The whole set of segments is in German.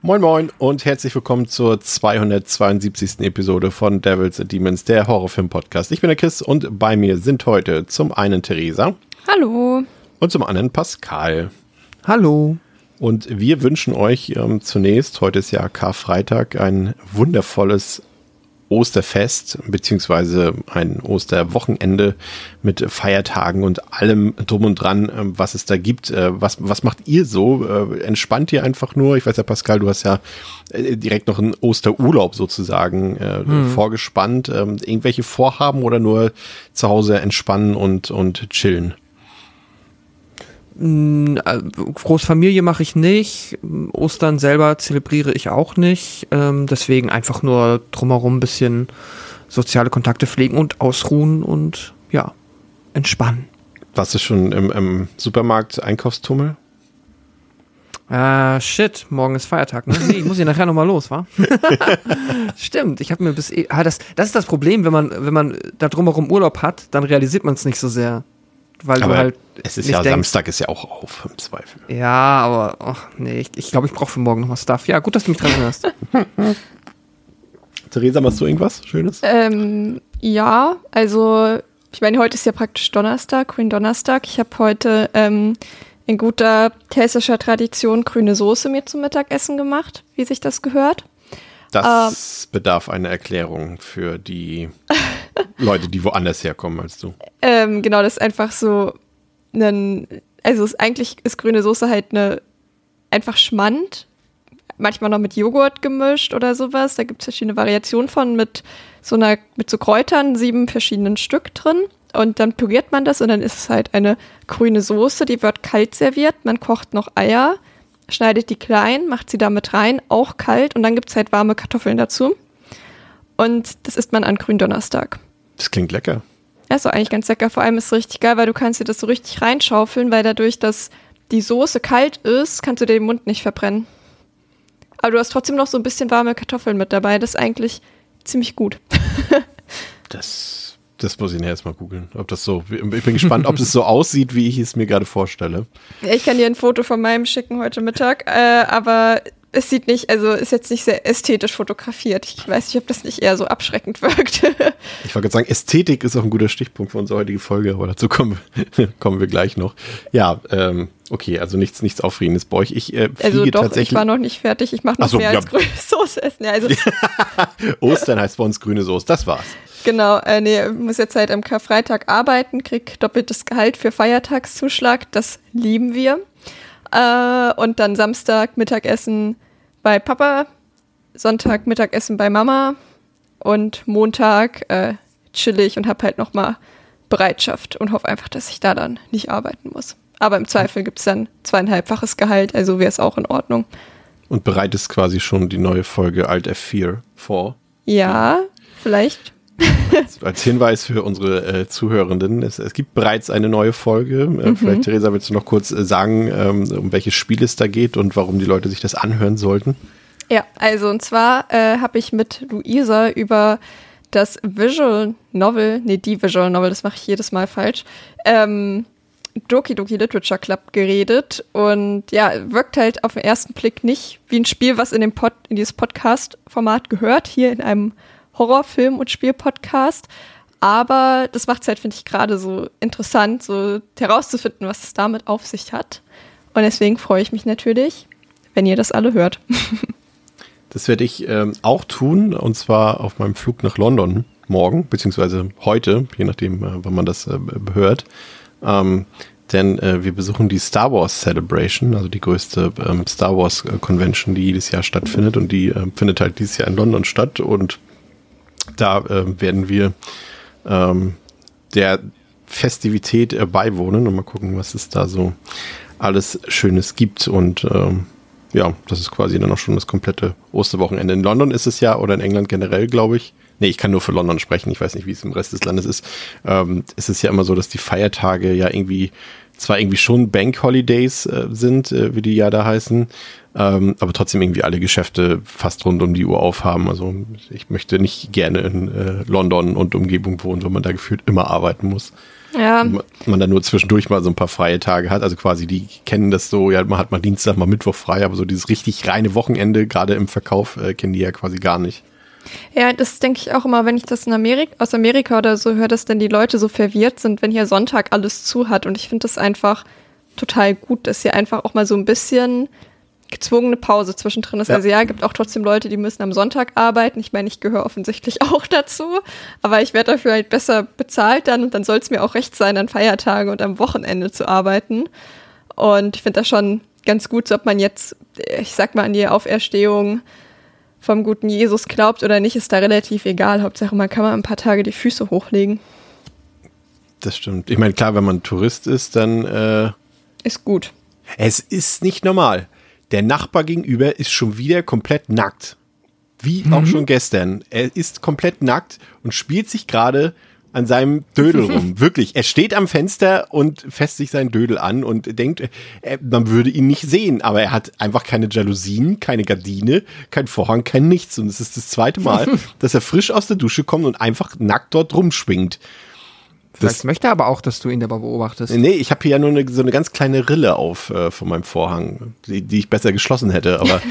Moin Moin und herzlich willkommen zur 272. Episode von Devils and Demons, der Horrorfilm-Podcast. Ich bin der Chris und bei mir sind heute zum einen Theresa. Hallo. Und zum anderen Pascal. Hallo. Und wir wünschen euch ähm, zunächst, heute ist ja Karfreitag, ein wundervolles Osterfest beziehungsweise ein Osterwochenende mit Feiertagen und allem drum und dran, ähm, was es da gibt. Äh, was, was macht ihr so? Äh, entspannt ihr einfach nur? Ich weiß ja, Pascal, du hast ja äh, direkt noch einen Osterurlaub sozusagen hm. vorgespannt. Ähm, irgendwelche Vorhaben oder nur zu Hause entspannen und, und chillen? Äh, Großfamilie mache ich nicht. Ostern selber zelebriere ich auch nicht. Ähm, deswegen einfach nur drumherum ein bisschen soziale Kontakte pflegen und ausruhen und ja, entspannen. Warst du schon im, im Supermarkt Einkaufstummel? Ah, shit, morgen ist Feiertag, ne? Nee, ich muss hier nachher nochmal los, wa? Stimmt, ich habe mir bis. Eh, ah, das, das ist das Problem, wenn man, wenn man da drumherum Urlaub hat, dann realisiert man es nicht so sehr weil aber du halt. Es ist ja denkst, Samstag ist ja auch auf im Zweifel. Ja, aber ach, nee, ich glaube, ich, glaub, ich brauche für morgen noch mal Stuff. Ja, gut, dass du mich dran erinnerst. Theresa, machst du irgendwas Schönes? Ähm, ja, also ich meine, heute ist ja praktisch Donnerstag, Grün Donnerstag. Ich habe heute ähm, in guter hessischer Tradition grüne Soße mir zum Mittagessen gemacht, wie sich das gehört. Das ähm, bedarf einer Erklärung für die Leute, die woanders herkommen als du. Ähm, genau, das ist einfach so ein, also ist, eigentlich ist grüne Soße halt eine einfach Schmand, manchmal noch mit Joghurt gemischt oder sowas. Da gibt es verschiedene Variationen von mit so einer, mit so Kräutern, sieben verschiedenen Stück drin. Und dann püriert man das und dann ist es halt eine grüne Soße, die wird kalt serviert. Man kocht noch Eier, schneidet die klein, macht sie damit rein, auch kalt und dann gibt es halt warme Kartoffeln dazu. Und das isst man an Gründonnerstag. Das klingt lecker. Ja, ist eigentlich ganz lecker. Vor allem ist es richtig geil, weil du kannst dir das so richtig reinschaufeln, weil dadurch, dass die Soße kalt ist, kannst du dir den Mund nicht verbrennen. Aber du hast trotzdem noch so ein bisschen warme Kartoffeln mit dabei. Das ist eigentlich ziemlich gut. das das muss ich nachher erstmal googeln, ob das so. Ich bin gespannt, ob es so aussieht, wie ich es mir gerade vorstelle. Ich kann dir ein Foto von meinem schicken heute Mittag, äh, aber es sieht nicht, also ist jetzt nicht sehr ästhetisch fotografiert. Ich weiß nicht, ob das nicht eher so abschreckend wirkt. ich wollte gerade sagen, Ästhetik ist auch ein guter Stichpunkt für unsere heutige Folge, aber dazu kommen, kommen wir gleich noch. Ja, ähm, okay, also nichts, nichts Aufregendes bei euch. Ich äh, also doch, tatsächlich. ich war noch nicht fertig. Ich mache noch so, mehr ja. als grüne Soße essen. Ja, also Ostern heißt bei uns grüne Soße. Das war's. Genau, äh, nee, muss jetzt halt am Karfreitag arbeiten, krieg doppeltes Gehalt für Feiertagszuschlag. Das lieben wir. Äh, und dann Samstag Mittagessen bei Papa, Sonntag Mittagessen bei Mama und Montag äh, chill ich und habe halt nochmal Bereitschaft und hoffe einfach, dass ich da dann nicht arbeiten muss. Aber im Zweifel gibt es dann zweieinhalbfaches Gehalt, also wäre es auch in Ordnung. Und bereitest quasi schon die neue Folge Alt F4 vor? Ja, vielleicht als Hinweis für unsere äh, Zuhörenden, es, es, gibt bereits eine neue Folge. Äh, mhm. Vielleicht, Theresa, willst du noch kurz äh, sagen, ähm, um welches Spiel es da geht und warum die Leute sich das anhören sollten? Ja, also und zwar äh, habe ich mit Luisa über das Visual Novel, nee, die Visual Novel, das mache ich jedes Mal falsch, ähm, Doki Doki Literature Club geredet und ja, wirkt halt auf den ersten Blick nicht wie ein Spiel, was in, dem Pod, in dieses Podcast-Format gehört, hier in einem Horrorfilm- und Spielpodcast. Aber das macht es halt, finde ich, gerade so interessant, so herauszufinden, was es damit auf sich hat. Und deswegen freue ich mich natürlich, wenn ihr das alle hört. das werde ich ähm, auch tun, und zwar auf meinem Flug nach London morgen, beziehungsweise heute, je nachdem, äh, wann man das äh, hört. Ähm, denn äh, wir besuchen die Star Wars Celebration, also die größte ähm, Star Wars äh, Convention, die jedes Jahr stattfindet. Und die äh, findet halt dieses Jahr in London statt. Und da äh, werden wir ähm, der Festivität äh, beiwohnen und mal gucken, was es da so alles Schönes gibt. Und ähm, ja, das ist quasi dann auch schon das komplette Osterwochenende. In London ist es ja, oder in England generell, glaube ich, nee, ich kann nur für London sprechen, ich weiß nicht, wie es im Rest des Landes ist. Ähm, es ist ja immer so, dass die Feiertage ja irgendwie zwar irgendwie schon Bank Holidays äh, sind, äh, wie die ja da heißen, ähm, aber trotzdem irgendwie alle Geschäfte fast rund um die Uhr aufhaben. Also ich möchte nicht gerne in äh, London und Umgebung wohnen, wo man da gefühlt immer arbeiten muss. Ja. Man dann nur zwischendurch mal so ein paar freie Tage hat. Also quasi, die kennen das so, ja, man hat mal Dienstag, mal Mittwoch frei, aber so dieses richtig reine Wochenende, gerade im Verkauf, äh, kennen die ja quasi gar nicht. Ja, das denke ich auch immer, wenn ich das in Amerika, aus Amerika oder so höre, dass dann die Leute so verwirrt sind, wenn hier Sonntag alles zu hat. Und ich finde das einfach total gut, dass hier einfach auch mal so ein bisschen gezwungene Pause zwischendrin ist. Ja. Also ja, gibt auch trotzdem Leute, die müssen am Sonntag arbeiten. Ich meine, ich gehöre offensichtlich auch dazu, aber ich werde dafür halt besser bezahlt dann und dann soll es mir auch recht sein, an Feiertagen und am Wochenende zu arbeiten. Und ich finde das schon ganz gut, so ob man jetzt, ich sag mal, an die Auferstehung vom guten Jesus glaubt oder nicht, ist da relativ egal. Hauptsache, man kann mal ein paar Tage die Füße hochlegen. Das stimmt. Ich meine, klar, wenn man Tourist ist, dann äh, ist gut. Es ist nicht normal. Der Nachbar gegenüber ist schon wieder komplett nackt. Wie mhm. auch schon gestern. Er ist komplett nackt und spielt sich gerade an seinem Dödel rum. Wirklich. Er steht am Fenster und fässt sich seinen Dödel an und denkt, er, man würde ihn nicht sehen, aber er hat einfach keine Jalousien, keine Gardine, kein Vorhang, kein nichts. Und es ist das zweite Mal, dass er frisch aus der Dusche kommt und einfach nackt dort rumschwingt. Vielleicht das, möchte aber auch, dass du ihn dabei beobachtest. Nee, ich habe hier ja nur eine, so eine ganz kleine Rille auf äh, von meinem Vorhang, die, die ich besser geschlossen hätte, aber.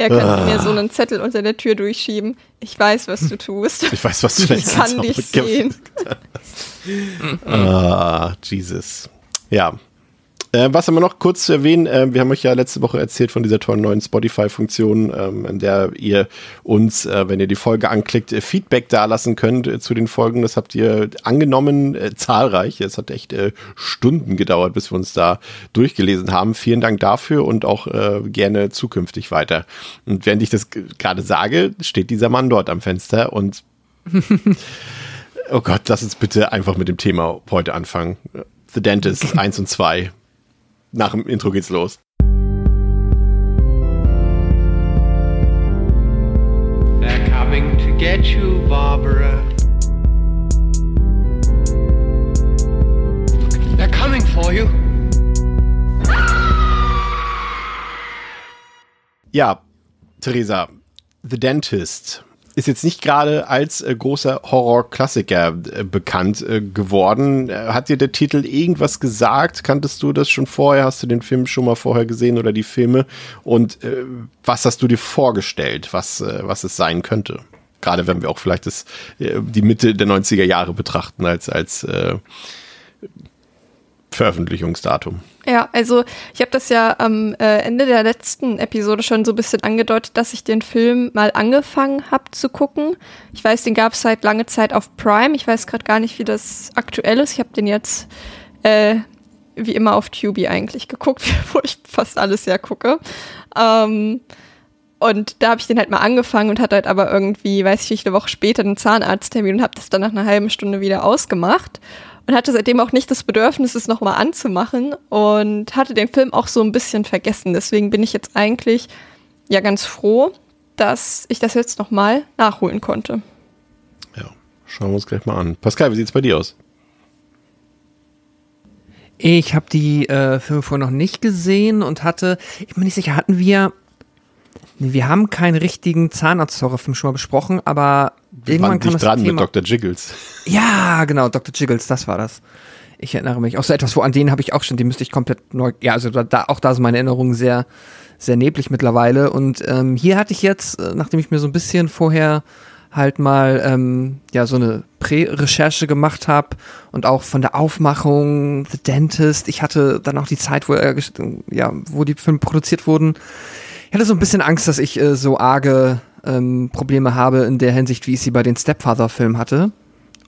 Ja, kannst ah. du mir so einen Zettel unter der Tür durchschieben. Ich weiß, was du tust. Ich weiß, was du Ich kann dich sehen. ah, Jesus. Ja, äh, was haben wir noch kurz zu erwähnen? Äh, wir haben euch ja letzte Woche erzählt von dieser tollen neuen Spotify-Funktion, ähm, in der ihr uns, äh, wenn ihr die Folge anklickt, äh, Feedback dalassen könnt äh, zu den Folgen. Das habt ihr angenommen, äh, zahlreich. Es hat echt Stunden gedauert, bis wir uns da durchgelesen haben. Vielen Dank dafür und auch gerne zukünftig weiter. Und während ich das gerade sage, steht dieser Mann dort am Fenster und Oh Gott, lass uns bitte einfach mit dem Thema heute anfangen. The Dentist 1 und 2. Nach dem Intro geht's los. They're coming to get you, Barbara. They're coming for you. Ja, Theresa, The Dentist ist jetzt nicht gerade als äh, großer Horror-Klassiker äh, bekannt äh, geworden. Äh, hat dir der Titel irgendwas gesagt? Kanntest du das schon vorher? Hast du den Film schon mal vorher gesehen oder die Filme? Und äh, was hast du dir vorgestellt, was, äh, was es sein könnte? Gerade wenn wir auch vielleicht das, die Mitte der 90er Jahre betrachten als, als Veröffentlichungsdatum. Ja, also ich habe das ja am äh, Ende der letzten Episode schon so ein bisschen angedeutet, dass ich den Film mal angefangen habe zu gucken. Ich weiß, den gab es seit lange Zeit auf Prime. Ich weiß gerade gar nicht, wie das aktuell ist. Ich habe den jetzt äh, wie immer auf Tubi eigentlich geguckt, wo ich fast alles ja gucke. Ähm, und da habe ich den halt mal angefangen und hatte halt aber irgendwie, weiß ich nicht, eine Woche später einen Zahnarzttermin und habe das dann nach einer halben Stunde wieder ausgemacht und hatte seitdem auch nicht das Bedürfnis, es nochmal anzumachen und hatte den Film auch so ein bisschen vergessen. Deswegen bin ich jetzt eigentlich ja ganz froh, dass ich das jetzt nochmal nachholen konnte. Ja, schauen wir uns gleich mal an. Pascal, wie sieht es bei dir aus? Ich habe die äh, Filme vorher noch nicht gesehen und hatte, ich bin nicht sicher, hatten wir wir haben keinen richtigen Zahnarzt-Horrorfilm schon mal besprochen, aber wir irgendwann kam das dran Thema. mit Dr. Jiggles. Ja, genau, Dr. Jiggles, das war das. Ich erinnere mich. Auch so etwas, wo an denen habe ich auch schon, die müsste ich komplett neu. Ja, also da, auch da sind meine Erinnerungen sehr, sehr neblig mittlerweile. Und ähm, hier hatte ich jetzt, äh, nachdem ich mir so ein bisschen vorher halt mal ähm, ja so eine Prä-Recherche gemacht habe und auch von der Aufmachung, The Dentist. Ich hatte dann auch die Zeit, wo er, ja, wo die Filme produziert wurden ich hatte so ein bisschen Angst, dass ich äh, so arge ähm, Probleme habe in der Hinsicht, wie ich sie bei den Stepfather-Filmen hatte.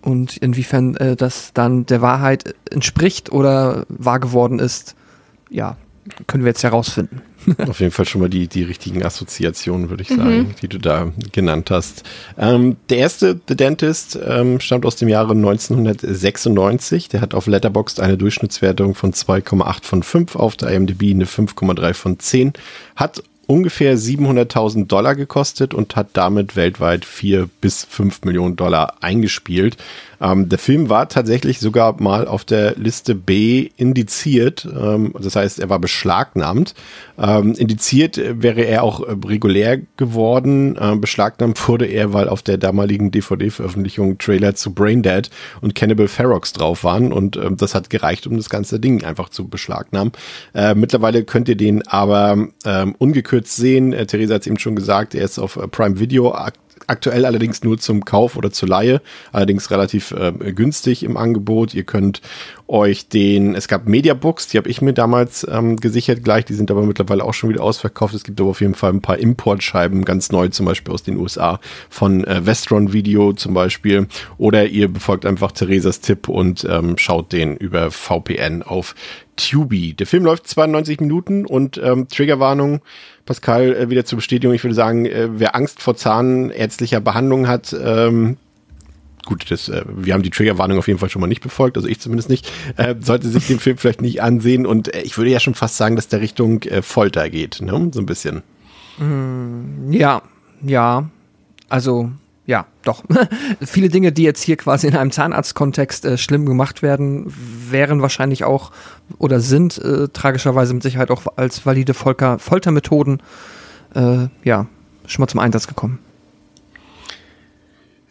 Und inwiefern äh, das dann der Wahrheit entspricht oder wahr geworden ist, ja, können wir jetzt herausfinden. Auf jeden Fall schon mal die, die richtigen Assoziationen, würde ich sagen, mhm. die du da genannt hast. Ähm, der erste, The Dentist, ähm, stammt aus dem Jahre 1996. Der hat auf Letterboxd eine Durchschnittswertung von 2,8 von 5, auf der IMDb eine 5,3 von 10, hat ungefähr 700.000 Dollar gekostet und hat damit weltweit 4 bis 5 Millionen Dollar eingespielt. Ähm, der Film war tatsächlich sogar mal auf der Liste B indiziert. Ähm, das heißt, er war beschlagnahmt. Ähm, indiziert wäre er auch äh, regulär geworden. Ähm, beschlagnahmt wurde er, weil auf der damaligen DVD-Veröffentlichung Trailer zu Braindead und Cannibal Ferox drauf waren. Und ähm, das hat gereicht, um das ganze Ding einfach zu beschlagnahmen. Äh, mittlerweile könnt ihr den aber ähm, ungekürzt sehen. Äh, Theresa hat es eben schon gesagt, er ist auf äh, Prime Video aktiv aktuell allerdings nur zum Kauf oder zur Leihe, allerdings relativ äh, günstig im Angebot. Ihr könnt euch den, es gab Mediabooks, die habe ich mir damals ähm, gesichert gleich, die sind aber mittlerweile auch schon wieder ausverkauft. Es gibt aber auf jeden Fall ein paar Importscheiben, ganz neu zum Beispiel aus den USA, von äh, Vestron Video zum Beispiel. Oder ihr befolgt einfach Theresas Tipp und ähm, schaut den über VPN auf Tubi. Der Film läuft 92 Minuten und ähm, Triggerwarnung, Pascal, äh, wieder zur Bestätigung. Ich würde sagen, äh, wer Angst vor zahnärztlicher Behandlung hat, ähm, gut, das, äh, wir haben die Triggerwarnung auf jeden Fall schon mal nicht befolgt, also ich zumindest nicht, äh, sollte sich den Film vielleicht nicht ansehen und äh, ich würde ja schon fast sagen, dass der Richtung äh, Folter geht, ne? so ein bisschen. Mm, ja, ja, also ja, doch. Viele Dinge, die jetzt hier quasi in einem Zahnarztkontext äh, schlimm gemacht werden, wären wahrscheinlich auch oder sind äh, tragischerweise mit Sicherheit auch als valide Folter Foltermethoden äh, ja schon mal zum Einsatz gekommen.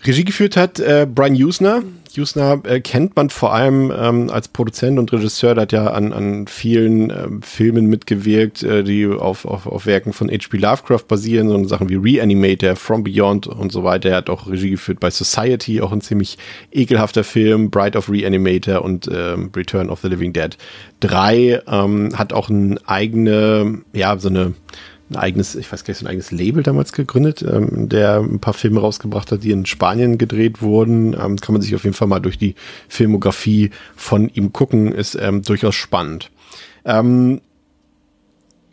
Regie geführt hat äh, Brian Usner. Usner äh, kennt man vor allem ähm, als Produzent und Regisseur, der hat ja an, an vielen ähm, Filmen mitgewirkt, äh, die auf, auf, auf Werken von H.P. Lovecraft basieren, so Sachen wie Reanimator, From Beyond und so weiter. Er hat auch Regie geführt bei Society, auch ein ziemlich ekelhafter Film, Bride of Reanimator und ähm, Return of the Living Dead 3. Ähm, hat auch ein eigene, ja, so eine ein eigenes, ich weiß gar nicht, so ein eigenes Label damals gegründet, ähm, der ein paar Filme rausgebracht hat, die in Spanien gedreht wurden. Ähm, kann man sich auf jeden Fall mal durch die Filmografie von ihm gucken, ist ähm, durchaus spannend. Ähm,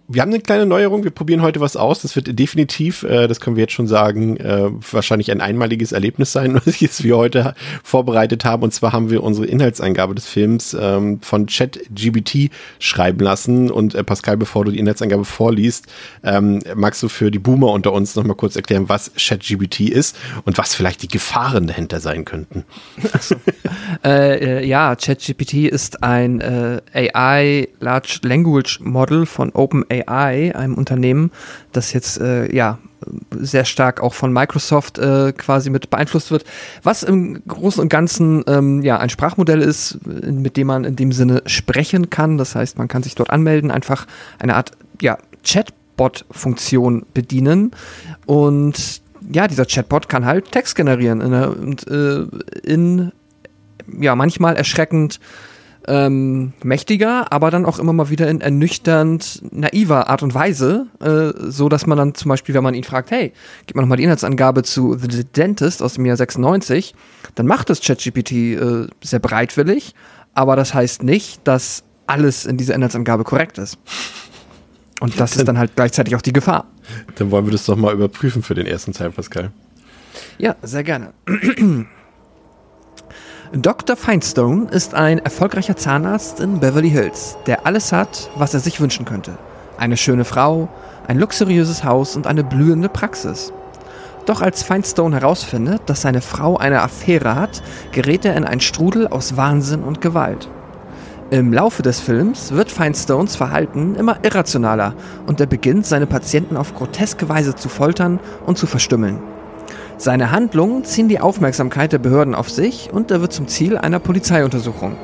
wir haben eine kleine Neuerung. Wir probieren heute was aus. Das wird definitiv, äh, das können wir jetzt schon sagen, äh, wahrscheinlich ein einmaliges Erlebnis sein, was wir heute vorbereitet haben. Und zwar haben wir unsere Inhaltsangabe des Films ähm, von ChatGBT schreiben lassen. Und äh, Pascal, bevor du die Inhaltsangabe vorliest, ähm, magst du für die Boomer unter uns nochmal kurz erklären, was ChatGBT ist und was vielleicht die Gefahren dahinter sein könnten? So. äh, äh, ja, ChatGPT ist ein äh, AI Large Language Model von OpenAI AI, einem Unternehmen, das jetzt äh, ja sehr stark auch von Microsoft äh, quasi mit beeinflusst wird, was im Großen und Ganzen ähm, ja ein Sprachmodell ist, mit dem man in dem Sinne sprechen kann. Das heißt, man kann sich dort anmelden, einfach eine Art ja, Chatbot-Funktion bedienen und ja, dieser Chatbot kann halt Text generieren und äh, in ja manchmal erschreckend ähm, mächtiger, aber dann auch immer mal wieder in ernüchternd naiver Art und Weise, äh, so dass man dann zum Beispiel, wenn man ihn fragt, hey, gib mir nochmal die Inhaltsangabe zu The Dentist aus dem Jahr 96, dann macht das ChatGPT äh, sehr breitwillig, aber das heißt nicht, dass alles in dieser Inhaltsangabe korrekt ist. Und das ist dann halt gleichzeitig auch die Gefahr. Dann wollen wir das doch mal überprüfen für den ersten Teil, Pascal. Ja, sehr gerne. Dr. Feinstone ist ein erfolgreicher Zahnarzt in Beverly Hills, der alles hat, was er sich wünschen könnte. Eine schöne Frau, ein luxuriöses Haus und eine blühende Praxis. Doch als Feinstone herausfindet, dass seine Frau eine Affäre hat, gerät er in einen Strudel aus Wahnsinn und Gewalt. Im Laufe des Films wird Feinstones Verhalten immer irrationaler und er beginnt, seine Patienten auf groteske Weise zu foltern und zu verstümmeln. Seine Handlungen ziehen die Aufmerksamkeit der Behörden auf sich und er wird zum Ziel einer Polizeiuntersuchung.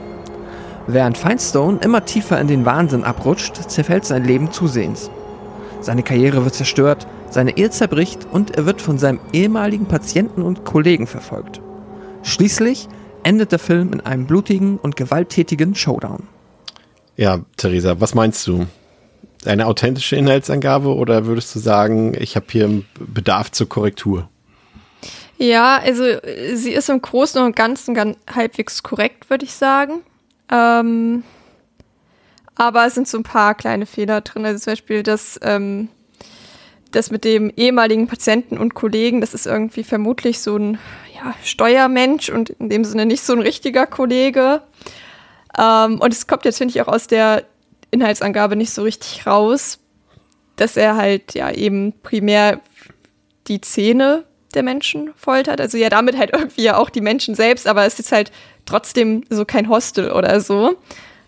Während Feinstone immer tiefer in den Wahnsinn abrutscht, zerfällt sein Leben zusehends. Seine Karriere wird zerstört, seine Ehe zerbricht und er wird von seinem ehemaligen Patienten und Kollegen verfolgt. Schließlich endet der Film in einem blutigen und gewalttätigen Showdown. Ja, Theresa, was meinst du? Eine authentische Inhaltsangabe oder würdest du sagen, ich habe hier Bedarf zur Korrektur? Ja, also sie ist im Großen und Ganzen ganz halbwegs korrekt, würde ich sagen. Ähm, aber es sind so ein paar kleine Fehler drin. Also zum Beispiel das, ähm, das mit dem ehemaligen Patienten und Kollegen, das ist irgendwie vermutlich so ein ja, Steuermensch und in dem Sinne nicht so ein richtiger Kollege. Ähm, und es kommt jetzt, finde ich, auch aus der Inhaltsangabe nicht so richtig raus. dass er halt ja eben primär die Zähne der Menschen foltert. Also ja, damit halt irgendwie ja auch die Menschen selbst, aber es ist halt trotzdem so kein Hostel oder so.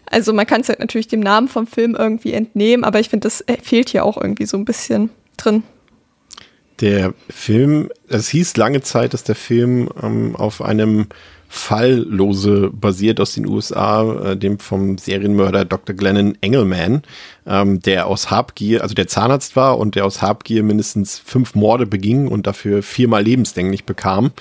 Also man kann es halt natürlich dem Namen vom Film irgendwie entnehmen, aber ich finde, das äh, fehlt hier auch irgendwie so ein bisschen drin. Der Film, es hieß lange Zeit, dass der Film ähm, auf einem Falllose basiert aus den USA, äh, dem vom Serienmörder Dr. Glennon Engelman, ähm, der aus Habgier, also der Zahnarzt war und der aus Habgier mindestens fünf Morde beging und dafür viermal lebenslänglich bekam.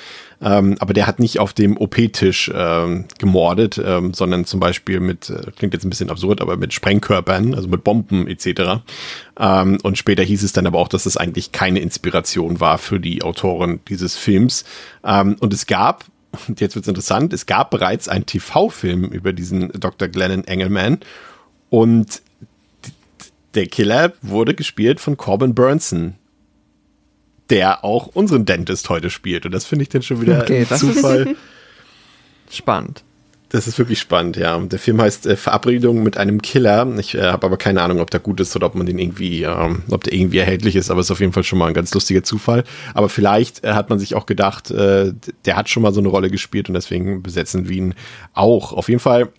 Ähm, aber der hat nicht auf dem OP-Tisch ähm, gemordet, ähm, sondern zum Beispiel mit, äh, klingt jetzt ein bisschen absurd, aber mit Sprengkörpern, also mit Bomben etc. Ähm, und später hieß es dann aber auch, dass es eigentlich keine Inspiration war für die Autoren dieses Films. Ähm, und es gab und jetzt wird's interessant, es gab bereits einen TV-Film über diesen Dr. Glennon Engelman und der Killer wurde gespielt von Corbin Burnson, der auch unseren Dentist heute spielt. Und das finde ich dann schon wieder okay, ein Zufall. Spannend. Das ist wirklich spannend, ja. Der Film heißt äh, Verabredung mit einem Killer. Ich äh, habe aber keine Ahnung, ob der gut ist oder ob man den irgendwie, ähm, ob der irgendwie erhältlich ist, aber es ist auf jeden Fall schon mal ein ganz lustiger Zufall. Aber vielleicht äh, hat man sich auch gedacht, äh, der hat schon mal so eine Rolle gespielt und deswegen besetzen wir ihn auch. Auf jeden Fall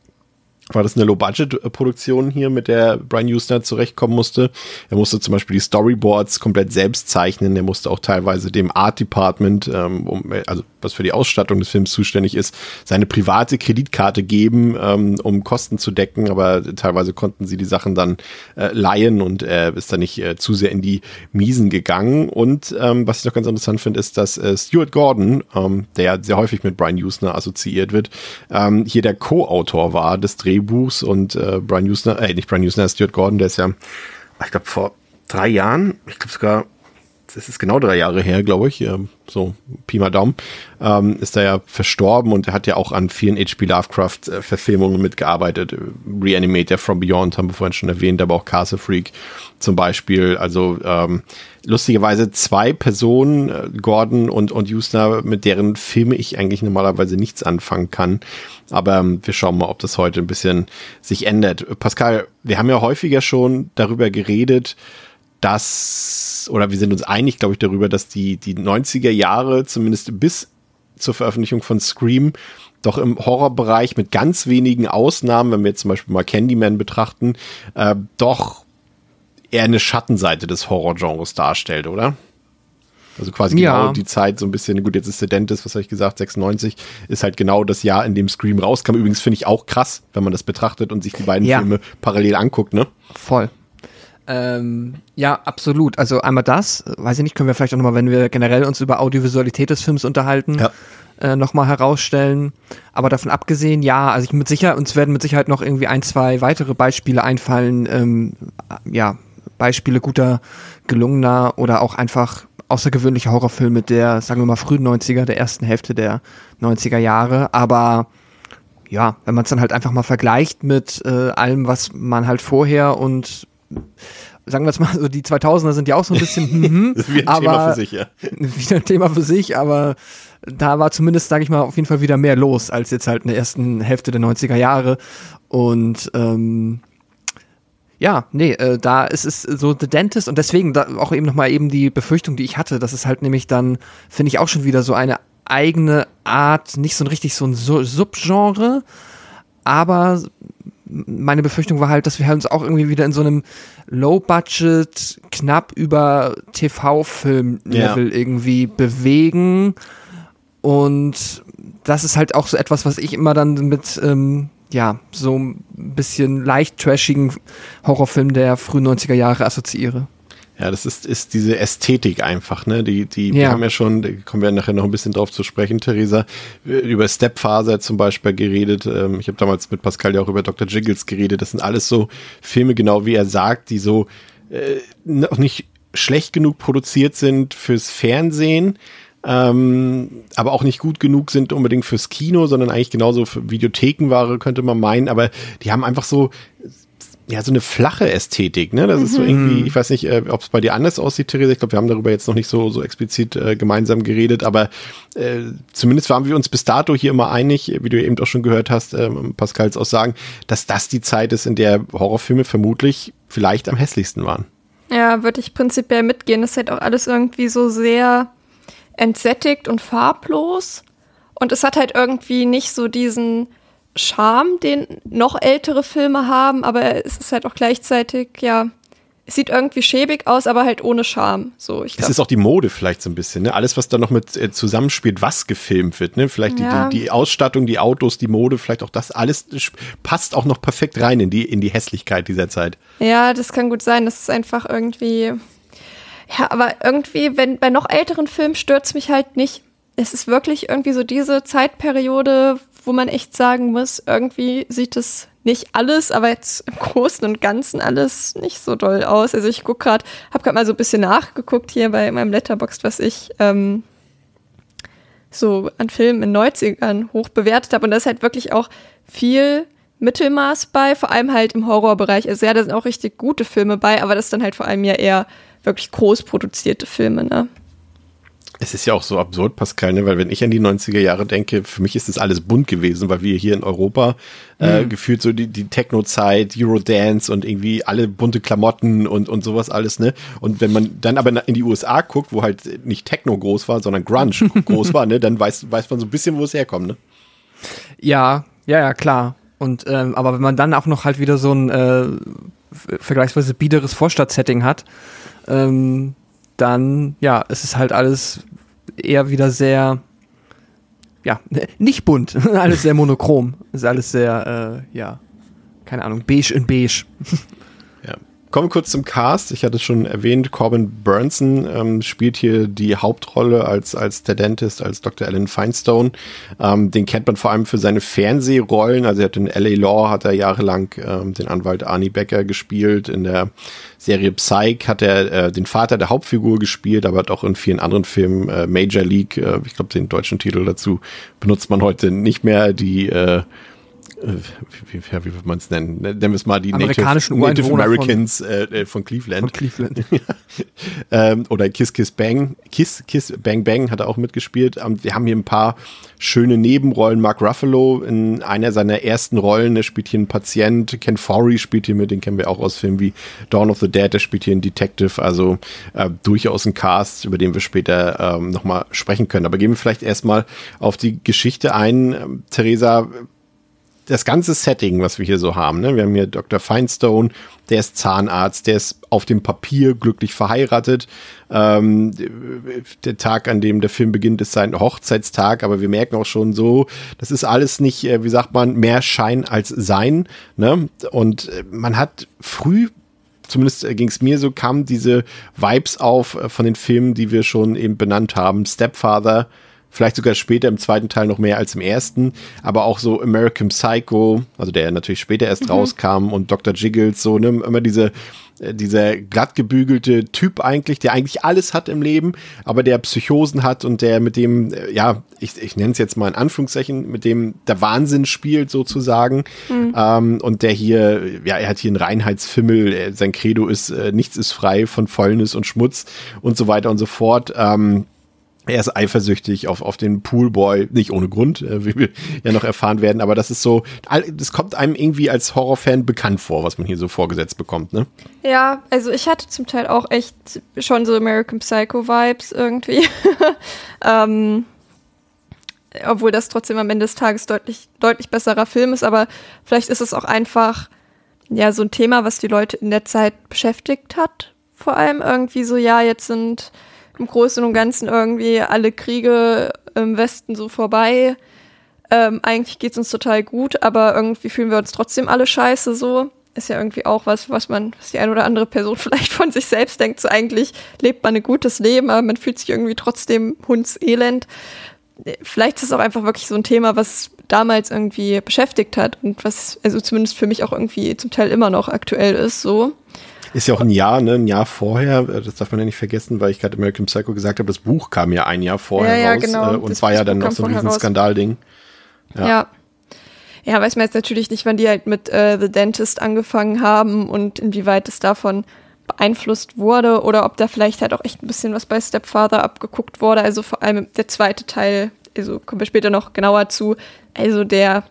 war das eine Low-Budget-Produktion hier, mit der Brian Houston zurechtkommen musste. Er musste zum Beispiel die Storyboards komplett selbst zeichnen. Er musste auch teilweise dem Art Department, ähm, um, also was für die Ausstattung des Films zuständig ist, seine private Kreditkarte geben, ähm, um Kosten zu decken. Aber teilweise konnten sie die Sachen dann äh, leihen und er ist dann nicht äh, zu sehr in die Miesen gegangen. Und ähm, was ich noch ganz interessant finde, ist, dass äh, Stuart Gordon, ähm, der sehr häufig mit Brian Houston assoziiert wird, ähm, hier der Co-Autor war des Drehbuchs Drehbuchs und äh, Brian Usner, äh, nicht Brian Usner, Stuart Gordon, der ist ja, ich glaube, vor drei Jahren, ich glaube sogar, das ist genau drei Jahre her, glaube ich, äh, so Pi mal Daumen, ähm, ist er ja verstorben und er hat ja auch an vielen H.P. Lovecraft-Verfilmungen mitgearbeitet. Reanimator From Beyond haben wir vorhin schon erwähnt, aber auch Castle Freak zum Beispiel. Also ähm, lustigerweise zwei Personen, äh, Gordon und, und Usner, mit deren Filme ich eigentlich normalerweise nichts anfangen kann. Aber ähm, wir schauen mal, ob das heute ein bisschen sich ändert. Pascal, wir haben ja häufiger schon darüber geredet, dass, oder wir sind uns einig, glaube ich, darüber, dass die, die 90er Jahre, zumindest bis zur Veröffentlichung von Scream, doch im Horrorbereich mit ganz wenigen Ausnahmen, wenn wir jetzt zum Beispiel mal Candyman betrachten, äh, doch eher eine Schattenseite des Horrorgenres darstellt, oder? Also quasi ja. genau die Zeit, so ein bisschen, gut, jetzt ist der Dentist, was habe ich gesagt, 96, ist halt genau das Jahr, in dem Scream rauskam. Übrigens finde ich auch krass, wenn man das betrachtet und sich die beiden ja. Filme parallel anguckt, ne? Voll. Ähm, ja, absolut. Also einmal das, weiß ich nicht, können wir vielleicht auch nochmal, wenn wir generell uns über Audiovisualität des Films unterhalten, ja. äh, nochmal herausstellen. Aber davon abgesehen, ja, also ich mit Sicherheit, uns werden mit Sicherheit noch irgendwie ein, zwei weitere Beispiele einfallen, ähm, ja, Beispiele guter, gelungener oder auch einfach außergewöhnliche Horrorfilme der, sagen wir mal, frühen 90er, der ersten Hälfte der 90er Jahre. Aber ja, wenn man es dann halt einfach mal vergleicht mit äh, allem, was man halt vorher und sagen wir es mal so, die 2000er sind ja auch so ein bisschen, hm, das ist wie ein aber, Thema für sich, ja. Wieder ein Thema für sich, aber da war zumindest, sage ich mal, auf jeden Fall wieder mehr los als jetzt halt in der ersten Hälfte der 90er Jahre. Und ähm, ja, nee, äh, da ist es so The Dentist und deswegen da auch eben nochmal eben die Befürchtung, die ich hatte, dass es halt nämlich dann, finde ich auch schon wieder so eine eigene Art, nicht so ein richtig so ein Subgenre, aber meine Befürchtung war halt, dass wir uns auch irgendwie wieder in so einem Low-Budget, knapp über TV-Film-Level ja. irgendwie bewegen. Und das ist halt auch so etwas, was ich immer dann mit, ähm, ja, so ein bisschen leicht trashigen Horrorfilm der frühen 90er Jahre assoziiere. Ja, das ist, ist diese Ästhetik einfach, ne? Die, die, ja. wir haben ja schon, da kommen wir nachher noch ein bisschen drauf zu sprechen, Theresa, über Stepfather zum Beispiel geredet. Ähm, ich habe damals mit Pascal ja auch über Dr. Jiggles geredet. Das sind alles so Filme, genau wie er sagt, die so äh, noch nicht schlecht genug produziert sind fürs Fernsehen, ähm, aber auch nicht gut genug sind unbedingt fürs Kino, sondern eigentlich genauso für Videothekenware, könnte man meinen. Aber die haben einfach so ja, so eine flache Ästhetik, ne? Das mhm. ist so mhm. irgendwie, ich weiß nicht, äh, ob es bei dir anders aussieht, Theresa. Ich glaube, wir haben darüber jetzt noch nicht so, so explizit äh, gemeinsam geredet, aber äh, zumindest waren wir uns bis dato hier immer einig, wie du eben auch schon gehört hast, äh, Pascals Aussagen, dass das die Zeit ist, in der Horrorfilme vermutlich vielleicht am hässlichsten waren. Ja, würde ich prinzipiell mitgehen. Das ist halt auch alles irgendwie so sehr entsättigt und farblos. Und es hat halt irgendwie nicht so diesen Charme, den noch ältere Filme haben, aber es ist halt auch gleichzeitig, ja, es sieht irgendwie schäbig aus, aber halt ohne Charme. So, ich Es ist auch die Mode vielleicht so ein bisschen, ne? Alles, was da noch mit äh, zusammenspielt, was gefilmt wird, ne? Vielleicht Ja. die, die, die Ausstattung, die Autos, die Mode, vielleicht auch das alles passt auch noch perfekt rein in die, in die Hässlichkeit dieser Zeit. Ja, das kann gut sein. Das ist einfach irgendwie. Ja, aber irgendwie, wenn bei noch älteren Filmen stört es mich halt nicht. Es ist wirklich irgendwie so diese Zeitperiode, wo man echt sagen muss, irgendwie sieht es nicht alles, aber jetzt im Großen und Ganzen alles nicht so doll aus. Also ich guck gerade, habe gerade mal so ein bisschen nachgeguckt hier bei meinem Letterboxd, was ich ähm, so an Filmen in 90ern hoch bewertet habe. Und da ist halt wirklich auch viel Mittelmaß bei, vor allem halt im Horrorbereich. Also ja, da sind auch richtig gute Filme bei, aber das ist dann halt vor allem ja eher wirklich groß produzierte Filme, ne? Es ist ja auch so absurd, Pascal, ne? weil wenn ich an die 90er Jahre denke, für mich ist das alles bunt gewesen, weil wir hier in Europa äh, gefühlt so die, die Techno-Zeit, Eurodance und irgendwie alle bunte Klamotten und, und sowas alles, ne? Und wenn man dann aber in die USA guckt, wo halt nicht Techno groß war, sondern Grunge groß war, ne, dann weiß, weiß man so ein bisschen, wo es herkommt, ne? Ja, ja, ja, klar. Und ähm, aber wenn man dann auch noch halt wieder so ein äh, vergleichsweise biederes Vorstadtsetting hat, ähm, dann ja, es ist halt alles eher wieder sehr ja, nicht bunt, alles sehr monochrom, ist alles sehr äh, ja, keine Ahnung, beige in beige. Kommen wir kurz zum Cast. Ich hatte es schon erwähnt, Corbin Burnson ähm, spielt hier die Hauptrolle als, als der Dentist, als Dr. Alan Feinstone. Ähm, den kennt man vor allem für seine Fernsehrollen. Also er hat in L.A. Law hat er jahrelang ähm, den Anwalt Arnie Becker gespielt. In der Serie Psych hat er äh, den Vater der Hauptfigur gespielt, aber hat auch in vielen anderen Filmen äh, Major League, äh, ich glaube den deutschen Titel dazu benutzt man heute nicht mehr, die äh, wie, wie, wie würde man es nennen? Nennen wir es mal die Amerikanischen Native, Native Ureinwohner von- Americans äh, äh, von Cleveland. Von Cleveland. ähm, oder Kiss Kiss Bang. Kiss Kiss Bang Bang hat er auch mitgespielt. Ähm, wir haben hier ein paar schöne Nebenrollen. Mark Ruffalo in einer seiner ersten Rollen, der spielt hier einen Patient. Ken Forey spielt hier mit, den kennen wir auch aus Filmen wie Dawn of the Dead, der spielt hier einen Detective. Also äh, durchaus ein Cast, über den wir später ähm, nochmal sprechen können. Aber gehen wir vielleicht erstmal auf die Geschichte ein. Ähm, Theresa, das ganze Setting, was wir hier so haben, ne? wir haben hier Dr. Feinstone, der ist Zahnarzt, der ist auf dem Papier glücklich verheiratet. Ähm, der Tag, an dem der Film beginnt, ist sein Hochzeitstag, aber wir merken auch schon so, das ist alles nicht, äh, wie sagt man, mehr Schein als Sein. Ne? Und äh, man hat früh zumindest ging es mir so, kamen diese Vibes auf äh, von den Filmen, die wir schon eben benannt haben. Stepfather, vielleicht sogar später im zweiten Teil noch mehr als im ersten, aber auch so American Psycho, also der natürlich später erst rauskam und Dr. Jiggles, so, ne, immer diese, äh, dieser glatt gebügelte Typ eigentlich, der eigentlich alles hat im Leben, aber der Psychosen hat und der mit dem, äh, ja, ich, ich nenne es jetzt mal in Anführungszeichen, mit dem der Wahnsinn spielt sozusagen. Ähm, und der hier, ja, er hat hier einen Reinheitsfimmel, sein Credo ist, äh, nichts ist frei von Fäulnis und Schmutz und so weiter und so fort. Ähm, er ist eifersüchtig auf, auf den Poolboy, nicht ohne Grund, äh, wie wir ja noch erfahren werden, aber das ist so, das kommt einem irgendwie als Horrorfan bekannt vor, was man hier so vorgesetzt bekommt, ne? Ja, also ich hatte zum Teil auch echt schon so American Psycho Vibes irgendwie. ähm, obwohl das trotzdem am Ende des Tages deutlich, deutlich besserer Film ist, aber vielleicht ist es auch einfach ja so ein Thema, was die Leute in der Zeit beschäftigt hat. Vor allem irgendwie so, ja, jetzt sind im Großen und Ganzen irgendwie alle Kriege im Westen so vorbei. Ähm, eigentlich geht's uns total gut, aber irgendwie fühlen wir uns trotzdem alle scheiße so. Ist ja irgendwie auch was, was man, was die eine oder andere Person vielleicht von sich selbst denkt. So eigentlich lebt man ein gutes Leben, aber man fühlt sich irgendwie trotzdem hundselend. Vielleicht ist es auch einfach wirklich so ein Thema, was damals irgendwie beschäftigt hat und was, also zumindest für mich auch irgendwie zum Teil immer noch aktuell ist, so. Ist ja auch ein Jahr, ne? Ein Jahr vorher, äh, das darf man ja nicht vergessen, weil ich gerade American Psycho gesagt habe, das Buch kam ja ein Jahr vorher Ja, ja, raus genau. äh, und Das- war ja dann noch so ein riesen. Skandalding. Ja. Ja. ja. weiß man jetzt natürlich nicht, wann die halt mit äh, The Dentist angefangen haben und inwieweit es davon beeinflusst wurde oder ob da vielleicht halt auch echt ein bisschen was bei Stepfather abgeguckt wurde. Also vor allem der zweite Teil, also kommen wir später noch genauer zu. Also der,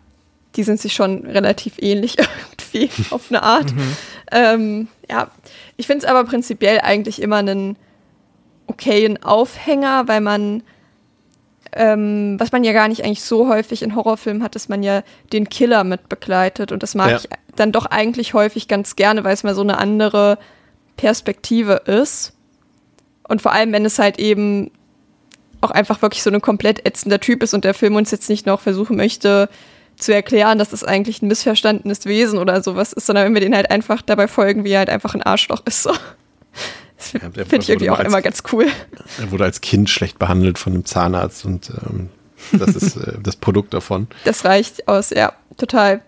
die sind sich schon relativ ähnlich irgendwie auf eine Art. Ähm, ja, ich finde es aber prinzipiell eigentlich immer einen okayen Aufhänger, weil man, ähm, was man ja gar nicht eigentlich so häufig in Horrorfilmen hat, dass man ja den Killer mit begleitet. Und das mag Ja. ich dann doch eigentlich häufig ganz gerne, weil es mal so eine andere Perspektive ist. Und vor allem, wenn es halt eben auch einfach wirklich so ein komplett ätzender Typ ist und der Film uns jetzt nicht noch versuchen möchte zu erklären, dass das eigentlich ein missverstandenes Wesen oder sowas ist, sondern wenn wir den halt einfach dabei folgen, wie er halt einfach ein Arschloch ist. So. Das Ja, finde der find ich irgendwie auch als- immer ganz cool. Er wurde als Kind schlecht behandelt von einem Zahnarzt und ähm, das ist äh, das Produkt davon. Das reicht aus, ja, total.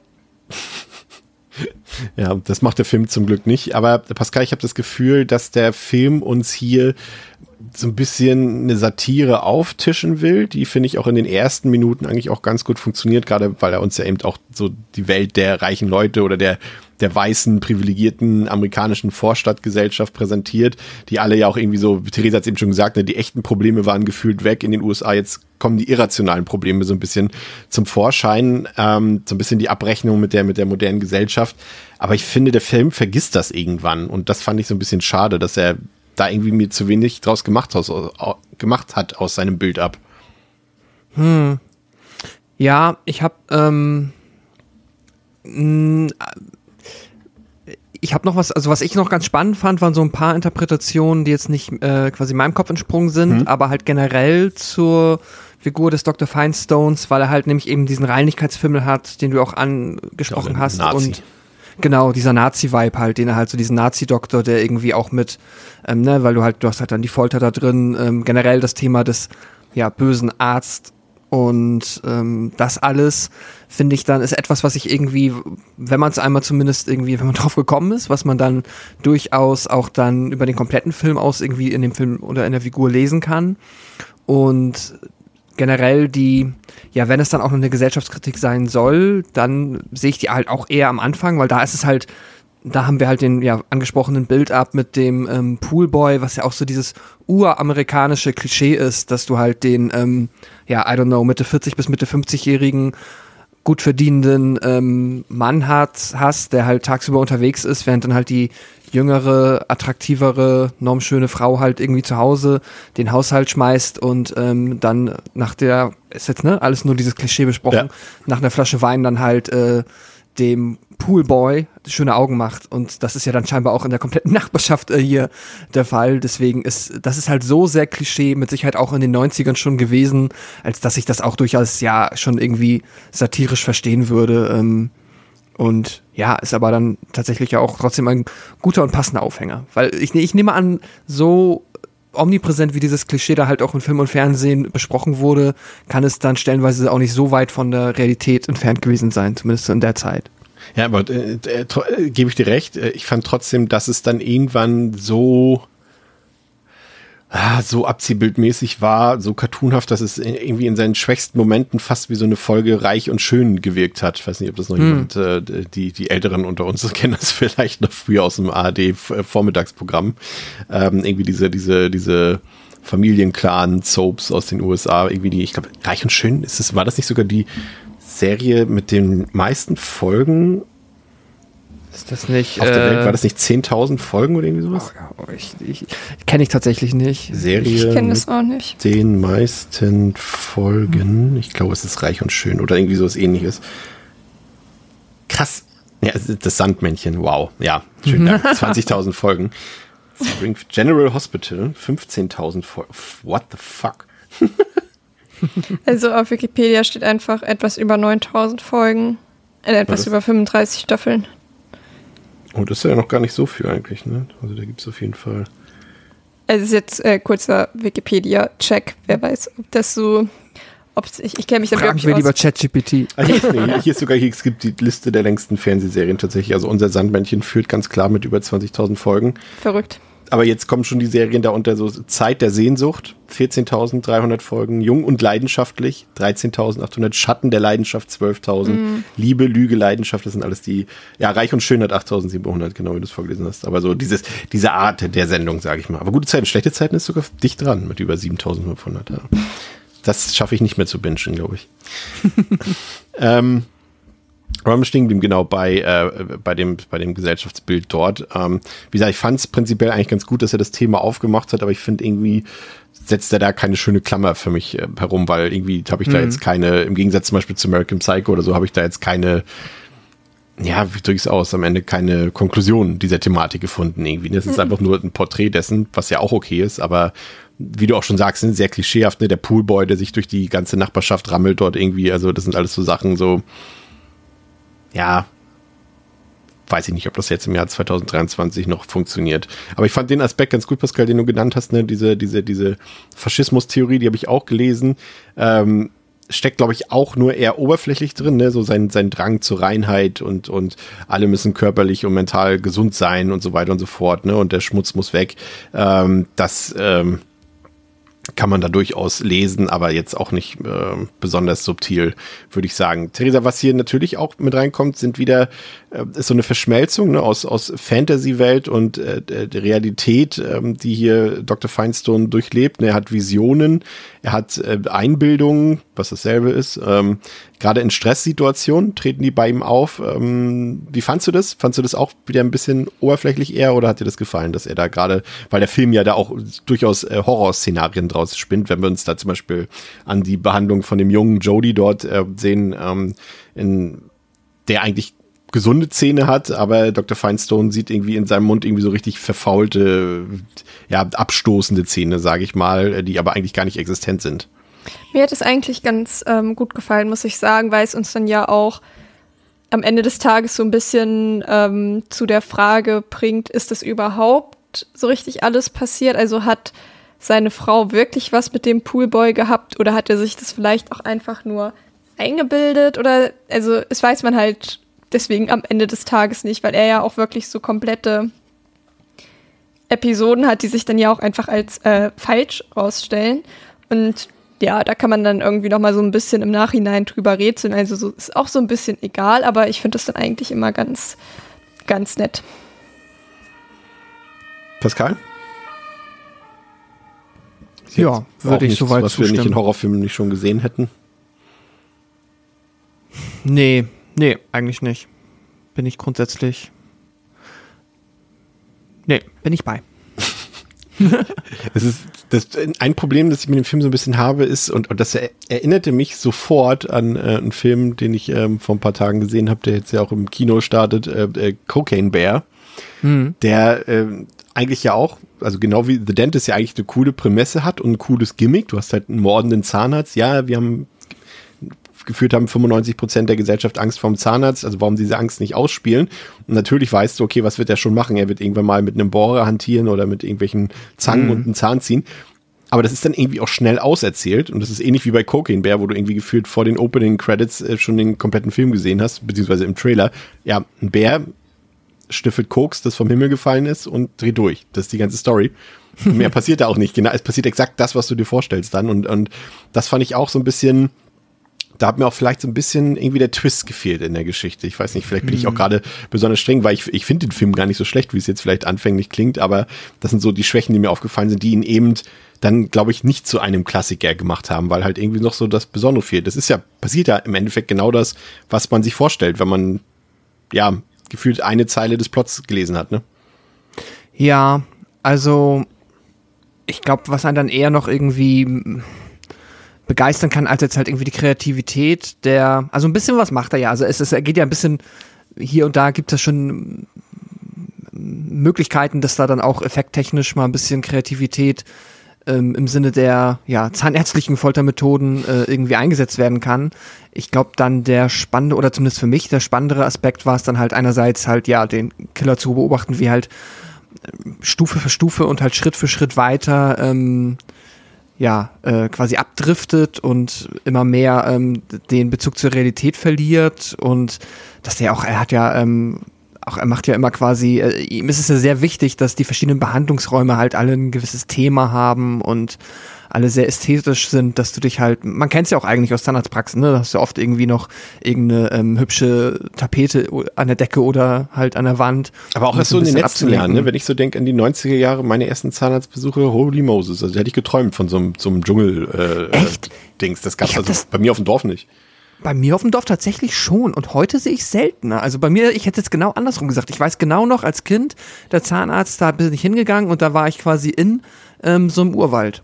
Ja, das macht der Film zum Glück nicht. Aber Pascal, ich habe das Gefühl, dass der Film uns hier so ein bisschen eine Satire auftischen will, die finde ich auch in den ersten Minuten eigentlich auch ganz gut funktioniert, gerade weil er uns ja eben auch so die Welt der reichen Leute oder der der weißen, privilegierten amerikanischen Vorstadtgesellschaft präsentiert, die alle ja auch irgendwie so, Theresa hat es eben schon gesagt, ne, die echten Probleme waren gefühlt weg in den USA, jetzt kommen die irrationalen Probleme so ein bisschen zum Vorschein, ähm, so ein bisschen die Abrechnung mit der, mit der modernen Gesellschaft. Aber ich finde, der Film vergisst das irgendwann und das fand ich so ein bisschen schade, dass er da irgendwie mir zu wenig draus gemacht, aus, au- gemacht hat aus seinem Bild ab. Ja, ich habe ähm, mh, ich habe noch was, also was ich noch ganz spannend fand, waren so ein paar Interpretationen, die jetzt nicht äh, quasi meinem Kopf entsprungen sind, aber halt generell zur Figur des Dr. Feinstones, weil er halt nämlich eben diesen Reinigkeitsfimmel hat, den du auch angesprochen Ja, hast Nazi. und Genau, dieser Nazi-Vibe halt, den er halt so diesen Nazi-Doktor, der irgendwie auch mit, ähm, ne, weil du halt, du hast halt dann die Folter da drin, ähm, generell das Thema des, ja, bösen Arzt und ähm, das alles, finde ich dann, ist etwas, was ich irgendwie, wenn man es einmal zumindest irgendwie, wenn man drauf gekommen ist, was man dann durchaus auch dann über den kompletten Film aus irgendwie in dem Film oder in der Figur lesen kann. Und generell die, ja, wenn es dann auch noch eine Gesellschaftskritik sein soll, dann sehe ich die halt auch eher am Anfang, weil da ist es halt, da haben wir halt den ja angesprochenen Bild ab mit dem ähm, Poolboy, was ja auch so dieses uramerikanische Klischee ist, dass du halt den, ähm, ja, I don't know, Mitte 40 bis Mitte 50-jährigen gut verdienenden ähm, Mann hat, hast, der halt tagsüber unterwegs ist, während dann halt die jüngere, attraktivere, normschöne Frau halt irgendwie zu Hause den Haushalt schmeißt und ähm, dann nach der, ist jetzt ne, alles nur dieses Klischee besprochen, Ja. nach einer Flasche Wein dann halt äh, dem Poolboy schöne Augen macht. Und das ist ja dann scheinbar auch in der kompletten Nachbarschaft äh, hier der Fall. Deswegen ist, das ist halt so sehr Klischee, mit Sicherheit auch in den 90ern schon gewesen, als dass ich das auch durchaus ja schon irgendwie satirisch verstehen würde. Ähm, und ja, ist aber dann tatsächlich ja auch trotzdem ein guter und passender Aufhänger. Weil ich, ich nehme an, so omnipräsent wie dieses Klischee da halt auch in Film und Fernsehen besprochen wurde, kann es dann stellenweise auch nicht so weit von der Realität entfernt gewesen sein, zumindest in der Zeit. Ja, aber äh, äh, äh, gebe ich dir recht. Äh, Ich fand trotzdem, dass es dann irgendwann so so abziehbildmäßig war, so cartoonhaft, dass es irgendwie in seinen schwächsten Momenten fast wie so eine Folge reich und schön gewirkt hat. Ich weiß nicht, ob das noch jemand, äh, die, die Älteren unter uns kennen das vielleicht noch früher aus dem ARD-Vormittagsprogramm. Ähm, irgendwie diese, diese, diese Familienclan-Soaps aus den USA, irgendwie die, ich glaube, reich und schön, ist es, war das nicht sogar die Serie mit den meisten Folgen Ist das nicht. auf der äh, Welt? War das nicht 10.000 Folgen oder irgendwie sowas? Oh, ja, ich, ich, kenne ich tatsächlich nicht. Serie Ich kenne das auch nicht. den meisten Folgen. Ich glaube, es ist reich und schön oder irgendwie sowas ähnliches. Krass. Ja, das Sandmännchen, wow. Ja, schön Dank. 20.000 Folgen. Spring General Hospital, 15.000 Folgen. What the fuck? Also auf Wikipedia steht einfach etwas über 9000 Folgen in etwas Was? über 35 Staffeln. Oh, das ist ja noch gar nicht so viel eigentlich, ne? Also da gibt es auf jeden Fall. Also es ist jetzt äh, kurzer Wikipedia-Check. Wer weiß, ob das so. Ob ich, ich kenne mich da Fragen wir aus. lieber ChatGPT. Ah, hier, hier ist sogar, hier, es gibt die Liste der längsten Fernsehserien tatsächlich. Also unser Sandmännchen führt ganz klar mit über 20.000 Folgen. Verrückt. Aber jetzt kommen schon die Serien da unter so Zeit der Sehnsucht, 14.300 Folgen, Jung und Leidenschaftlich, 13.800, Schatten der Leidenschaft, 12.000, Liebe, Lüge, Leidenschaft, das sind alles die, ja, Reich und Schön hat 8.700, genau wie du es vorgelesen hast. Aber so dieses, diese Art der Sendung, sage ich mal. Aber gute Zeiten, schlechte Zeiten ist sogar dicht dran mit über 7.500. Ja. Das schaffe ich nicht mehr zu bingen, glaube ich. ähm, Stehen geblieben, genau, bei, äh, bei, dem, bei dem Gesellschaftsbild dort. Ähm, wie gesagt, ich fand es prinzipiell eigentlich ganz gut, dass er das Thema aufgemacht hat, aber ich finde irgendwie setzt er da keine schöne Klammer für mich äh, herum, weil irgendwie habe ich da Mhm. jetzt keine, im Gegensatz zum Beispiel zu American Psycho oder so, habe ich da jetzt keine, ja, wie drücke ich es aus, am Ende keine Konklusion dieser Thematik gefunden irgendwie. Das ist einfach nur ein Porträt dessen, was ja auch okay ist, aber wie du auch schon sagst, sind sehr klischeehaft, ne? Der Poolboy, der sich durch die ganze Nachbarschaft rammelt dort irgendwie, also das sind alles so Sachen, so, ja, weiß ich nicht, ob das jetzt im Jahr 2023 noch funktioniert. Aber ich fand den Aspekt ganz gut, Pascal, den du genannt hast, ne? diese, diese, diese Faschismus-Theorie, die habe ich auch gelesen. Ähm, steckt, glaube ich, auch nur eher oberflächlich drin, ne? so sein, sein Drang zur Reinheit und, und alle müssen körperlich und mental gesund sein und so weiter und so fort, ne? Und der Schmutz muss weg. Ähm, das ähm, kann man da durchaus lesen, aber jetzt auch nicht äh, besonders subtil, würde ich sagen. Theresa, was hier natürlich auch mit reinkommt, sind wieder, äh, ist so eine Verschmelzung ne, aus, aus Fantasy-Welt und äh, Realität, ähm, die hier Dr. Feinstone durchlebt. Ne, Er hat Visionen, er hat äh, Einbildungen, was dasselbe ist. Ähm, Gerade in Stresssituationen treten die bei ihm auf. Ähm, wie fandst du das? Fandst du das auch wieder ein bisschen oberflächlich eher oder hat dir das gefallen, dass er da gerade, weil der Film ja da auch durchaus äh, Horrorszenarien draus spinnt, wenn wir uns da zum Beispiel an die Behandlung von dem jungen Jody dort äh, sehen, ähm, in der eigentlich gesunde Zähne hat, aber Dr. Feinstone sieht irgendwie in seinem Mund irgendwie so richtig verfaulte, ja, abstoßende Zähne, sage ich mal, die aber eigentlich gar nicht existent sind. Mir hat es eigentlich ganz ähm, gut gefallen, muss ich sagen, weil es uns dann ja auch am Ende des Tages so ein bisschen ähm, zu der Frage bringt, ist das überhaupt so richtig alles passiert? Also hat seine Frau wirklich was mit dem Poolboy gehabt oder hat er sich das vielleicht auch einfach nur eingebildet oder also es weiß man halt deswegen am Ende des Tages nicht, weil er ja auch wirklich so komplette Episoden hat, die sich dann ja auch einfach als äh, falsch rausstellen und ja, da kann man dann irgendwie noch mal so ein bisschen im Nachhinein drüber rätseln. Also so, ist auch so ein bisschen egal, aber ich finde das dann eigentlich immer ganz, ganz nett. Pascal? Ist Ja, würde ich soweit Was wir nicht in zustimmen. Horrorfilmen nicht schon gesehen hätten. Nee, nee, eigentlich nicht. Bin ich grundsätzlich. Nee, bin ich bei. Das ist das, ein Problem, das ich mit dem Film so ein bisschen habe, ist, und, und das er, erinnerte mich sofort an äh, einen Film, den ich ähm, vor ein paar Tagen gesehen habe, der jetzt ja auch im Kino startet, äh, äh, Cocaine Bear, der ähm, eigentlich ja auch, also genau wie The Dentist ja eigentlich eine coole Prämisse hat und ein cooles Gimmick. Du hast halt einen mordenden Zahnarzt. Ja, wir haben geführt haben 95 Prozent der Gesellschaft Angst vorm Zahnarzt, also warum diese Angst nicht ausspielen. Und natürlich weißt du, okay, was wird er schon machen? Er wird irgendwann mal mit einem Bohrer hantieren oder mit irgendwelchen Zangen und einen Zahn ziehen. Aber das ist dann irgendwie auch schnell auserzählt und das ist ähnlich wie bei Cocaine Bear, wo du irgendwie gefühlt vor den Opening Credits äh, schon den kompletten Film gesehen hast, beziehungsweise im Trailer. Ja, ein Bär schnüffelt Koks, das vom Himmel gefallen ist und dreht durch. Das ist die ganze Story. Mehr passiert da auch nicht. Genau, es passiert exakt das, was du dir vorstellst dann. Und, und das fand ich auch so ein bisschen, da hat mir auch vielleicht so ein bisschen irgendwie der Twist gefehlt in der Geschichte. Ich weiß nicht, vielleicht bin ich auch gerade besonders streng, weil ich, ich finde den Film gar nicht so schlecht, wie es jetzt vielleicht anfänglich klingt, aber das sind so die Schwächen, die mir aufgefallen sind, die ihn eben dann, glaube ich, nicht zu einem Klassiker gemacht haben, weil halt irgendwie noch so das Besondere fehlt. Das ist ja, passiert ja im Endeffekt genau das, was man sich vorstellt, wenn man, ja, gefühlt eine Zeile des Plots gelesen hat, ne? Ja, also ich glaube, was einen dann eher noch irgendwie begeistern kann, als jetzt halt irgendwie die Kreativität der, also ein bisschen was macht er ja. Also es, es geht ja ein bisschen, hier und da gibt es schon Möglichkeiten, dass da dann auch effekttechnisch mal ein bisschen Kreativität ähm, im Sinne der ja, zahnärztlichen Foltermethoden äh, irgendwie eingesetzt werden kann. Ich glaube dann der spannende, oder zumindest für mich der spannendere Aspekt war es dann halt einerseits halt ja den Killer zu beobachten, wie halt Stufe für Stufe und halt Schritt für Schritt weiter ähm, ja äh, quasi abdriftet und immer mehr ähm, den Bezug zur Realität verliert und dass der auch er hat ja ähm, auch er macht ja immer quasi äh, ihm ist es ja sehr wichtig, dass die verschiedenen Behandlungsräume halt alle ein gewisses Thema haben und alle sehr ästhetisch sind, dass du dich halt, man kennt es ja auch eigentlich aus Zahnarztpraxen, ne? Da hast du oft irgendwie noch irgendeine ähm, hübsche Tapete an der Decke oder halt an der Wand. Aber auch erst das so in den letzten Jahren, ne? wenn ich so denke an die 90er Jahre, meine ersten Zahnarztbesuche, holy Moses, also hätte ich geträumt von so einem, so einem Dschungel äh, Echt? Dings. Das Ich hab also das- bei mir auf dem Dorf nicht. Bei mir auf dem Dorf tatsächlich schon und heute sehe ich seltener. Also bei mir, ich hätte jetzt genau andersrum gesagt. Ich weiß genau noch als Kind, der Zahnarzt, da bin ich hingegangen und da war ich quasi in ähm, so einem Urwald.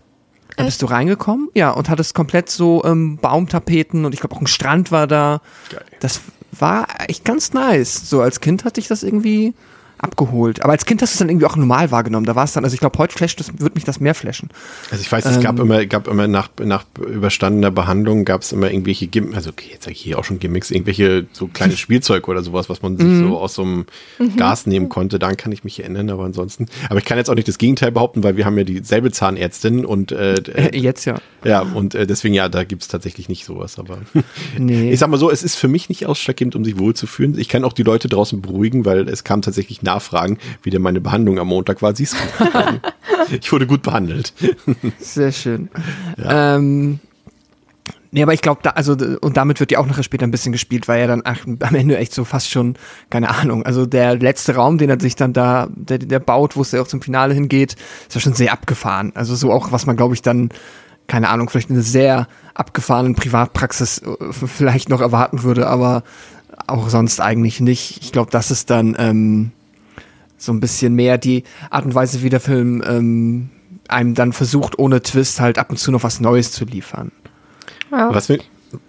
Da bist du reingekommen, ja, und hattest komplett so ähm, Baumtapeten und ich glaube auch ein Strand war da. Geil. Das war echt ganz nice. So als Kind hatte ich das irgendwie abgeholt. Aber als Kind hast du es dann irgendwie auch normal wahrgenommen. Da war es dann, also ich glaube, heute flasht das, wird mich das mehr flashen. Also ich weiß, es gab Ähm. immer, gab immer nach, nach überstandener Behandlung gab es immer irgendwelche Gimmicks, also okay, jetzt sage ich hier auch schon Gimmicks, irgendwelche so kleine Spielzeug oder sowas, was man sich Mhm. so aus so einem Glas nehmen konnte. Daran kann ich mich erinnern, aber ansonsten. Aber ich kann jetzt auch nicht das Gegenteil behaupten, weil wir haben ja dieselbe Zahnärztin und äh, äh, Jetzt ja. ja, und äh, deswegen ja, da gibt es tatsächlich nicht sowas. Aber Nee. ich sag mal so, es ist für mich nicht ausschlaggebend, um sich wohlzufühlen. Ich kann auch die Leute draußen beruhigen, weil es kam tatsächlich Nachfragen, wie denn meine Behandlung am Montag war. Siehst du? ich wurde gut behandelt. Sehr schön. Ähm, nee, aber ich glaube, da, also, und damit wird ja auch nachher später ein bisschen gespielt, weil er dann ach, am Ende echt so fast schon, keine Ahnung, also der letzte Raum, den er sich dann da, der, der baut, wo es ja auch zum Finale hingeht, ist ja schon sehr abgefahren. Also so auch, was man, glaube ich, dann, keine Ahnung, vielleicht in einer sehr abgefahrenen Privatpraxis äh, vielleicht noch erwarten würde, aber auch sonst eigentlich nicht. Ich glaube, das ist dann, ähm, so ein bisschen mehr die Art und Weise, wie der Film ähm, einem dann versucht, ohne Twist halt ab und zu noch was Neues zu liefern. Ja. Was mir,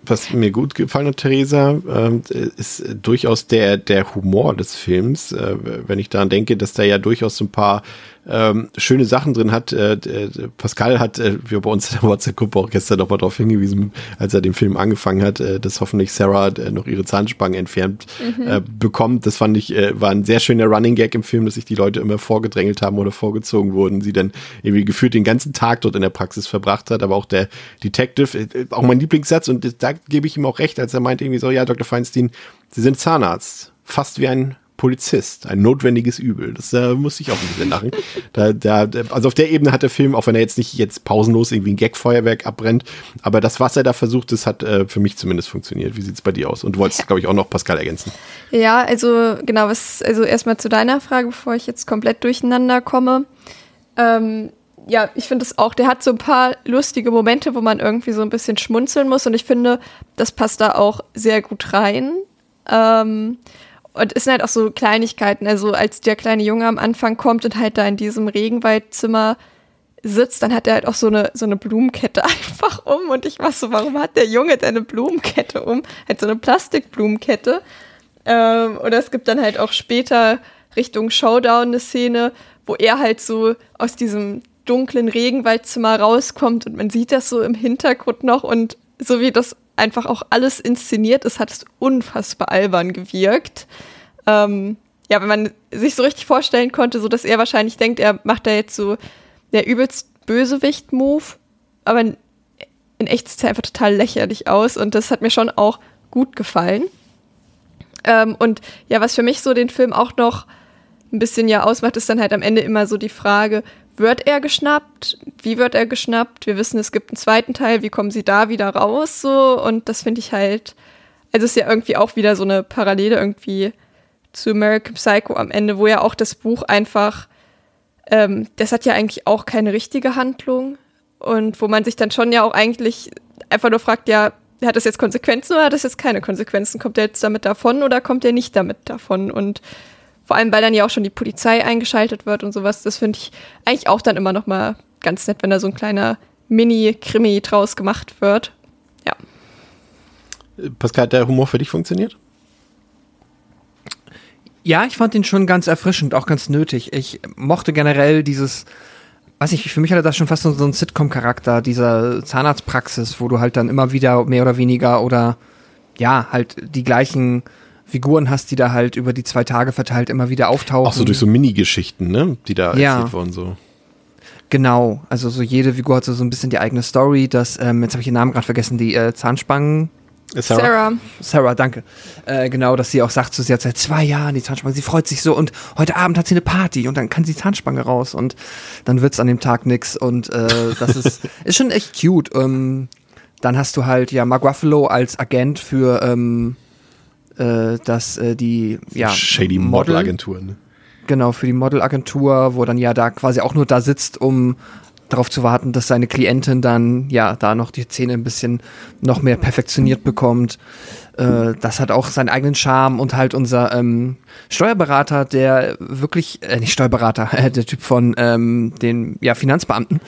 was mir gut gefallen hat, Theresa, ähm, ist durchaus der, der Humor des Films. Äh, wenn ich daran denke, dass da ja durchaus so ein paar ähm, schöne Sachen drin hat. Äh, äh, Pascal hat, äh, wir bei uns in der WhatsApp-Gruppe auch gestern noch mal darauf hingewiesen, als er den Film angefangen hat, äh, dass hoffentlich Sarah äh, noch ihre Zahnspangen entfernt äh, bekommt. Das fand ich, äh, war ein sehr schöner Running Gag im Film, dass sich die Leute immer vorgedrängelt haben oder vorgezogen wurden, sie dann irgendwie gefühlt den ganzen Tag dort in der Praxis verbracht hat. Aber auch der Detective, äh, auch mein Lieblingssatz, und da gebe ich ihm auch recht, als er meinte irgendwie so, ja, Dr. Feinstein, Sie sind Zahnarzt. Fast wie ein Polizist, ein notwendiges Übel. Das äh, musste ich auch ein bisschen lachen. Da, da, also auf der Ebene hat der Film, auch wenn er jetzt nicht jetzt pausenlos irgendwie ein Gagfeuerwerk abbrennt, aber das, was er da versucht, das hat äh, für mich zumindest funktioniert. Wie sieht's bei dir aus? Und du wolltest, glaube ich, auch noch Pascal ergänzen. Ja, also genau, was, also erstmal zu deiner Frage, bevor ich jetzt komplett durcheinander komme. Ähm, ja, ich finde es auch, der hat so ein paar lustige Momente, wo man irgendwie so ein bisschen schmunzeln muss und ich finde, das passt da auch sehr gut rein. Ähm, und es sind halt auch so Kleinigkeiten, also als der kleine Junge am Anfang kommt und halt da in diesem Regenwaldzimmer sitzt, dann hat er halt auch so eine, so eine Blumenkette einfach um und ich war so, warum hat der Junge denn eine Blumenkette um? Halt so eine Plastikblumenkette. Ähm, oder es gibt dann halt auch später Richtung Showdown eine Szene, wo er halt so aus diesem dunklen Regenwaldzimmer rauskommt und man sieht das so im Hintergrund noch und so wie das einfach auch alles inszeniert ist, hat es unfassbar albern gewirkt. Ähm, ja, wenn man sich so richtig vorstellen konnte, so dass er wahrscheinlich denkt, er macht da jetzt so der übelst Bösewicht-Move, aber in, echt sieht es einfach total lächerlich aus und das hat mir schon auch gut gefallen. Ähm, und ja, was für mich so den Film auch noch ein bisschen ja ausmacht, ist dann halt am Ende immer so die Frage, wird er geschnappt? Wie wird er geschnappt? Wir wissen, es gibt einen zweiten Teil, wie kommen sie da wieder raus? So, und das finde ich halt, also es ist ja irgendwie auch wieder so eine Parallele irgendwie zu American Psycho am Ende, wo ja auch das Buch einfach, ähm, das hat ja eigentlich auch keine richtige Handlung und wo man sich dann schon ja auch eigentlich einfach nur fragt, ja, hat das jetzt Konsequenzen oder hat das jetzt keine Konsequenzen? Kommt er jetzt damit davon oder kommt er nicht damit davon? Und vor allem, weil dann ja auch schon die Polizei eingeschaltet wird und sowas, das finde ich eigentlich auch dann immer noch mal ganz nett, wenn da so ein kleiner Mini-Krimi draus gemacht wird. Ja. Pascal, hat der Humor für dich funktioniert? Ja, ich fand den schon ganz erfrischend, auch ganz nötig. Ich mochte generell dieses, weiß ich, für mich hatte das schon fast so einen Sitcom-Charakter, dieser Zahnarztpraxis, wo du halt dann immer wieder mehr oder weniger oder ja, halt die gleichen Figuren hast, die da halt über die zwei Tage verteilt immer wieder auftauchen. Auch so durch so Mini-Geschichten, ne? Die da Ja. erzählt wurden, so. Genau, also so jede Figur hat so, so ein bisschen die eigene Story, das, ähm, jetzt habe ich den Namen gerade vergessen, die äh, Zahnspangen. Sarah. Sarah, danke. Äh, genau, dass sie auch sagt, so, sie hat seit zwei Jahren die Zahnspange, sie freut sich so und heute Abend hat sie eine Party und dann kann sie die Zahnspange raus und dann wird's an dem Tag nix und äh, das ist, ist schon echt cute. Ähm, dann hast du halt ja Mark Ruffalo als Agent für ähm, äh, das, äh, die ja, Shady Model-Agentur, ne? Genau, für die Modelagentur, wo dann ja da quasi auch nur da sitzt, um darauf zu warten, dass seine Klientin dann ja da noch die Szene ein bisschen noch mehr perfektioniert bekommt. Äh, das hat auch seinen eigenen Charme und halt unser ähm, Steuerberater, der wirklich, äh, nicht Steuerberater, äh, der Typ von ähm, den ja, Finanzbeamten,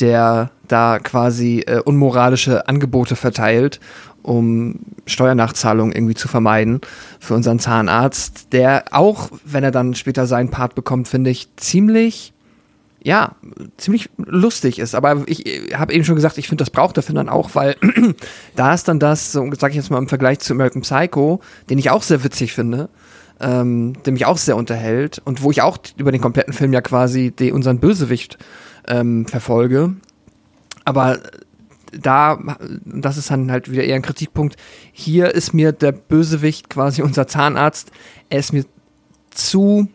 der da quasi äh, unmoralische Angebote verteilt, um Steuernachzahlungen irgendwie zu vermeiden für unseren Zahnarzt, der auch, wenn er dann später seinen Part bekommt, finde ich ziemlich ja, ziemlich lustig ist. Aber ich habe eben schon gesagt, ich finde, das braucht der Film dann auch, weil da ist dann das, so sag ich jetzt mal im Vergleich zu American Psycho, den ich auch sehr witzig finde, ähm, der mich auch sehr unterhält und wo ich auch über den kompletten Film ja quasi die, unseren Bösewicht ähm, verfolge. Aber da, das ist dann halt wieder eher ein Kritikpunkt. Hier ist mir der Bösewicht quasi unser Zahnarzt. Er ist mir zu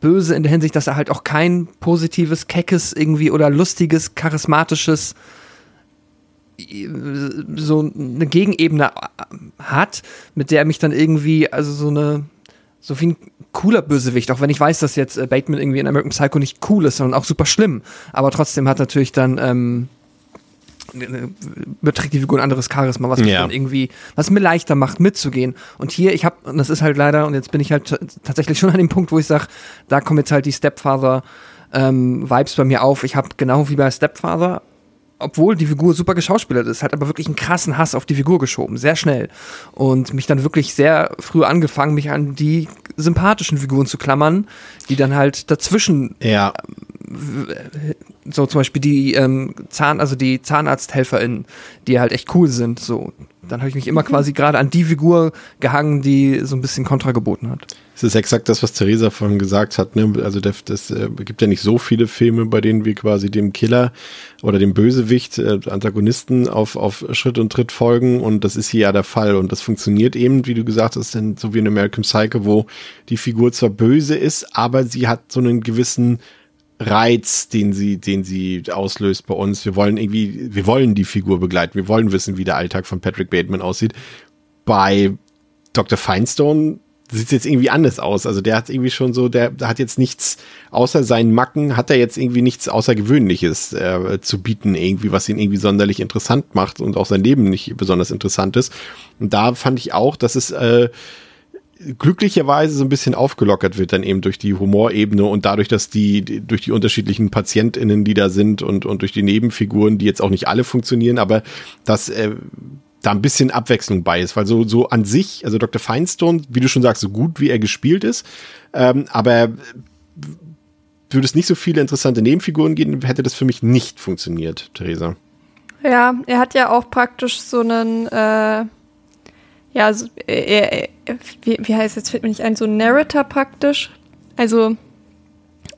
böse in der Hinsicht, dass er halt auch kein positives, keckes irgendwie oder lustiges, charismatisches so eine Gegenebene hat, mit der er mich dann irgendwie, also so eine, so wie ein cooler Bösewicht, auch wenn ich weiß, dass jetzt äh, Bateman irgendwie in American Psycho nicht cool ist, sondern auch super schlimm. Aber trotzdem hat natürlich dann ähm, beträgt die Figur ein anderes Charisma, was ja. dann irgendwie, was mir leichter macht, mitzugehen. Und hier, ich habe, und das ist halt leider, und jetzt bin ich halt tatsächlich schon an dem Punkt, wo ich sage, da kommen jetzt halt die Stepfather ähm, Vibes bei mir auf. Ich habe genau wie bei Stepfather obwohl die Figur super geschauspielert ist, hat aber wirklich einen krassen Hass auf die Figur geschoben, sehr schnell. Und mich dann wirklich sehr früh angefangen, mich an die sympathischen Figuren zu klammern, die dann halt dazwischen ja. So zum Beispiel die ähm, Zahn, also die ZahnarzthelferInnen, die halt echt cool sind, so dann habe ich mich immer quasi gerade an die Figur gehangen, die so ein bisschen Kontra geboten hat. Es ist exakt das, was Theresa vorhin gesagt hat. Ne? Also das, das äh, gibt ja nicht so viele Filme, bei denen wir quasi dem Killer oder dem Bösewicht, äh, Antagonisten auf, auf Schritt und Tritt folgen und das ist hier ja der Fall und das funktioniert eben, wie du gesagt hast, denn so wie in American Psycho, wo die Figur zwar böse ist, aber sie hat so einen gewissen Reiz, den sie, den sie auslöst bei uns. Wir wollen irgendwie, wir wollen die Figur begleiten. Wir wollen wissen, wie der Alltag von Patrick Bateman aussieht. Bei Dr. Feinstone sieht es jetzt irgendwie anders aus. Also der hat irgendwie schon so, der, hat jetzt nichts außer seinen Macken, hat er jetzt irgendwie nichts Außergewöhnliches äh, zu bieten, irgendwie, was ihn irgendwie sonderlich interessant macht und auch sein Leben nicht besonders interessant ist. Und da fand ich auch, dass es äh, glücklicherweise so ein bisschen aufgelockert wird dann eben durch die Humorebene und dadurch, dass die, durch die unterschiedlichen PatientInnen, die da sind und, und durch die Nebenfiguren, die jetzt auch nicht alle funktionieren, aber dass äh, da ein bisschen Abwechslung bei ist, weil so, so an sich, also Dr. Feinstone, wie du schon sagst, so gut wie er gespielt ist, ähm, aber würde es nicht so viele interessante Nebenfiguren geben, hätte das für mich nicht funktioniert, Theresa. Ja, er hat ja auch praktisch so einen äh ja, also, er, er, wie, wie heißt jetzt, fällt mir nicht ein, so ein Narrator praktisch. Also,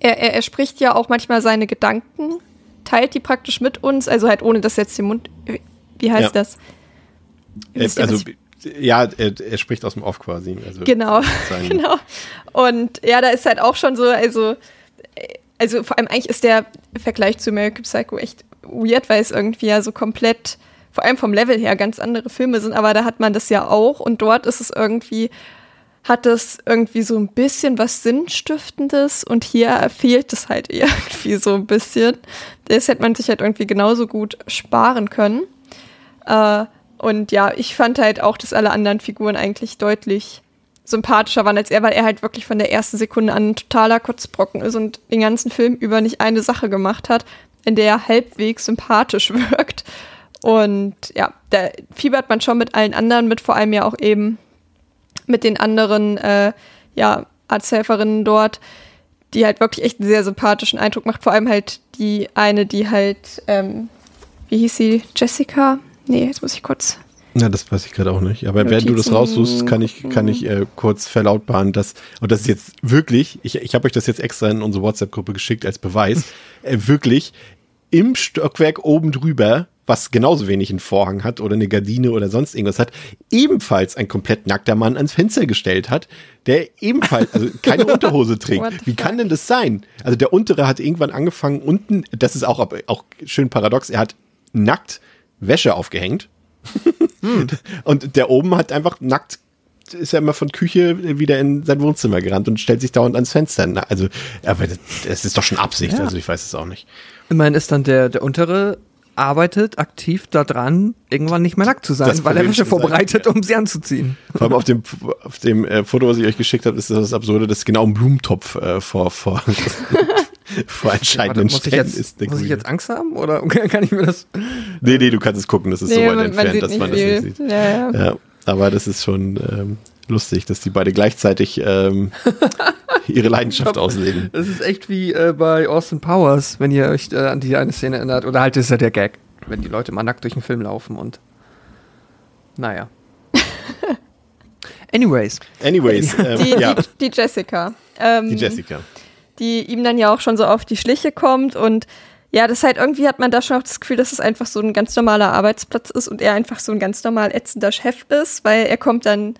er, er, er spricht ja auch manchmal seine Gedanken, teilt die praktisch mit uns, also halt ohne dass jetzt den Mund, wie heißt ja. das? Ihr, also, ja, er, er, spricht aus dem Off quasi. Also genau, genau. Und ja, da ist halt auch schon so, also, also vor allem eigentlich ist der Vergleich zu American Psycho echt weird, weil es irgendwie ja so komplett vor allem vom Level her ganz andere Filme sind, aber da hat man das ja auch und dort ist es irgendwie, hat es irgendwie so ein bisschen was Sinnstiftendes und hier fehlt es halt irgendwie so ein bisschen. Das hätte man sich halt irgendwie genauso gut sparen können. Äh, und ja, ich fand halt auch, dass alle anderen Figuren eigentlich deutlich sympathischer waren als er, weil er halt wirklich von der ersten Sekunde an ein totaler Kotzbrocken ist und den ganzen Film über nicht eine Sache gemacht hat, in der er halbwegs sympathisch wirkt. Und ja, da fiebert man schon mit allen anderen mit, vor allem ja auch eben mit den anderen äh, ja, Arzthelferinnen dort, die halt wirklich echt einen sehr sympathischen Eindruck macht. Vor allem halt die eine, die halt, ähm, wie hieß sie, Jessica? Nee, jetzt muss ich kurz. Ja, das weiß ich gerade auch nicht. Aber Notizen. während du das raussuchst, kann ich, kann ich äh, kurz verlautbaren, dass, und das ist jetzt wirklich, ich, ich habe euch das jetzt extra in unsere WhatsApp-Gruppe geschickt als Beweis, äh, wirklich im Stockwerk oben drüber was genauso wenig einen Vorhang hat oder eine Gardine oder sonst irgendwas hat, ebenfalls ein komplett nackter Mann ans Fenster gestellt hat, der ebenfalls also keine Unterhose trägt. Wie kann denn das sein? Also der untere hat irgendwann angefangen unten, das ist auch, auch schön paradox, er hat nackt Wäsche aufgehängt. Hm. Und der oben hat einfach nackt ist er immer von Küche wieder in sein Wohnzimmer gerannt und stellt sich dauernd ans Fenster. Also, aber das, das ist doch schon Absicht, Ja. also ich weiß es auch nicht. Immerhin ist dann der, der untere arbeitet aktiv daran, irgendwann nicht mehr nackt zu sein, Das weil er Wäsche vorbereitet, ja. um sie anzuziehen. Vor allem auf dem, auf dem äh, Foto, was ich euch geschickt habe, ist das Absurde, dass genau ein Blumentopf äh, vor, vor, vor Warte, entscheidenden ich Stellen jetzt, ist. muss ich jetzt Angst haben oder kann ich mir das? Nee, nee, du kannst es gucken, das ist so weit entfernt, dass man das nicht sieht. Ja, ja. Ja, aber das ist schon ähm, lustig, dass die beide gleichzeitig ähm, ihre Leidenschaft ausleben. Das ist echt wie äh, bei Austin Powers, wenn ihr euch äh, an die eine Szene erinnert. Oder halt ist ja der Gag, wenn die Leute mal nackt durch den Film laufen und. Naja. Anyways. Anyways, ähm, Die, ja, die, die Jessica. Ähm, die Jessica. die ihm dann ja auch schon so auf die Schliche kommt und ja, das halt irgendwie hat man da schon auch das Gefühl, dass es einfach so ein ganz normaler Arbeitsplatz ist und er einfach so ein ganz normal ätzender Chef ist, weil er kommt dann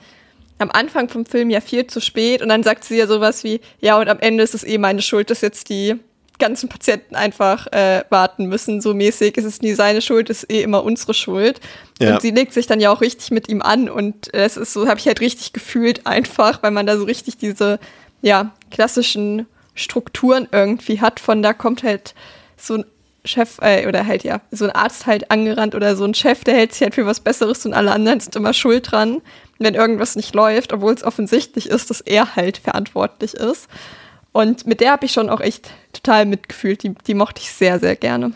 am Anfang vom Film ja viel zu spät und dann sagt sie ja sowas wie, ja, und am Ende ist es eh meine Schuld, dass jetzt die ganzen Patienten einfach äh, warten müssen, so mäßig. Es ist nie seine Schuld, es ist eh immer unsere Schuld. Ja. Und sie legt sich dann ja auch richtig mit ihm an und das ist so, habe ich halt richtig gefühlt einfach, weil man da so richtig diese, ja, klassischen Strukturen irgendwie hat. Von da kommt halt so ein Chef, äh, oder halt ja, so ein Arzt halt angerannt oder so ein Chef, der hält sich halt für was Besseres und alle anderen sind immer schuld dran, wenn irgendwas nicht läuft, obwohl es offensichtlich ist, dass er halt verantwortlich ist. Und mit der habe ich schon auch echt total mitgefühlt. Die, die mochte ich sehr, sehr gerne.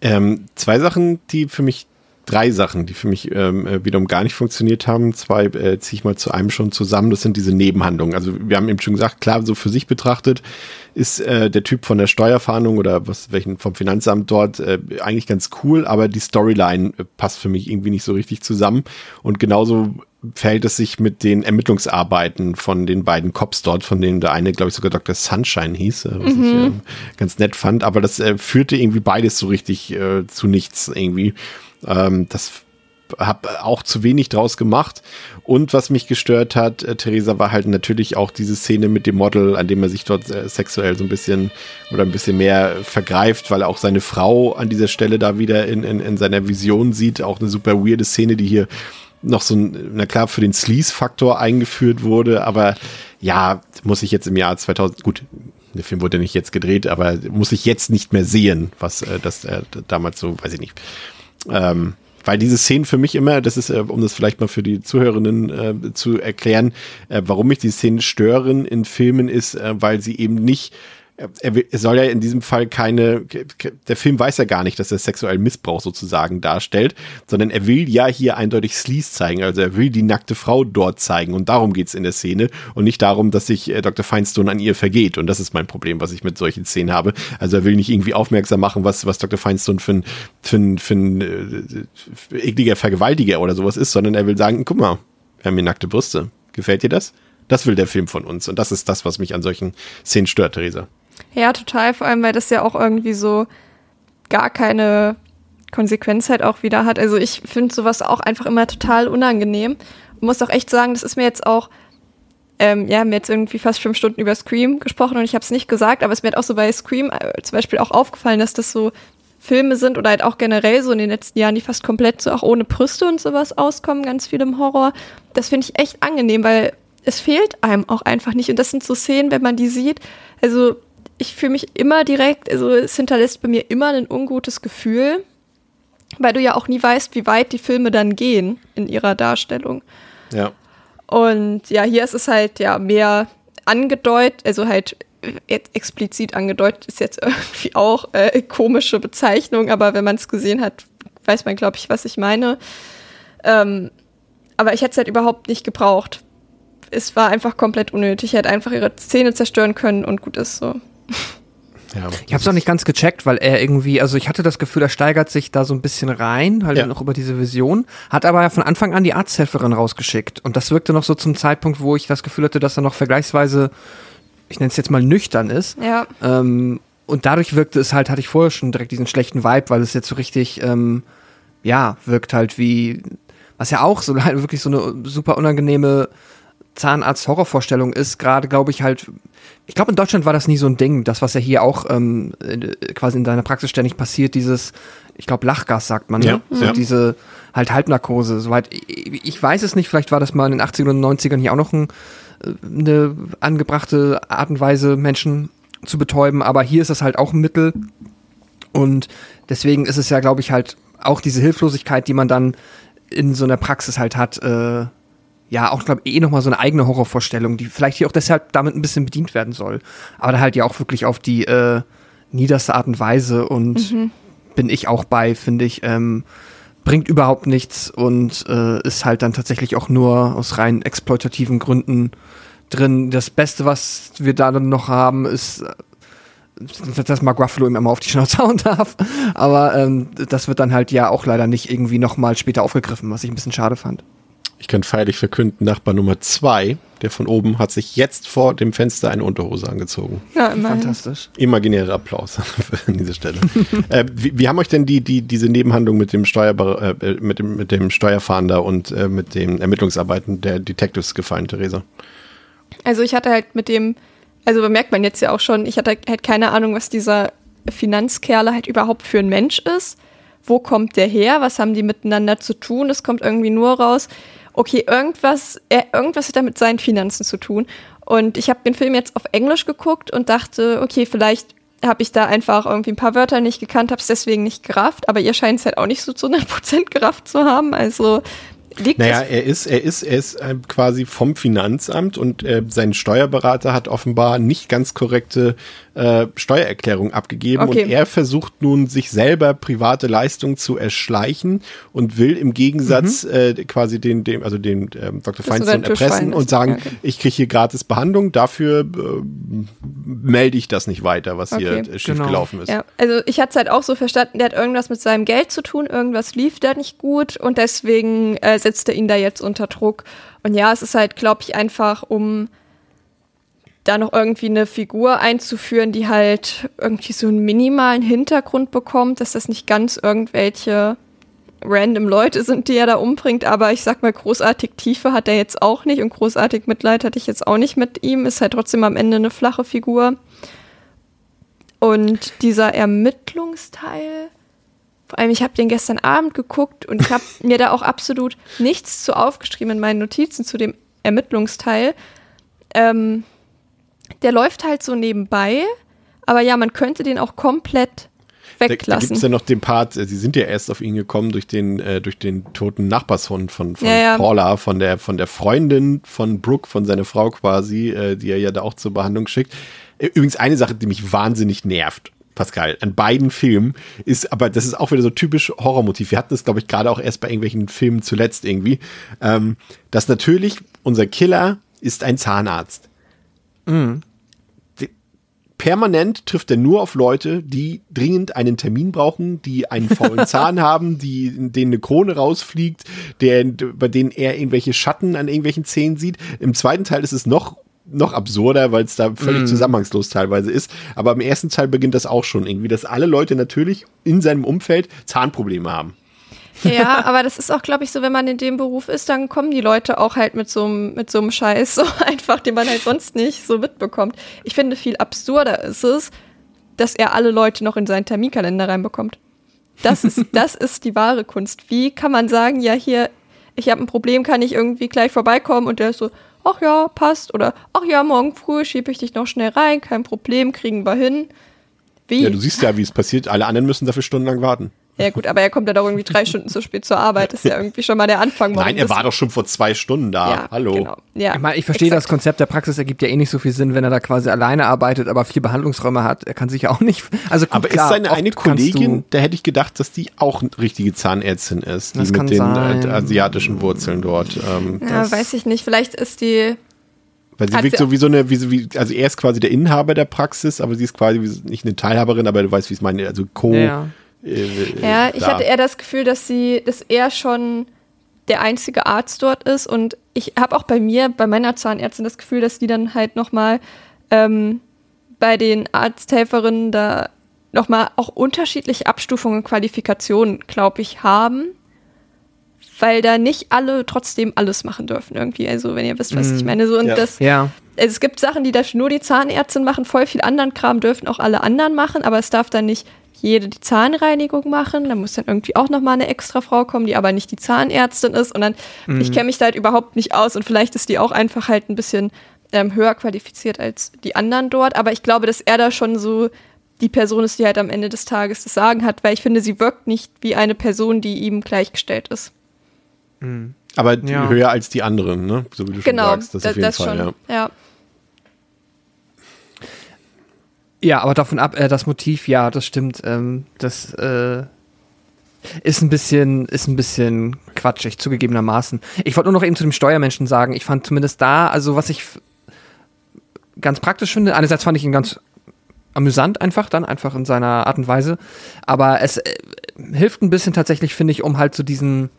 Ähm, zwei Sachen, die für mich, drei Sachen, die für mich ähm, äh, wiederum gar nicht funktioniert haben. Zwei äh, ziehe ich mal zu einem schon zusammen. Das sind diese Nebenhandlungen. Also wir haben eben schon gesagt, klar, so für sich betrachtet ist äh, der Typ von der Steuerfahndung oder was welchen vom Finanzamt dort äh, eigentlich ganz cool, aber die Storyline äh, passt für mich irgendwie nicht so richtig zusammen. Und genauso verhält es sich mit den Ermittlungsarbeiten von den beiden Cops dort, von denen der eine, glaube ich, sogar Dr. Sunshine hieß, äh, was ich äh, ganz nett fand. Aber das äh, führte irgendwie beides so richtig äh, zu nichts irgendwie. Ähm, das habe auch zu wenig draus gemacht. Und was mich gestört hat, äh, Theresa, war halt natürlich auch diese Szene mit dem Model, an dem er sich dort äh, sexuell so ein bisschen oder ein bisschen mehr vergreift, weil er auch seine Frau an dieser Stelle da wieder in, in, in seiner Vision sieht. Auch eine super weirde Szene, die hier noch so ein, na klar, für den Sleaze-Faktor eingeführt wurde, aber ja, muss ich jetzt im Jahr 2000, gut, der Film wurde nicht jetzt gedreht, aber muss ich jetzt nicht mehr sehen, was äh, das äh, damals so, weiß ich nicht. Ähm, weil diese Szenen für mich immer, das ist, äh, um das vielleicht mal für die Zuhörerinnen äh, zu erklären, äh, warum mich die Szenen stören in Filmen, ist, äh, weil sie eben nicht er, soll ja in diesem Fall keine, der Film weiß ja gar nicht, dass er sexuellen Missbrauch sozusagen darstellt, sondern er will ja hier eindeutig Sleaze zeigen, also er will die nackte Frau dort zeigen und darum geht's in der Szene und nicht darum, dass sich äh, Dr. Feinstone an ihr vergeht und das ist mein Problem, was ich mit solchen Szenen habe. Also er will nicht irgendwie aufmerksam machen, was, was Dr. Feinstone für ein, für ein, für ein äh, ekliger Vergewaltiger oder sowas ist, sondern er will sagen, guck mal, wir haben hier nackte Brüste. Gefällt dir das? Das will der Film von uns und das ist das, was mich an solchen Szenen stört, Theresa. Ja, total, vor allem, weil das ja auch irgendwie so gar keine Konsequenz halt auch wieder hat. Also ich finde sowas auch einfach immer total unangenehm. Muss auch echt sagen, das ist mir jetzt auch, ähm, ja, haben jetzt irgendwie fast fünf Stunden über Scream gesprochen und ich habe es nicht gesagt, aber es mir hat auch so bei Scream äh, zum Beispiel auch aufgefallen, dass das so Filme sind oder halt auch generell so in den letzten Jahren, die fast komplett so auch ohne Brüste und sowas auskommen, ganz viel im Horror. Das finde ich echt angenehm, weil es fehlt einem auch einfach nicht. Und das sind so Szenen, wenn man die sieht. Also ich fühle mich immer direkt, also es hinterlässt bei mir immer ein ungutes Gefühl, weil du ja auch nie weißt, wie weit die Filme dann gehen in ihrer Darstellung. Ja. Und ja, hier ist es halt ja mehr angedeutet, also halt äh, explizit angedeutet ist jetzt irgendwie auch äh, komische Bezeichnung, aber wenn man es gesehen hat, weiß man, glaube ich, was ich meine. Ähm, aber ich hätte es halt überhaupt nicht gebraucht. Es war einfach komplett unnötig. Ich hätte einfach ihre Zähne zerstören können und gut ist so. Ja Ich habe es auch nicht ganz gecheckt, weil er irgendwie, also ich hatte das Gefühl, er steigert sich da so ein bisschen rein, halt Ja. noch über diese Vision, hat aber ja von Anfang an die Arzthelferin rausgeschickt. Und das wirkte noch so zum Zeitpunkt, wo ich das Gefühl hatte, dass er noch vergleichsweise, ich nenne es jetzt mal nüchtern ist. Ja, Ähm, und dadurch wirkte es halt, hatte ich vorher schon direkt diesen schlechten Vibe, weil es jetzt so richtig, ähm, ja, wirkt halt wie, was ja auch so halt wirklich so eine super unangenehme Zahnarzt-Horrorvorstellung ist, gerade glaube ich halt, ich glaube in Deutschland war das nie so ein Ding, das was ja hier auch ähm, äh, quasi in deiner Praxis ständig passiert, dieses, ich glaube, Lachgas sagt man, ne? Ja, so ja. diese halt Halbnarkose. Soweit ich ich weiß es nicht, vielleicht war das mal in den 80ern und 90ern hier auch noch ein, äh, eine angebrachte Art und Weise, Menschen zu betäuben, aber hier ist das halt auch ein Mittel. Und deswegen ist es ja, glaube ich, halt auch diese Hilflosigkeit, die man dann in so einer Praxis halt hat, äh, ja, auch, glaube ich, eh nochmal so eine eigene Horrorvorstellung, die vielleicht hier auch deshalb damit ein bisschen bedient werden soll. Aber da halt ja auch wirklich auf die äh, niederste Art und Weise und bin ich auch bei, finde ich, ähm, bringt überhaupt nichts und äh, ist halt dann tatsächlich auch nur aus rein exploitativen Gründen drin. Das Beste, was wir da dann noch haben, ist, äh, dass Mark Ruffalo ihm immer auf die Schnauze hauen darf. Aber ähm, das wird dann halt ja auch leider nicht irgendwie nochmal später aufgegriffen, was ich ein bisschen schade fand. Ich kann feierlich verkünden, Nachbar Nummer zwei, der von oben, hat sich jetzt vor dem Fenster eine Unterhose angezogen. Ja, immerhin. Fantastisch. Imaginärer Applaus an dieser Stelle. äh, wie, wie haben euch denn die, die, diese Nebenhandlung mit dem, Steuerber äh, mit dem, mit dem Steuerfahnder und äh, mit den Ermittlungsarbeiten der Detectives gefallen, Theresa? Also ich hatte halt mit dem, also bemerkt man jetzt ja auch schon, ich hatte halt keine Ahnung, was dieser Finanzkerle halt überhaupt für ein Mensch ist. Wo kommt der her? Was haben die miteinander zu tun? Es kommt irgendwie nur raus, okay, irgendwas, äh, irgendwas hat er mit seinen Finanzen zu tun. Und ich habe den Film jetzt auf Englisch geguckt und dachte, okay, vielleicht habe ich da einfach irgendwie ein paar Wörter nicht gekannt, habe es deswegen nicht gerafft, aber ihr scheint es halt auch nicht so zu 100% gerafft zu haben. Also liegt Naja, er ist, er ist, er ist äh, quasi vom Finanzamt und äh, sein Steuerberater hat offenbar nicht ganz korrekte äh, Steuererklärung abgegeben Okay. und er versucht nun, sich selber private Leistungen zu erschleichen und will im Gegensatz äh, quasi den, dem, also den ähm, Dr. Feinstein erpressen und sagen, Ja, okay. ich kriege hier gratis Behandlung, dafür äh, melde ich das nicht weiter, was hier Okay. äh, schief Genau. gelaufen ist. Ja, also ich hatte es halt auch so verstanden, der hat irgendwas mit seinem Geld zu tun, irgendwas lief da nicht gut und deswegen äh, setzt er ihn da jetzt unter Druck. Und ja, es ist halt, glaube ich, einfach, um da noch irgendwie eine Figur einzuführen, die halt irgendwie so einen minimalen Hintergrund bekommt, dass das nicht ganz irgendwelche random Leute sind, die er da umbringt, aber ich sag mal, großartig Tiefe hat er jetzt auch nicht und großartig Mitleid hatte ich jetzt auch nicht mit ihm, ist halt trotzdem am Ende eine flache Figur. Und dieser Ermittlungsteil, vor allem, ich habe den gestern Abend geguckt und ich habe mir da auch absolut nichts zu aufgeschrieben in meinen Notizen zu dem Ermittlungsteil. Ähm, der läuft halt so nebenbei, aber ja, man könnte den auch komplett Da, da gibt weglassen. es ja noch den Part, äh, sie sind ja erst auf ihn gekommen durch den, äh, durch den toten Nachbarshund von, von Ja, ja. Paula, von der, von der Freundin von Brooke, von seiner Frau quasi, äh, die er ja da auch zur Behandlung schickt. Äh, Übrigens eine Sache, die mich wahnsinnig nervt. Pascal, an beiden Filmen ist, aber das ist auch wieder so typisch Horrormotiv. Wir hatten das, glaube ich, gerade auch erst bei irgendwelchen Filmen zuletzt irgendwie, ähm, dass natürlich unser Killer ist ein Zahnarzt permanent trifft er nur auf Leute, die dringend einen Termin brauchen, die einen faulen Zahn haben, die, denen eine Krone rausfliegt, der, bei denen er irgendwelche Schatten an irgendwelchen Zähnen sieht. Im zweiten Teil ist es noch noch absurder, weil es da völlig zusammenhangslos teilweise ist. Aber im ersten Teil beginnt das auch schon irgendwie, dass alle Leute natürlich in seinem Umfeld Zahnprobleme haben. Ja, aber das ist auch, glaube ich, so, wenn man in dem Beruf ist, dann kommen die Leute auch halt mit so einem mit so einem Scheiß so einfach, den man halt sonst nicht so mitbekommt. Ich finde, viel absurder ist es, dass er alle Leute noch in seinen Terminkalender reinbekommt. Das ist, das ist die wahre Kunst. Wie kann man sagen, ja, hier, ich habe ein Problem, kann ich irgendwie gleich vorbeikommen? Und der ist so, ach ja, passt. Oder, ach ja, morgen früh schiebe ich dich noch schnell rein, kein Problem, kriegen wir hin. Wie? Ja, du siehst ja, wie es passiert. Alle anderen müssen dafür stundenlang warten. Ja gut, aber er kommt ja doch irgendwie drei Stunden zu spät zur Arbeit. Das ist ja irgendwie schon mal der Anfang. Nein, er das- war doch schon vor zwei Stunden da. ja, Hallo. Genau. Ja, Ich meine, ich verstehe das exakt. Konzept der Praxis ergibt ja eh nicht so viel Sinn, wenn er da quasi alleine arbeitet, aber vier Behandlungsräume hat. Er kann sich ja auch nicht. Also gut, Aber klar, ist seine eine Kollegin, da hätte ich gedacht, dass die auch eine richtige Zahnärztin ist, die Das kann mit den sein. äh, asiatischen Wurzeln dort. Ähm, Ja, das- weiß ich nicht. Vielleicht ist die. Weil sie Hat wirkt sie- so wie so eine, wie, wie, also er ist quasi der Inhaber der Praxis, aber sie ist quasi wie, nicht eine Teilhaberin, aber du weißt, wie ich es meine, also Co. Ja. Äh, Ja, ich da. hatte eher das Gefühl, dass sie, dass er schon der einzige Arzt dort ist und ich habe auch bei mir, bei meiner Zahnärztin das Gefühl, dass die dann halt noch mal ähm, bei den Arzthelferinnen da noch mal auch unterschiedliche Abstufungen und Qualifikationen, glaube ich, haben, weil da nicht alle trotzdem alles machen dürfen irgendwie. Also wenn ihr wisst, was ich meine, so und Ja. das Ja. also es gibt Sachen, die darf nur die Zahnärztin machen, voll viel anderen Kram dürfen auch alle anderen machen, aber es darf dann nicht jede die Zahnreinigung machen. Da muss dann irgendwie auch nochmal eine extra Frau kommen, die aber nicht die Zahnärztin ist. Und dann, mhm. ich kenne mich da halt überhaupt nicht aus und vielleicht ist die auch einfach halt ein bisschen ähm, höher qualifiziert als die anderen dort. Aber ich glaube, dass er da schon so die Person ist, die halt am Ende des Tages das Sagen hat, weil ich finde, sie wirkt nicht wie eine Person, die ihm gleichgestellt ist. Mhm. Aber ja. höher als die anderen, ne? So wie du genau, schon sagst. Das, das auf jeden das Fall, schon, ja. ja. Ja, aber davon ab, äh, das Motiv, ja, das stimmt. Ähm, das äh, ist ein bisschen, ist ein bisschen quatschig, zugegebenermaßen. Ich wollte nur noch eben zu dem Steuermenschen sagen, ich fand zumindest da, also was ich ganz praktisch finde, einerseits fand ich ihn ganz amüsant einfach dann, einfach in seiner Art und Weise, aber es äh, hilft ein bisschen tatsächlich, finde ich, um halt so diesen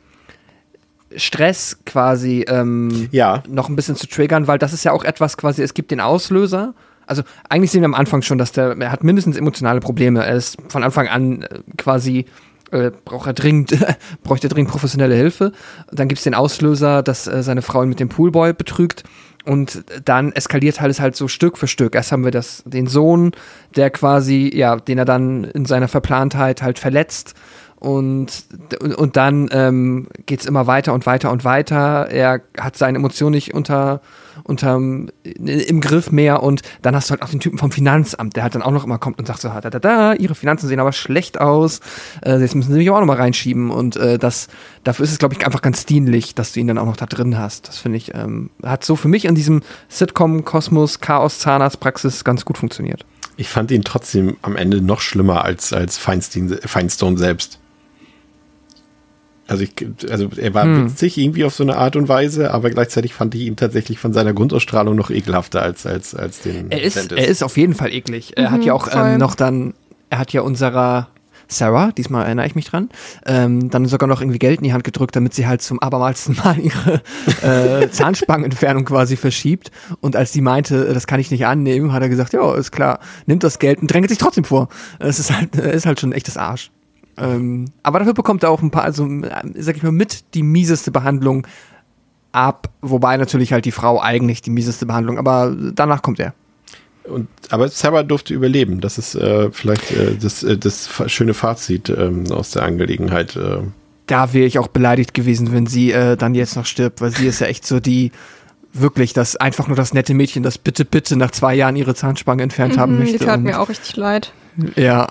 Stress quasi ähm, ja. noch ein bisschen zu triggern, weil das ist ja auch etwas quasi, es gibt den Auslöser also eigentlich sehen wir am Anfang schon, dass der, er hat mindestens emotionale Probleme. Er ist von Anfang an äh, quasi äh, braucht er dringend, bräuchte dringend professionelle Hilfe. Dann gibt es den Auslöser, dass äh, seine Frau ihn mit dem Poolboy betrügt. Und dann eskaliert alles halt so Stück für Stück. Erst haben wir das, den Sohn, der quasi, ja, den er dann in seiner Verplantheit halt verletzt. Und, und, dann ähm, geht es immer weiter und weiter und weiter. Er hat seine Emotionen nicht unter, unterm, im Griff mehr und dann hast du halt auch den Typen vom Finanzamt, der halt dann auch noch immer kommt und sagt so, da, da, da, ihre Finanzen sehen aber schlecht aus, äh, jetzt müssen sie mich auch noch mal reinschieben und äh, das, dafür ist es, glaube ich, einfach ganz dienlich, dass du ihn dann auch noch da drin hast. Das finde ich, ähm, hat so für mich in diesem Sitcom-Kosmos, Chaos-Zahnarztpraxis ganz gut funktioniert. Ich fand ihn trotzdem am Ende noch schlimmer als, als Feinstein, Feinstone selbst. Also, ich, also er war hm. witzig irgendwie auf so eine Art und Weise, aber gleichzeitig fand ich ihn tatsächlich von seiner Grundausstrahlung noch ekelhafter als, als, als den. Er ist, er ist auf jeden Fall eklig. Er mhm, hat ja auch ähm, noch dann, er hat ja unserer Sarah, diesmal erinnere ich mich dran, ähm, dann sogar noch irgendwie Geld in die Hand gedrückt, damit sie halt zum abermalsten Mal ihre äh, Zahnspangenentfernung quasi verschiebt. Und als sie meinte, das kann ich nicht annehmen, hat er gesagt, ja, ist klar, nimmt das Geld und drängelt sich trotzdem vor. Es ist halt, ist halt schon ein echtes Arsch. Ähm, aber dafür bekommt er auch ein paar, also sag ich mal, mit die mieseste Behandlung ab, wobei natürlich halt die Frau eigentlich die mieseste Behandlung, aber danach kommt er. Und, aber Sarah durfte überleben. Das ist äh, vielleicht äh, das, äh, das schöne Fazit ähm, aus der Angelegenheit. Äh. Da wäre ich auch beleidigt gewesen, wenn sie äh, dann jetzt noch stirbt, weil sie ist ja echt so die, wirklich das einfach nur das nette Mädchen, das bitte, bitte nach zwei Jahren ihre Zahnspange entfernt mhm, haben möchte. Die tat mir auch richtig leid. Ja,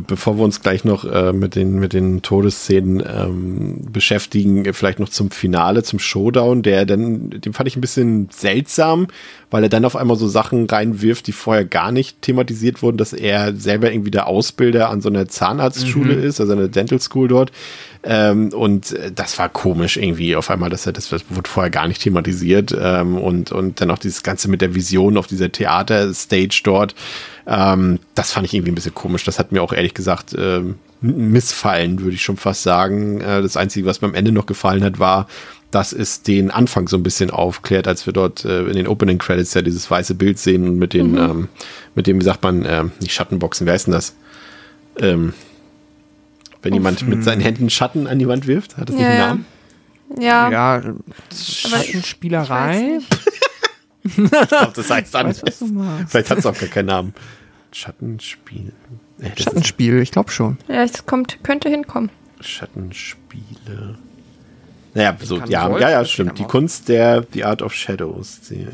be bevor wir uns gleich noch äh, mit, den, mit den Todesszenen ähm, beschäftigen, vielleicht noch zum Finale, zum Showdown, der dann, den fand ich ein bisschen seltsam, weil er dann auf einmal so Sachen reinwirft, die vorher gar nicht thematisiert wurden, dass er selber irgendwie der Ausbilder an so einer Zahnarztschule mhm. ist, also eine Dental School dort. Ähm, und äh, das war komisch irgendwie auf einmal, dass er das, das wurde vorher gar nicht thematisiert. Ähm, und, und dann auch dieses Ganze mit der Vision auf dieser Theaterstage dort. Ähm, das fand ich irgendwie ein bisschen komisch. Das hat mir auch ehrlich gesagt ähm, missfallen, würde ich schon fast sagen. Äh, das Einzige, was mir am Ende noch gefallen hat, war, dass es den Anfang so ein bisschen aufklärt, als wir dort äh, in den Opening Credits ja dieses weiße Bild sehen und mit den, mhm. ähm, mit dem, wie sagt man, äh, nicht Schattenboxen, wer ist denn das? Ähm, wenn Uff. jemand mit seinen Händen Schatten an die Wand wirft, hat das ja, nicht einen Namen? Ja. Ja, Schattenspielerei. ich glaube, das heißt anders. Vielleicht hat es auch gar keinen Namen. Schattenspiel. Äh, Schattenspiel, ich glaube schon. Ja, es kommt, könnte hinkommen. Schattenspiele. Naja, so, ja, ja, ja, stimmt. Die Kunst der, The Art of Shadows. Die,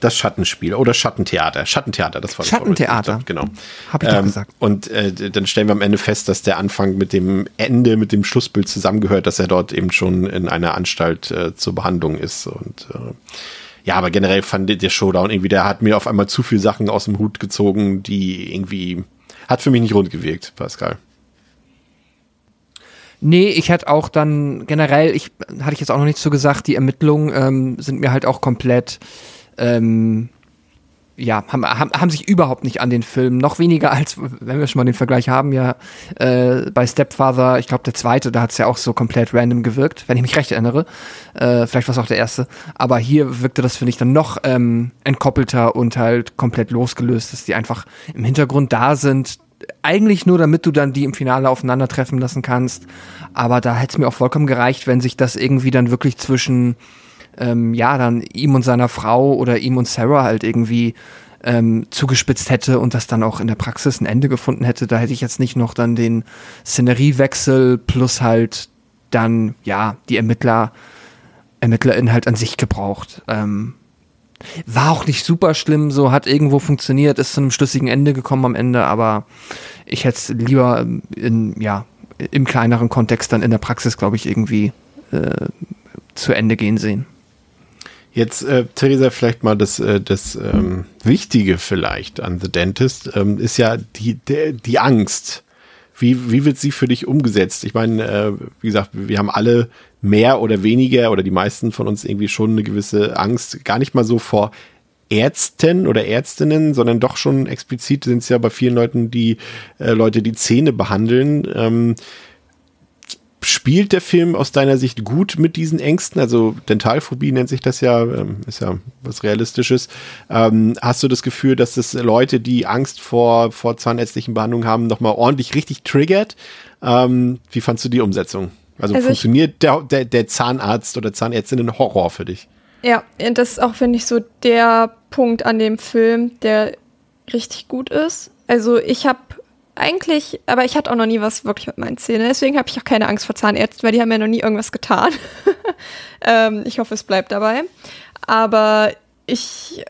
das Schattenspiel oder Schattentheater. Schattentheater, das war das Schattentheater. Wort, genau. Habe ich ähm, gesagt. Und äh, dann stellen wir am Ende fest, dass der Anfang mit dem Ende, mit dem Schlussbild zusammengehört, dass er dort eben schon in einer Anstalt äh, zur Behandlung ist. Und äh, ja, aber generell fand der Showdown irgendwie, der hat mir auf einmal zu viele Sachen aus dem Hut gezogen, die irgendwie hat für mich nicht rund gewirkt, Pascal. Nee, ich hätte auch dann generell, ich hatte ich jetzt auch noch nichts so gesagt, die Ermittlungen ähm, sind mir halt auch komplett ähm, ja, haben, haben, haben sich überhaupt nicht an den Film, noch weniger als, wenn wir schon mal den Vergleich haben, ja, äh, bei Stepfather, ich glaube der zweite, da hat es ja auch so komplett random gewirkt, wenn ich mich recht erinnere. Äh, vielleicht war es auch der erste. Aber hier wirkte das, finde ich, dann noch ähm, entkoppelter und halt komplett losgelöst, dass die einfach im Hintergrund da sind. Eigentlich nur, damit du dann die im Finale aufeinandertreffen lassen kannst. Aber da hätte es mir auch vollkommen gereicht, wenn sich das irgendwie dann wirklich zwischen ähm, ja, dann ihm und seiner Frau oder ihm und Sarah halt irgendwie ähm, zugespitzt hätte und das dann auch in der Praxis ein Ende gefunden hätte. Da hätte ich jetzt nicht noch dann den Szeneriewechsel plus halt dann, ja, die Ermittler, ErmittlerInnen halt an sich gebraucht. Ähm, war auch nicht super schlimm, so hat irgendwo funktioniert, ist zu einem schlüssigen Ende gekommen am Ende, aber ich hätte es lieber in, ja, im kleineren Kontext dann in der Praxis, glaube ich, irgendwie äh, zu Ende gehen sehen. Jetzt, äh, Theresa, vielleicht mal das, äh, das ähm, Wichtige vielleicht an The Dentist ähm, ist ja die, der, die Angst. Wie, wie wird sie für dich umgesetzt? Ich meine, äh, wie gesagt, wir haben alle mehr oder weniger oder die meisten von uns irgendwie schon eine gewisse Angst, gar nicht mal so vor Ärzten oder Ärztinnen, sondern doch schon explizit sind es ja bei vielen Leuten die äh, Leute, die Zähne behandeln. Ähm, spielt der Film aus deiner Sicht gut mit diesen Ängsten? Also Dentalphobie nennt sich das ja, ähm, ist ja was Realistisches. Ähm, hast du das Gefühl, dass das Leute, die Angst vor, vor zahnärztlichen Behandlungen haben, nochmal ordentlich richtig triggert? Ähm, wie fandst du die Umsetzung? Also, also funktioniert der, der, der Zahnarzt oder Zahnärztin ein Horror für dich? Ja, das ist auch, finde ich, so der Punkt an dem Film, der richtig gut ist. Also ich habe eigentlich, aber ich hatte auch noch nie was wirklich mit meinen Zähnen. Deswegen habe ich auch keine Angst vor Zahnärzten, weil die haben ja noch nie irgendwas getan. ähm, ich hoffe, es bleibt dabei. Aber ich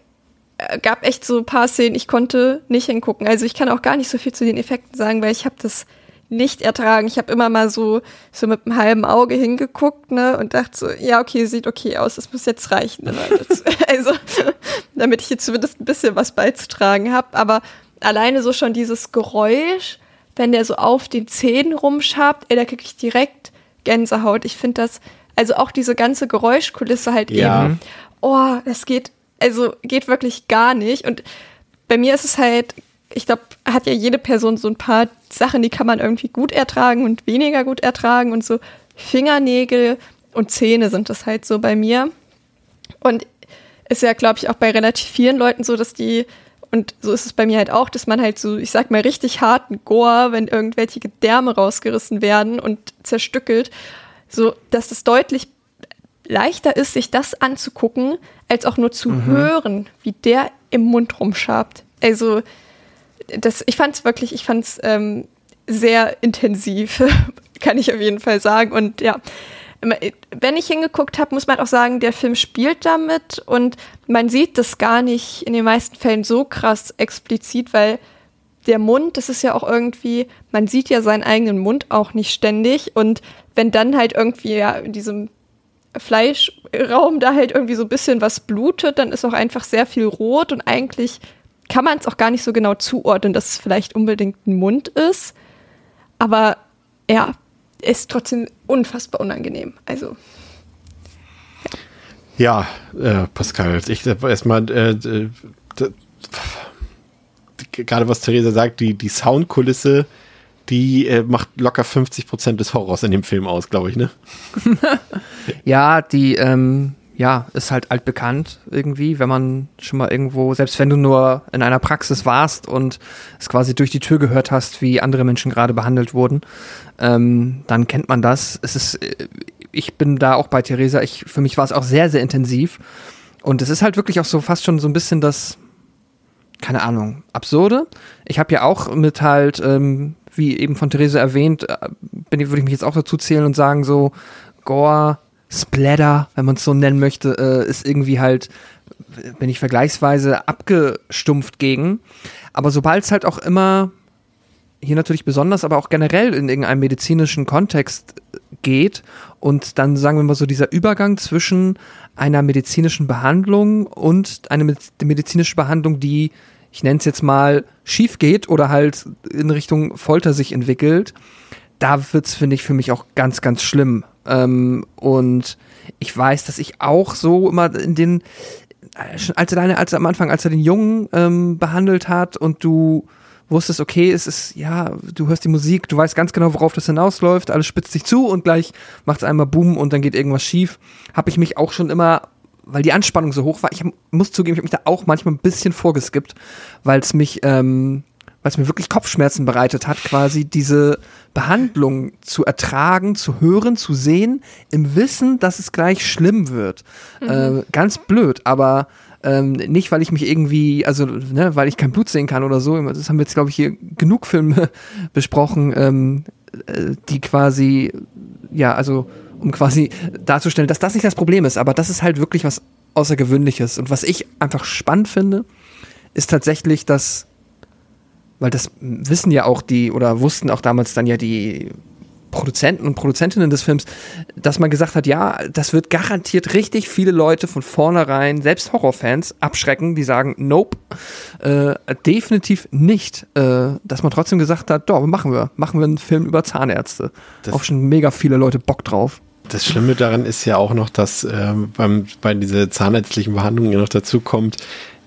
äh, gab echt so ein paar Szenen, ich konnte nicht hingucken. Also ich kann auch gar nicht so viel zu den Effekten sagen, weil ich habe das nicht ertragen. Ich habe immer mal so, so mit einem halben Auge hingeguckt, ne, und dachte so, ja, okay, sieht okay aus, das muss jetzt reichen. Ne? also, damit ich jetzt zumindest ein bisschen was beizutragen habe. Aber alleine so schon dieses Geräusch, wenn der so auf den Zähnen rumschabt, ey, da kriege ich direkt Gänsehaut. Ich finde das, also auch diese ganze Geräuschkulisse halt ja. eben, oh, das geht, also geht wirklich gar nicht. Und bei mir ist es halt ich glaube, hat ja jede Person so ein paar Sachen, die kann man irgendwie gut ertragen und weniger gut ertragen und so Fingernägel und Zähne sind das halt so bei mir. Und ist ja, glaube ich, auch bei relativ vielen Leuten so, dass die, und so ist es bei mir halt auch, dass man halt so, ich sag mal, richtig harten Gore, wenn irgendwelche Gedärme rausgerissen werden und zerstückelt, so, dass es deutlich leichter ist, sich das anzugucken, als auch nur zu mhm. hören, wie der im Mund rumschabt. Also, das, ich fand es wirklich, ich fand es ähm, sehr intensiv, kann ich auf jeden Fall sagen. Und ja, wenn ich hingeguckt habe, muss man auch sagen, der Film spielt damit und man sieht das gar nicht in den meisten Fällen so krass explizit, weil der Mund, das ist ja auch irgendwie, man sieht ja seinen eigenen Mund auch nicht ständig und wenn dann halt irgendwie ja in diesem Fleischraum da halt irgendwie so ein bisschen was blutet, dann ist auch einfach sehr viel rot und eigentlich kann man es auch gar nicht so genau zuordnen, dass es vielleicht unbedingt ein Mund ist. Aber ja, ist trotzdem unfassbar unangenehm. Also. Ja, ja äh, Pascal, ich erstmal, äh, äh, gerade was Theresa sagt, die, die Soundkulisse, die äh, macht locker 50 Prozent des Horrors in dem Film aus, glaube ich, ne? ja, die, ähm, ja, ist halt altbekannt irgendwie, wenn man schon mal irgendwo, selbst wenn du nur in einer Praxis warst und es quasi durch die Tür gehört hast, wie andere Menschen gerade behandelt wurden, ähm, dann kennt man das. Es ist, äh, ich bin da auch bei Theresa, ich, für mich war es auch sehr, sehr intensiv. Und es ist halt wirklich auch so fast schon so ein bisschen das, keine Ahnung, absurde. Ich habe ja auch mit halt, ähm, wie eben von Theresa erwähnt, äh, bin, würde ich mich jetzt auch dazu zählen und sagen, so, Gore, Splatter, wenn man es so nennen möchte, äh, ist irgendwie halt, bin ich vergleichsweise abgestumpft gegen. Aber sobald es halt auch immer, hier natürlich besonders, aber auch generell in irgendeinem medizinischen Kontext geht und dann sagen wir mal so dieser Übergang zwischen einer medizinischen Behandlung und einer medizinischen Behandlung, die ich nenne es jetzt mal schief geht oder halt in Richtung Folter sich entwickelt, da wird es, finde ich, für mich auch ganz, ganz schlimm. Ähm, und ich weiß, dass ich auch so immer in den, als er deine, als er am Anfang, als er den Jungen ähm, behandelt hat und du wusstest, okay, es ist, ja, du hörst die Musik, du weißt ganz genau, worauf das hinausläuft, alles spitzt sich zu und gleich macht es einmal Boom und dann geht irgendwas schief, habe ich mich auch schon immer, weil die Anspannung so hoch war, ich muss zugeben, ich habe mich da auch manchmal ein bisschen vorgeskippt, weil es mich, ähm, es mir wirklich Kopfschmerzen bereitet hat, quasi diese Behandlung zu ertragen, zu hören, zu sehen, im Wissen, dass es gleich schlimm wird. Mhm. Äh, ganz blöd, aber Ähm, nicht, weil ich mich irgendwie, also, ne, weil ich kein Blut sehen kann oder so. Das haben wir jetzt, glaube ich, hier genug Filme besprochen, ähm, äh, die quasi, ja, also, um quasi darzustellen, dass das nicht das Problem ist, aber das ist halt wirklich was Außergewöhnliches. Und was ich einfach spannend finde, ist tatsächlich, dass, weil das wissen ja auch die, oder wussten auch damals dann ja die Produzenten und Produzentinnen des Films, dass man gesagt hat, ja, das wird garantiert richtig viele Leute von vornherein, selbst Horrorfans, abschrecken, die sagen, nope, äh, definitiv nicht. Äh, dass man trotzdem gesagt hat, doch, machen wir, machen wir einen Film über Zahnärzte. Das auch schon mega viele Leute Bock drauf. Das Schlimme daran ist ja auch noch, dass äh, beim, bei dieser zahnärztlichen Behandlung ja noch dazu kommt,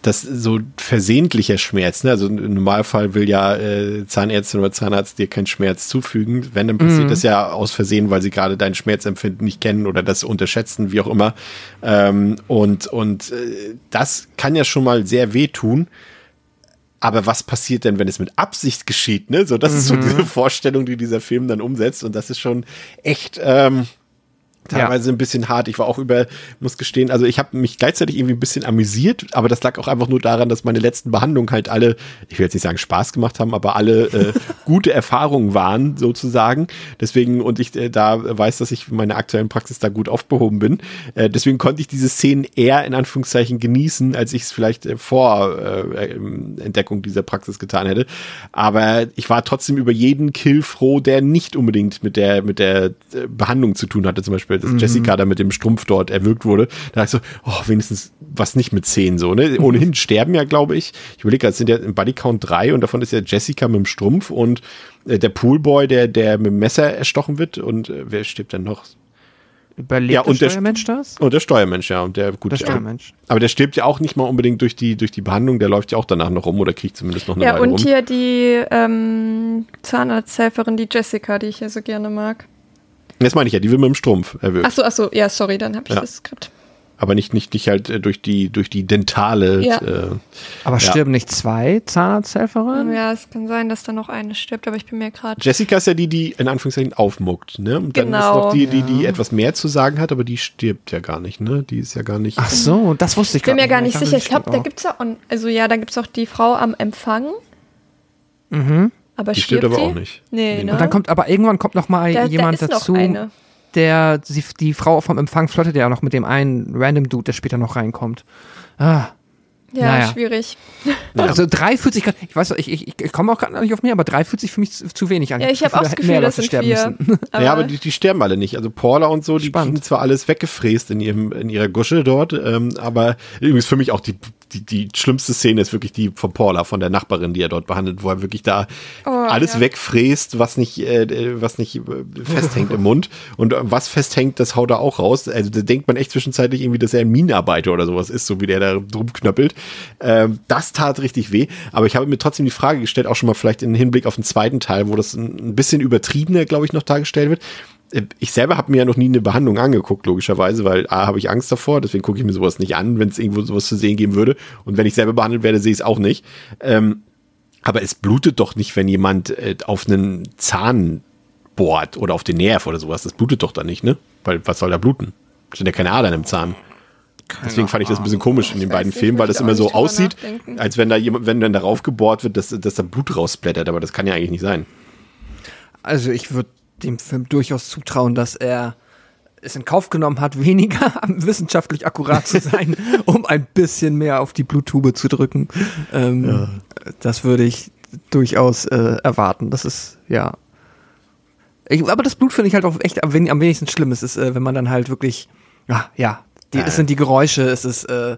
dass so versehentlicher Schmerz, ne? also im Normalfall will ja äh, Zahnärztin oder Zahnarzt dir keinen Schmerz zufügen. Wenn, dann passiert mhm. das ja aus Versehen, weil sie gerade dein Schmerzempfinden nicht kennen oder das unterschätzen, wie auch immer. Ähm, und und äh, das kann ja schon mal sehr wehtun. Aber was passiert denn, wenn es mit Absicht geschieht? Ne? So, das mhm. ist so mhm. diese Vorstellung, die dieser Film dann umsetzt. Und das ist schon echt, ähm, teilweise ja. ein bisschen hart. Ich war auch über, muss gestehen, also ich habe mich gleichzeitig irgendwie ein bisschen amüsiert, aber das lag auch einfach nur daran, dass meine letzten Behandlungen halt alle, ich will jetzt nicht sagen Spaß gemacht haben, aber alle äh, gute Erfahrungen waren sozusagen. Deswegen und ich äh, da weiß, dass ich in meiner aktuellen Praxis da gut aufgehoben bin. Äh, deswegen konnte ich diese Szenen eher in Anführungszeichen genießen, als ich es vielleicht äh, vor äh, Entdeckung dieser Praxis getan hätte. Aber ich war trotzdem über jeden Kill froh, der nicht unbedingt mit der mit der äh, Behandlung zu tun hatte, zum Beispiel Beispiel, dass mhm. Jessica da mit dem Strumpf dort erwürgt wurde, da dachte ich so, oh, wenigstens was nicht mit zehn so, ne? Ohnehin sterben ja, glaube ich. Ich überlege, es sind ja im Bodycount drei und davon ist ja Jessica mit dem Strumpf und äh, der Poolboy, der, der mit dem Messer erstochen wird und äh, wer stirbt denn noch? Überlebt ja, und der Steuermensch das? Und der Steuermensch, ja. Und der, gut, der Steuermensch. Aber der stirbt ja auch nicht mal unbedingt durch die, durch die Behandlung, der läuft ja auch danach noch rum oder kriegt zumindest noch eine ja, Weile rum. Ja, und hier die ähm, Zahnarzthelferin, die Jessica, die ich ja so gerne mag. Das meine ich ja, die will mit dem Strumpf erwürgt. Achso, achso, ja, sorry, dann habe ich ja. das Skript. Aber nicht, nicht, nicht halt äh, durch die, durch die dentale. Ja. Äh, aber sterben nicht zwei Zahnarzthelferinnen? Ja, es kann sein, dass da noch eine stirbt, aber ich bin mir gerade. Jessica ist ja die, die in Anführungszeichen aufmuckt, ne? Und dann genau. ist noch die, die, die etwas mehr zu sagen hat, aber die stirbt ja gar nicht, ne? Die ist ja gar nicht. Ach so, das wusste ich gar nicht. Ich bin mir gar nicht sicher. Ich glaube, da gibt es ja, also ja, da gibt es auch die Frau am Empfang. Mhm. Aber die stirbt aber auch nicht. Nee, nee. Ne? Und dann kommt aber irgendwann kommt noch mal da, jemand da dazu. Der, die, die Frau vom Empfang flottet ja noch mit dem einen random Dude, der später noch reinkommt. Ah, ja, naja. schwierig. Also drei fühlt sich, ich weiß, ich, ich, ich komme auch gerade nicht auf mehr, aber drei fühlt sich für mich zu, zu wenig an. Ja, ich habe auch das Gefühl, dass sind sterben vier. Müssen. Aber ja, aber die, die, sterben alle nicht. Also Paula und so, die Spannend. kriegen zwar alles weggefräst in ihrem in ihrer Gusche dort, ähm, aber übrigens für mich auch die die, die schlimmste Szene ist wirklich die von Paula, von der Nachbarin, die er dort behandelt, wo er wirklich da oh, alles ja. wegfräst, was nicht, äh, was nicht äh, festhängt im Mund. Und was festhängt, das haut er auch raus. Also da denkt man echt zwischenzeitlich irgendwie, dass er ein Minenarbeiter oder sowas ist, so wie der da drum knöppelt. Ähm, das tat richtig weh. Aber ich habe mir trotzdem die Frage gestellt, auch schon mal vielleicht im Hinblick auf den zweiten Teil, wo das ein bisschen übertriebener, glaube ich, noch dargestellt wird ich selber habe mir ja noch nie eine Behandlung angeguckt, logischerweise, weil A, habe ich Angst davor, deswegen gucke ich mir sowas nicht an, wenn es irgendwo sowas zu sehen geben würde. Und wenn ich selber behandelt werde, sehe ich es auch nicht. Ähm, aber es blutet doch nicht, wenn jemand äh, auf einen Zahn bohrt oder auf den Nerv oder sowas. Das blutet doch dann nicht, ne? Weil was soll da bluten? Es sind ja keine Adern im Zahn. Keine Deswegen fand ich das ein bisschen komisch in den beiden nicht, Filmen, weil das immer so aussieht, nachdenken. als wenn da jemand, wenn dann darauf gebohrt wird, dass, dass da Blut rausblättert, aber das kann ja eigentlich nicht sein. Also ich würde dem Film durchaus zutrauen, dass er es in Kauf genommen hat, weniger wissenschaftlich akkurat zu sein, um ein bisschen mehr auf die Bluttube zu drücken. Ähm, ja. Das würde ich durchaus äh, erwarten. Das ist, ja. Ich, aber das Blut finde ich halt auch echt am, wenigsten schlimm. Es ist, äh, wenn man dann halt wirklich, ja, ja, die, es sind die Geräusche, es ist, äh,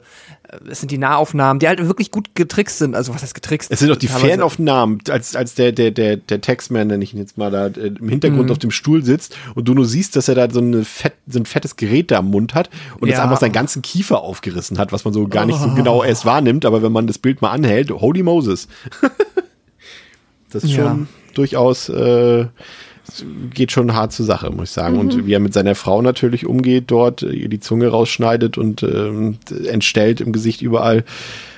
es sind die Nahaufnahmen, die halt wirklich gut getrickst sind. Also was heißt getrickst? Es sind doch die Fernaufnahmen, als, als der, der, der, der Textman, nenne ich ihn jetzt mal, da äh, im Hintergrund mhm. auf dem Stuhl sitzt und du nur siehst, dass er da so, eine Fett, so ein fettes Gerät da am Mund hat und ja. jetzt einfach seinen ganzen Kiefer aufgerissen hat, was man so gar nicht so genau erst wahrnimmt, aber wenn man das Bild mal anhält, holy Moses. das ist ja. schon durchaus äh, geht schon hart zur Sache, muss ich sagen. Mhm. Und wie er mit seiner Frau natürlich umgeht, dort ihr die Zunge rausschneidet und ähm, entstellt im Gesicht überall.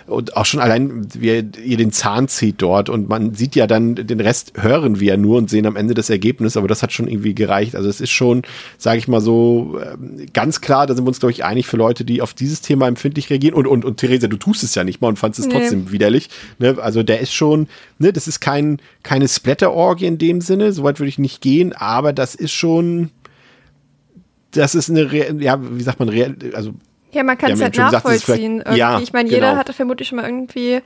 Und auch schon allein, wie er ihr den Zahn zieht dort und man sieht ja dann, den Rest hören wir ja nur und sehen am Ende das Ergebnis, aber das hat schon irgendwie gereicht. Also es ist schon, sage ich mal so, ähm, ganz klar, da sind wir uns, glaube ich, einig für Leute, die auf dieses Thema empfindlich reagieren und, und, und Theresa, du tust es ja nicht mal und fandest es nee. trotzdem widerlich. Ne? Also der ist schon, ne, das ist kein, keine Splatter-Orgie in dem Sinne, soweit würde ich nicht gehen, aber das ist schon, das ist eine, ja, wie sagt man, also ja, man kann es halt nachvollziehen. Gesagt, ja, ich meine, jeder genau. hatte vermutlich schon mal irgendwie ein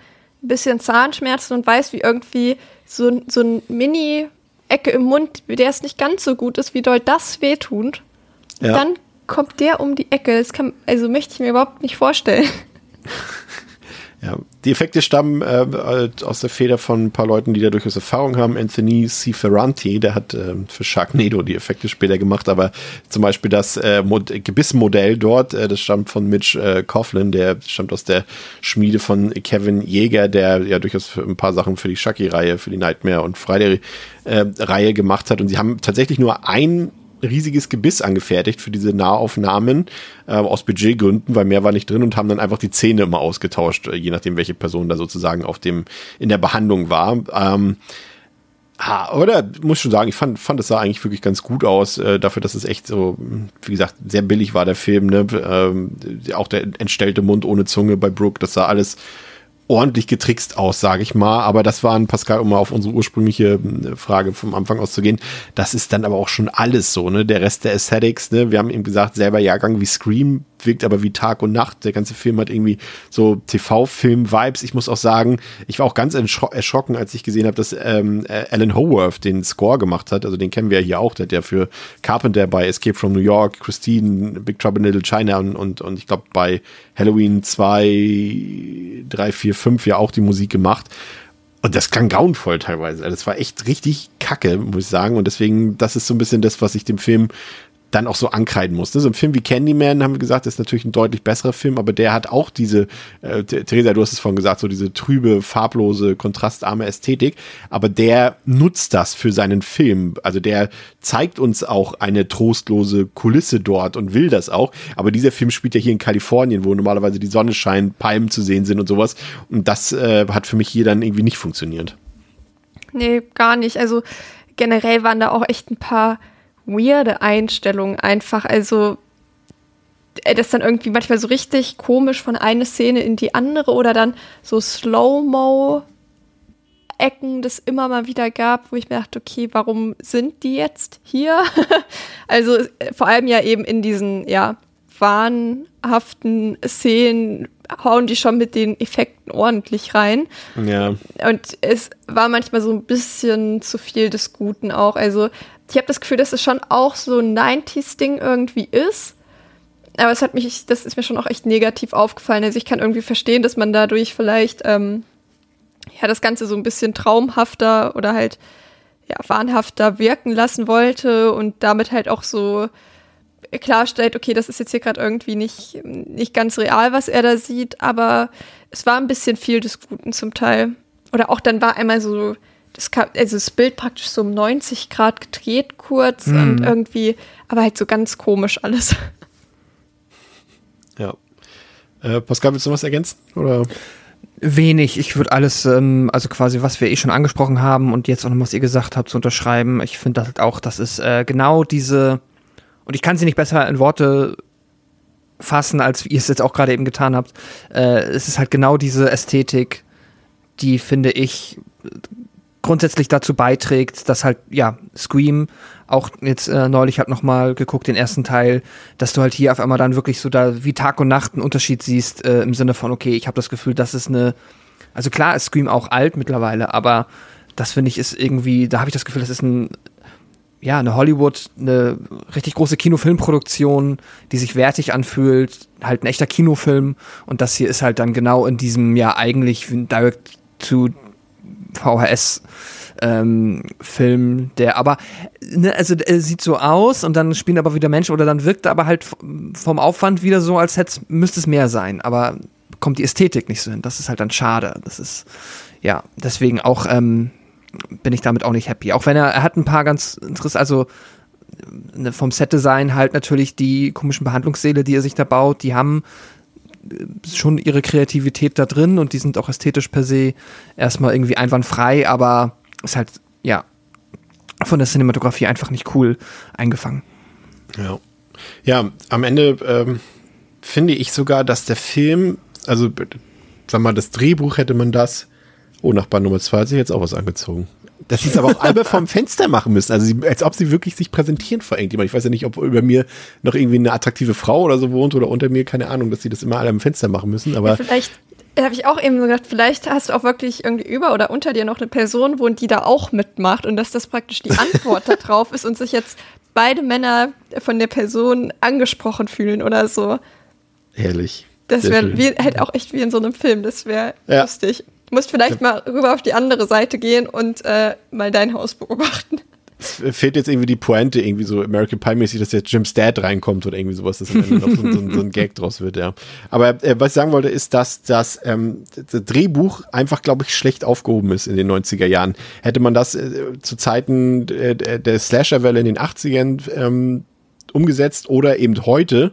bisschen Zahnschmerzen und weiß, wie irgendwie so, so ein Mini-Ecke im Mund, der es nicht ganz so gut ist, wie doll das wehtut. Ja. Dann kommt der um die Ecke. Das kann, also möchte ich mir überhaupt nicht vorstellen. Ja, die Effekte stammen äh, aus der Feder von ein paar Leuten, die da durchaus Erfahrung haben. Anthony C. Ferranti, der hat äh, für Sharknado die Effekte später gemacht, aber zum Beispiel das äh, Gebissmodell dort, äh, das stammt von Mitch äh, Coughlin, der stammt aus der Schmiede von Kevin Jäger, der ja durchaus ein paar Sachen für die Chucky-Reihe, für die Nightmare und Friday-Reihe äh, gemacht hat. Und sie haben tatsächlich nur ein riesiges Gebiss angefertigt für diese Nahaufnahmen äh, aus Budgetgründen, weil mehr war nicht drin und haben dann einfach die Zähne immer ausgetauscht, äh, je nachdem, welche Person da sozusagen auf dem in der Behandlung war. Ähm, oder muss schon sagen, ich fand, fand es sah eigentlich wirklich ganz gut aus, äh, dafür, dass es echt so, wie gesagt, sehr billig war, der Film, ne? Ähm, auch der entstellte Mund ohne Zunge bei Brooke, das sah alles ordentlich getrickst aus, sage ich mal. Aber das waren, Pascal, um mal auf unsere ursprüngliche äh, Frage vom Anfang auszugehen, das ist dann aber auch schon alles so, ne? Der Rest der Aesthetics, ne? Wir haben eben gesagt, selber Jahrgang wie Scream wirkt aber wie Tag und Nacht. Der ganze Film hat irgendwie so TV-Film-Vibes. Ich muss auch sagen, ich war auch ganz erschrocken, als ich gesehen habe, dass ähm, Alan Howarth den Score gemacht hat. Also den kennen wir ja hier auch. Der hat ja für Carpenter bei Escape from New York, Christine, Big Trouble in Little China und, und, und ich glaube bei Halloween 2, 3, 4, 5 ja auch die Musik gemacht. Und das klang grauenvoll teilweise. Das war echt richtig kacke, muss ich sagen. Und deswegen, das ist so ein bisschen das, was ich dem Film dann auch so ankreiden muss. So ein Film wie Candyman, haben wir gesagt, ist natürlich ein deutlich besserer Film, aber der hat auch diese, äh, Theresa, du hast es vorhin gesagt, so diese trübe, farblose, kontrastarme Ästhetik, aber der nutzt das für seinen Film. Also der zeigt uns auch eine trostlose Kulisse dort und will das auch, aber dieser Film spielt ja hier in Kalifornien, wo normalerweise die Sonne scheint, Palmen zu sehen sind und sowas und das äh, hat für mich hier dann irgendwie nicht funktioniert. Nee, gar nicht. Also generell waren da auch echt ein paar weirde Einstellung einfach. Also äh, das dann irgendwie manchmal so richtig komisch von einer Szene in die andere oder dann so Slow-Mo. Ecken das immer mal wieder gab, wo ich mir dachte, okay, warum sind die jetzt hier? also äh, vor allem ja eben in diesen, ja, wahnhaften Szenen hauen die schon mit den Effekten ordentlich rein. Ja. Und es war manchmal so ein bisschen zu viel des Guten auch. Also ich habe das Gefühl, dass es schon auch so ein 90s-Ding irgendwie ist. Aber es hat mich, das ist mir schon auch echt negativ aufgefallen. Also ich kann irgendwie verstehen, dass man dadurch vielleicht ähm, ja das Ganze so ein bisschen traumhafter oder halt ja, wahnhafter wirken lassen wollte und damit halt auch so klarstellt, okay, das ist jetzt hier gerade irgendwie nicht, nicht ganz real, was er da sieht, aber es war ein bisschen viel des Guten zum Teil. Oder auch dann war einmal so das, kam, also das Bild praktisch so um 90 Grad gedreht kurz mhm. und irgendwie, aber halt so ganz komisch alles. Ja. Äh, Pascal, willst du was ergänzen? Oder? Wenig. Ich würde alles, ähm, also quasi, was wir eh schon angesprochen haben und jetzt auch noch, was ihr gesagt habt, zu unterschreiben. Ich finde halt auch, das ist äh, genau diese, und ich kann sie nicht besser in Worte fassen, als ihr es jetzt auch gerade eben getan habt. Äh, es ist halt genau diese Ästhetik, die, finde ich, grundsätzlich dazu beiträgt, dass halt, ja, Scream, auch jetzt äh, neulich halt nochmal geguckt, den ersten Teil, dass du halt hier auf einmal dann wirklich so da wie Tag und Nacht einen Unterschied siehst, äh, im Sinne von, okay, ich habe das Gefühl, das ist eine, also klar ist Scream auch alt mittlerweile, aber das finde ich ist irgendwie, da habe ich das Gefühl, das ist ein, ja, eine Hollywood, eine richtig große Kinofilmproduktion, die sich wertig anfühlt, halt ein echter Kinofilm. Und das hier ist halt dann genau in diesem, ja, eigentlich Direct to VHS ähm, Film, der aber, ne, also er sieht so aus und dann spielen aber wieder Menschen oder dann wirkt er aber halt vom Aufwand wieder so, als hätte müsste es mehr sein, aber kommt die Ästhetik nicht so hin. Das ist halt dann schade. Das ist, ja, deswegen auch ähm, bin ich damit auch nicht happy. Auch wenn er, er hat ein paar ganz interessant, also ne, vom Set-Design halt natürlich die komischen Behandlungssäle, die er sich da baut, die haben schon ihre Kreativität da drin und die sind auch ästhetisch per se erstmal irgendwie einwandfrei, aber ist halt, ja, von der Cinematografie einfach nicht cool eingefangen. Ja. Ja, am Ende ähm, finde ich sogar, dass der Film, also sag mal, das Drehbuch hätte man das, oh, Nachbar Nummer zwei hat sich jetzt auch was angezogen. Dass sie es aber auch alle vom Fenster machen müssen. Also sie, als ob sie wirklich sich präsentieren vor irgendjemand. Ich weiß ja nicht, ob über mir noch irgendwie eine attraktive Frau oder so wohnt oder unter mir, keine Ahnung, dass sie das immer alle am Fenster machen müssen. Aber Ja, vielleicht habe ich auch eben so gedacht, vielleicht hast du auch wirklich irgendwie über oder unter dir noch eine Person wohnt, die da auch mitmacht und dass das praktisch die Antwort darauf ist und sich jetzt beide Männer von der Person angesprochen fühlen oder so. herrlich. Das wäre halt auch echt wie in so einem Film. Das wäre Ja. lustig. Du musst vielleicht mal rüber auf die andere Seite gehen und äh, mal dein Haus beobachten. Es fehlt jetzt irgendwie die Pointe, irgendwie so American Pie-mäßig, dass jetzt Jim's Dad reinkommt oder irgendwie sowas, dass am Ende noch so, ein- so, so ein Gag draus wird, ja. Aber äh, was ich sagen wollte, ist, dass das, ähm, das Drehbuch einfach, glaube ich, schlecht aufgehoben ist in den 90er Jahren. Hätte man das äh, zu Zeiten äh, der der Slasher-Welle in den 80ern ähm, umgesetzt oder eben heute,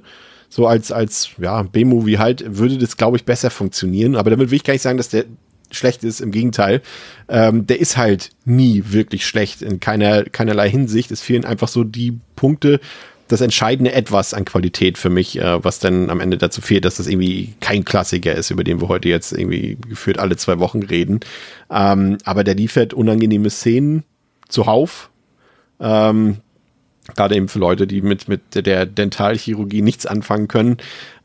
so als, als ja, B-Movie halt, würde das, glaube ich, besser funktionieren. Aber damit will ich gar nicht sagen, dass der schlecht ist, im Gegenteil. Ähm, der ist halt nie wirklich schlecht in keiner, keinerlei Hinsicht. Es fehlen einfach so die Punkte, das entscheidende Etwas an Qualität für mich, äh, was dann am Ende dazu fehlt, dass das irgendwie kein Klassiker ist, über den wir heute jetzt irgendwie geführt alle zwei Wochen reden. Ähm, aber der liefert unangenehme Szenen zuhauf. Ähm, gerade eben für Leute, die mit, mit der Dentalchirurgie nichts anfangen können.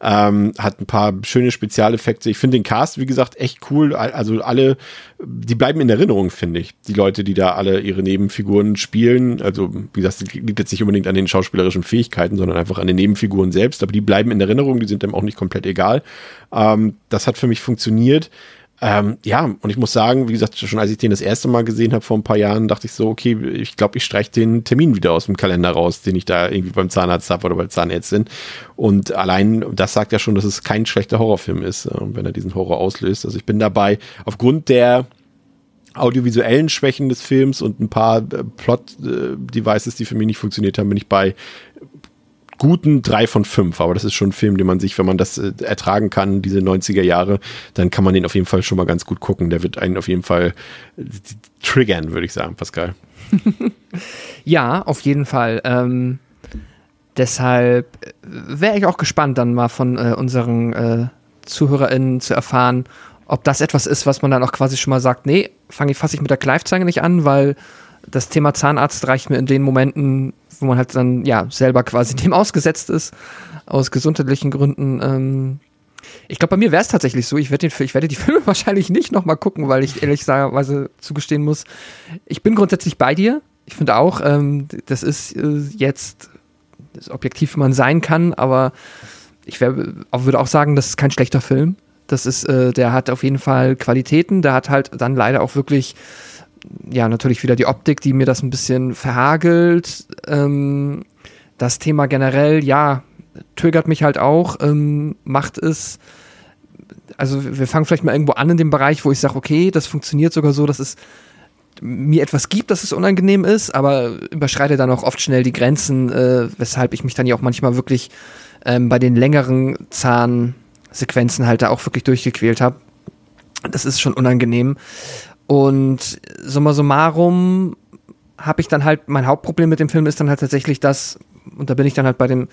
Ähm, hat ein paar schöne Spezialeffekte. Ich finde den Cast, wie gesagt, echt cool. Al- Also alle, die bleiben in Erinnerung, finde ich. Die Leute, die da alle ihre Nebenfiguren spielen. Also, wie gesagt, das liegt jetzt nicht unbedingt an den schauspielerischen Fähigkeiten, sondern einfach an den Nebenfiguren selbst. Aber die bleiben in Erinnerung, die sind dem auch nicht komplett egal. Ähm, das hat für mich funktioniert. Ähm, ja, und ich muss sagen, wie gesagt, schon als ich den das erste Mal gesehen habe vor ein paar Jahren, dachte ich so, okay, ich glaube, ich streiche den Termin wieder aus dem Kalender raus, den ich da irgendwie beim Zahnarzt habe oder bei Zahnärztin. Und allein das sagt ja schon, dass es kein schlechter Horrorfilm ist, äh, wenn er diesen Horror auslöst. Also ich bin dabei, aufgrund der audiovisuellen Schwächen des Films und ein paar äh, Plot-Devices, die für mich nicht funktioniert haben, bin ich bei guten drei von fünf. Aber das ist schon ein Film, den man sich, wenn man das äh, ertragen kann, diese 90er Jahre, dann kann man den auf jeden Fall schon mal ganz gut gucken. Der wird einen auf jeden Fall äh, triggern, würde ich sagen, Pascal. Ja, auf jeden Fall. Ähm, deshalb wäre ich auch gespannt, dann mal von äh, unseren äh, ZuhörerInnen zu erfahren, ob das etwas ist, was man dann auch quasi schon mal sagt, nee, fange ich, fasse ich mit der Greifzange nicht an, weil das Thema Zahnarzt reicht mir in den Momenten, wo man halt dann ja selber quasi dem ausgesetzt ist, aus gesundheitlichen Gründen. Ähm, ich glaube, bei mir wäre es tatsächlich so. Ich werde, den, ich werde die Filme wahrscheinlich nicht nochmal gucken, weil ich ehrlicherweise zugestehen muss, ich bin grundsätzlich bei dir. Ich finde auch, ähm, das ist äh, jetzt das objektiv, wie man sein kann, aber ich wär, würde auch sagen, das ist kein schlechter Film. Das ist, äh, der hat auf jeden Fall Qualitäten. Der hat halt dann leider auch wirklich, ja, natürlich wieder die Optik, die mir das ein bisschen verhagelt. Ähm, das Thema generell, ja, triggert mich halt auch, ähm, macht es. Also wir fangen vielleicht mal irgendwo an in dem Bereich, wo ich sage, okay, das funktioniert sogar so, dass es mir etwas gibt, dass es unangenehm ist, aber überschreite dann auch oft schnell die Grenzen, äh, weshalb ich mich dann ja auch manchmal wirklich ähm, bei den längeren Zahnsequenzen halt da auch wirklich durchgequält habe. Das ist schon unangenehm. Und summa summarum habe ich dann halt, mein Hauptproblem mit dem Film ist dann halt tatsächlich das, und da bin ich dann halt bei dem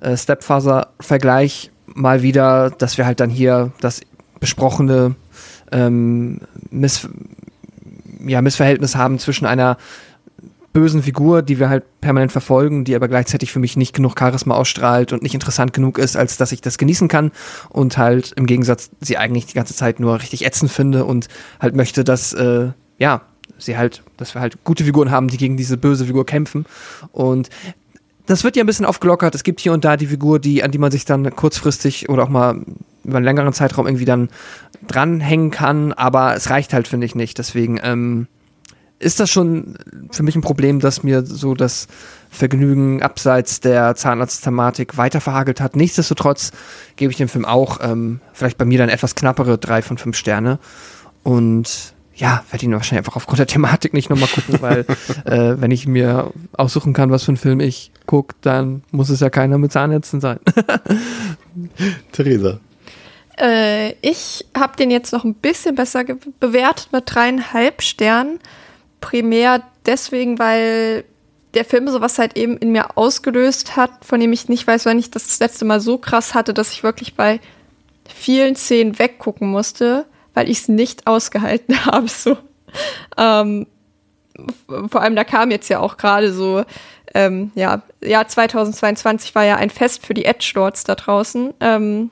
äh, Stepfather-Vergleich mal wieder, dass wir halt dann hier das besprochene ähm, Miss ja, Missverhältnis haben zwischen einer bösen Figur, die wir halt permanent verfolgen, die aber gleichzeitig für mich nicht genug Charisma ausstrahlt und nicht interessant genug ist, als dass ich das genießen kann und halt im Gegensatz sie eigentlich die ganze Zeit nur richtig ätzend finde und halt möchte, dass, äh, ja, sie halt, dass wir halt gute Figuren haben, die gegen diese böse Figur kämpfen und das wird ja ein bisschen aufgelockert. Es gibt hier und da die Figur, die, an die man sich dann kurzfristig oder auch mal über einen längeren Zeitraum irgendwie dann dranhängen kann, aber es reicht halt, finde ich, nicht. Deswegen ähm, ist das schon für mich ein Problem, dass mir so das Vergnügen abseits der Zahnarzt-Thematik weiter verhagelt hat. Nichtsdestotrotz gebe ich dem Film auch ähm, vielleicht bei mir dann etwas knappere drei von fünf Sterne. Und ja, werde ihn wahrscheinlich einfach aufgrund der Thematik nicht nochmal gucken, weil äh, wenn ich mir aussuchen kann, was für einen Film ich gucke, dann muss es ja keiner mit Zahnärzten sein. Theresa. Äh, ich habe den jetzt noch ein bisschen besser bewertet mit dreieinhalb Sternen. Primär deswegen, weil der Film sowas halt eben in mir ausgelöst hat, von dem ich nicht weiß, wann ich das das letzte Mal so krass hatte, dass ich wirklich bei vielen Szenen weggucken musste, weil ich es nicht ausgehalten habe. So. Ähm, vor allem, da kam jetzt ja auch gerade so, ähm, ja, Jahr 2022 war ja ein Fest für die Edge-Lords da draußen. Ähm,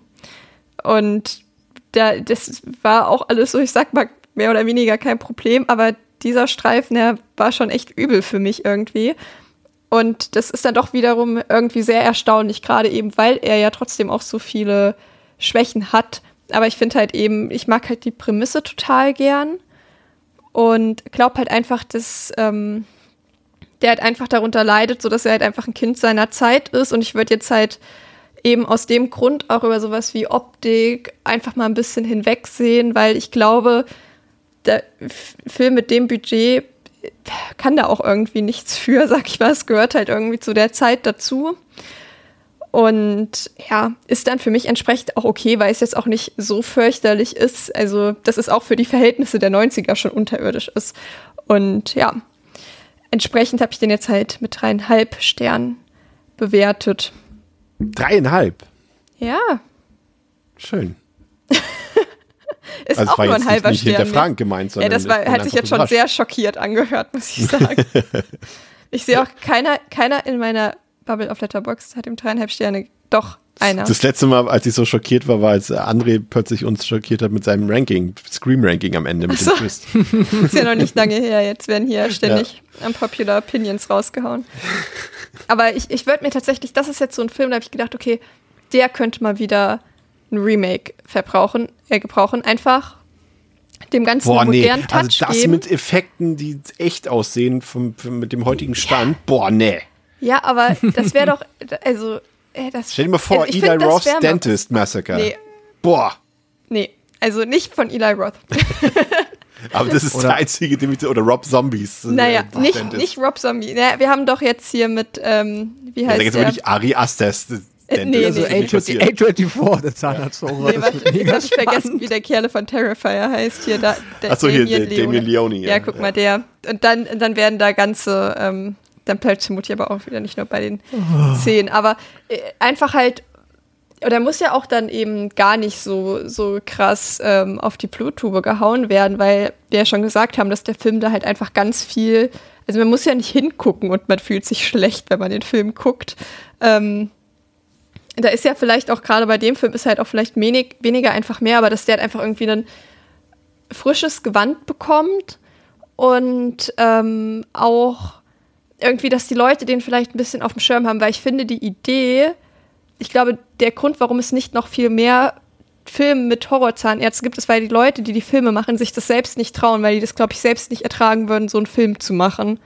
und da, das war auch alles so, ich sag mal, mehr oder weniger kein Problem, aber dieser Streifen, der war schon echt übel für mich irgendwie. Und das ist dann doch wiederum irgendwie sehr erstaunlich, gerade eben, weil er ja trotzdem auch so viele Schwächen hat. Aber ich finde halt eben, ich mag halt die Prämisse total gern und glaube halt einfach, dass ähm, der halt einfach darunter leidet, so dass er halt einfach ein Kind seiner Zeit ist. Und ich würde jetzt halt eben aus dem Grund auch über sowas wie Optik einfach mal ein bisschen hinwegsehen, weil ich glaube, der Film mit dem Budget kann da auch irgendwie nichts für, sag ich mal. Es gehört halt irgendwie zu der Zeit dazu. Und ja, ist dann für mich entsprechend auch okay, weil es jetzt auch nicht so fürchterlich ist. Also, das ist auch für die Verhältnisse der 90er schon unterirdisch ist. Und ja, entsprechend habe ich den jetzt halt mit dreieinhalb Sternen bewertet. Dreieinhalb? Ja. Schön. ist also auch nur ein halber nicht, nicht Stern. Frank gemeint, sondern ja, das war, hat sich jetzt schon sehr schockiert angehört, muss ich sagen. ich sehe auch keiner, keiner in meiner Bubble auf Letterbox hat ihm dreieinhalb Sterne. Doch, einer. Das letzte Mal, als ich so schockiert war, war, als André plötzlich uns schockiert hat mit seinem Ranking, Scream-Ranking am Ende mit so. dem Twist. ist ja noch nicht lange her. Jetzt werden hier ständig ja. Unpopular Opinions rausgehauen. Aber ich, ich würde mir tatsächlich, das ist jetzt so ein Film, da habe ich gedacht, okay, der könnte mal wieder ein Remake verbrauchen, äh, gebrauchen. Einfach dem ganzen boah, modernen nee. Touch Also das geben. mit Effekten, die echt aussehen vom, vom mit dem heutigen Stand, ja. boah, nee. Ja, aber das wäre doch, also, äh, das. Stell dir mal vor, also Eli find, Roths Dentist Massacre. Nee. Boah. Nee, also nicht von Eli Roth. aber das ist oder, der einzige, den wir, oder Rob Zombies. Äh, naja, äh, nicht, nicht Rob Zombie. Naja, wir haben doch jetzt hier mit, ähm, wie heißt ja, da der? wirklich Ari Astes. Nee, also nee, A24, der Zahnarzt. Nee, warte, ich habe vergessen, wie der Kerle von Terrifier heißt. Hier, da, der Achso, hier, Damien Leone. Damien Leone. Ja, ja guck ja. mal, der. Und dann, dann werden da ganze ähm, dann bleibt Timothy aber auch wieder nicht nur bei den oh. zehn. Aber äh, einfach halt, oder muss ja auch dann eben gar nicht so, so krass ähm, auf die Bluttube gehauen werden, weil wir ja schon gesagt haben, dass der Film da halt einfach ganz viel, also man muss ja nicht hingucken und man fühlt sich schlecht, wenn man den Film guckt. Ähm, da ist ja vielleicht auch gerade bei dem Film ist halt auch vielleicht wenig, weniger einfach mehr, aber dass der halt einfach irgendwie ein frisches Gewand bekommt und ähm, auch irgendwie, dass die Leute den vielleicht ein bisschen auf dem Schirm haben, weil ich finde die Idee, ich glaube, der Grund, warum es nicht noch viel mehr Filme mit Horrorzahnärzten gibt, ist, weil die Leute, die die Filme machen, sich das selbst nicht trauen, weil die das, glaube ich, selbst nicht ertragen würden, so einen Film zu machen.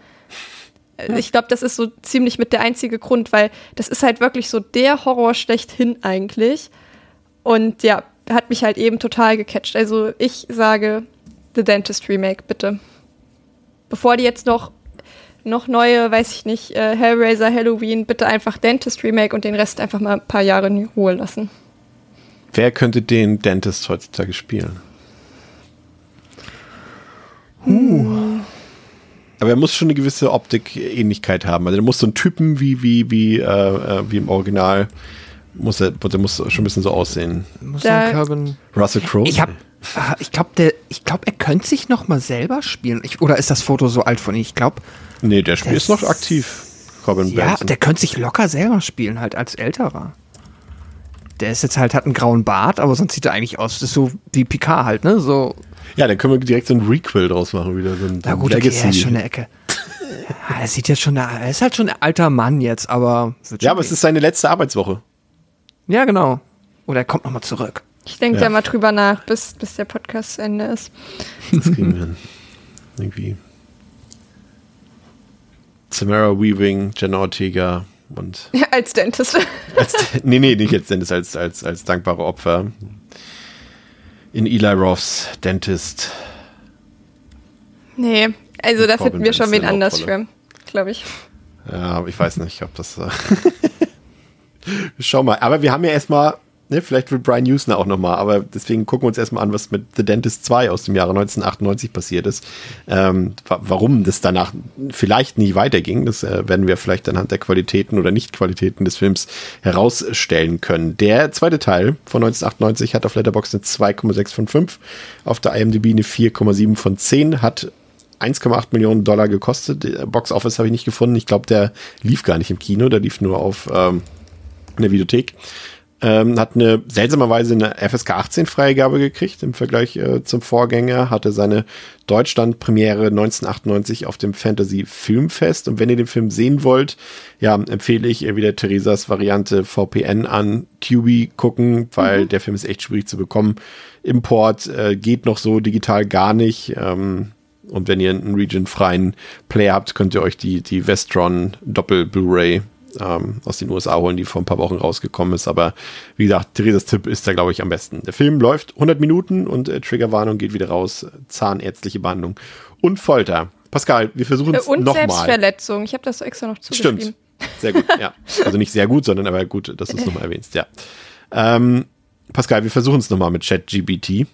Ich glaube, das ist so ziemlich mit der einzige Grund, weil das ist halt wirklich so der Horror schlechthin eigentlich. Und ja, hat mich halt eben total gecatcht. Also ich sage The Dentist Remake, bitte. Bevor die jetzt noch noch neue, weiß ich nicht, äh, Hellraiser, Halloween, bitte einfach Dentist Remake und den Rest einfach mal ein paar Jahre in Ruhe lassen. Wer könnte den Dentist heutzutage spielen? Huh. Aber er muss schon eine gewisse Optik-Ähnlichkeit haben. Also er muss so einen Typen wie, wie, wie, äh, äh wie im Original, muss er, der muss schon ein bisschen so aussehen. Muss da, Russell Crowe? Ich habe ich glaube, glaub, er könnte sich noch mal selber spielen. Ich, oder ist das Foto so alt von ihm? Ich glaube, Nee, der Spiel ist noch aktiv. Robin ja, Benson. der könnte sich locker selber spielen, halt als älterer. Der ist jetzt halt, hat einen grauen Bart, aber sonst sieht er eigentlich aus. Das ist so wie Picard halt, ne? So. Ja, dann können wir direkt so ein Requel draus machen, wieder so ein, Na gut, okay, er ist schon eine Ecke. er sieht jetzt schon, er ist halt schon ein alter Mann jetzt, aber. Ja, aber es ist seine letzte Arbeitswoche. Ja, genau. Oder er kommt nochmal zurück. Ich denke ja. da mal drüber nach, bis, bis der Podcast zu Ende ist. Das kriegen wir hin. Irgendwie. Samara Weaving, Jenna Ortega und. Ja, als Dentist. Als, nee, nee, nicht als Dentist, als, als, als dankbare Opfer. In Eli Roths Dentist. Nee, also da finden wir schon wen anders für, glaube ich. Ja, aber ich weiß nicht, ob das. Schau mal, aber wir haben ja erstmal Ne, vielleicht will Brian Houston auch nochmal, aber deswegen gucken wir uns erstmal an, was mit The Dentist 2 aus dem Jahre 1998 passiert ist. Ähm, warum das danach vielleicht nie weiterging, das äh, werden wir vielleicht anhand der Qualitäten oder Nicht-Qualitäten des Films herausstellen können. Der zweite Teil von 1998 hat auf Letterboxd eine 2,6 von 5, auf der IMDb eine 4,7 von 10, hat 1,8 Millionen Dollar gekostet. Box Office habe ich nicht gefunden. Ich glaube, der lief gar nicht im Kino, der lief nur auf ähm, in der Videothek. Ähm, hat eine seltsamerweise eine FSK 18 Freigabe gekriegt im Vergleich äh, zum Vorgänger, hatte seine Deutschland-Premiere 1998 auf dem Fantasy Filmfest. Und wenn ihr den Film sehen wollt, ja, empfehle ich wieder Theresas Variante VPN an Tubi gucken, weil mhm. der Film ist echt schwierig zu bekommen. Import äh, geht noch so digital gar nicht. Ähm, und wenn ihr einen region-freien Player habt, könnt ihr euch die, die Vestron Doppel-Blu-ray ähm, aus den USA holen, die vor ein paar Wochen rausgekommen ist. Aber wie gesagt, Theresas Tipp ist da, glaube ich, am besten. Der Film läuft 100 Minuten und äh, Triggerwarnung geht wieder raus. Zahnärztliche Behandlung und Folter. Pascal, wir versuchen es äh, Und nochmal. Selbstverletzung. Ich habe das extra noch zugeschrieben. Stimmt. Sehr gut, ja. Also nicht sehr gut, sondern aber gut, dass du es nochmal erwähnst, ja. Ähm, Pascal, wir versuchen es nochmal mit ChatGBT.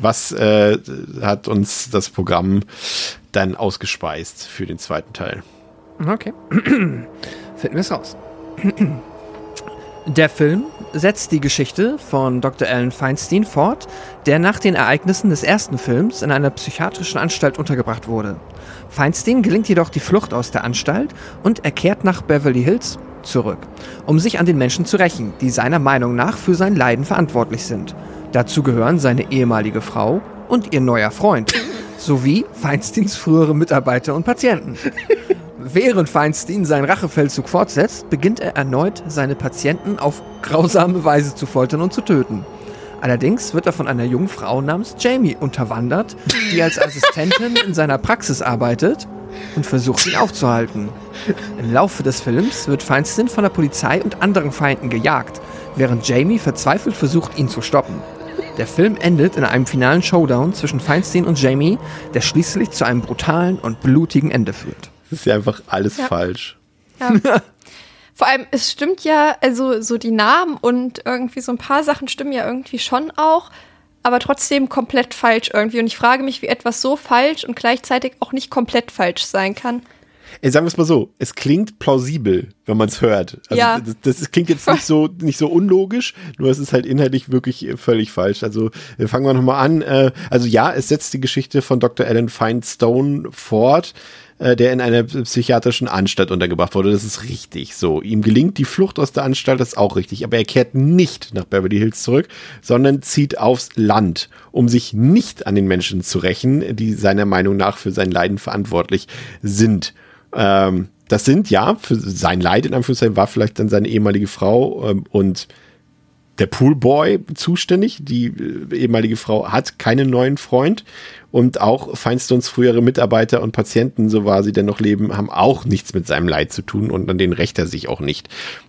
Was äh, hat uns das Programm dann ausgespeist für den zweiten Teil? Okay. Finden wir es raus. Der Film setzt die Geschichte von Dr. Alan Feinstein fort, der nach den Ereignissen des ersten Films in einer psychiatrischen Anstalt untergebracht wurde. Feinstein gelingt jedoch die Flucht aus der Anstalt und er kehrt nach Beverly Hills zurück, um sich an den Menschen zu rächen, die seiner Meinung nach für sein Leiden verantwortlich sind. Dazu gehören seine ehemalige Frau und ihr neuer Freund, sowie Feinsteins frühere Mitarbeiter und Patienten. Während Feinstein seinen Rachefeldzug fortsetzt, beginnt er erneut, seine Patienten auf grausame Weise zu foltern und zu töten. Allerdings wird er von einer jungen Frau namens Jamie unterwandert, die als Assistentin in seiner Praxis arbeitet und versucht, ihn aufzuhalten. Im Laufe des Films wird Feinstein von der Polizei und anderen Feinden gejagt, während Jamie verzweifelt versucht, ihn zu stoppen. Der Film endet in einem finalen Showdown zwischen Feinstein und Jamie, der schließlich zu einem brutalen und blutigen Ende führt. Das ist ja einfach alles ja. falsch. Ja. Vor allem, es stimmt ja, also so die Namen und irgendwie so ein paar Sachen stimmen ja irgendwie schon auch, aber trotzdem komplett falsch irgendwie. Und ich frage mich, wie etwas so falsch und gleichzeitig auch nicht komplett falsch sein kann. Ey, sagen wir es mal so, es klingt plausibel, wenn man es hört. Also ja. das, das, klingt jetzt nicht so, nicht so unlogisch, nur es ist halt inhaltlich wirklich völlig falsch. Also fangen wir nochmal an. Äh, also ja, es setzt die Geschichte von Dr. Alan Feinstone fort äh, der in einer psychiatrischen Anstalt untergebracht wurde. Das ist richtig so. Ihm gelingt die Flucht aus der Anstalt, das ist auch richtig. Aber er kehrt nicht nach Beverly Hills zurück, sondern zieht aufs Land, um sich nicht an den Menschen zu rächen, die seiner Meinung nach für sein Leiden verantwortlich sind. Ähm, das sind ja, für sein Leid in Anführungszeichen war vielleicht dann seine ehemalige Frau ähm, und der Poolboy zuständig. Die äh, ehemalige Frau hat keinen neuen Freund und auch Feinstones frühere Mitarbeiter und Patienten, so war sie denn noch leben, haben auch nichts mit seinem Leid zu tun und an den rächt er sich auch nicht.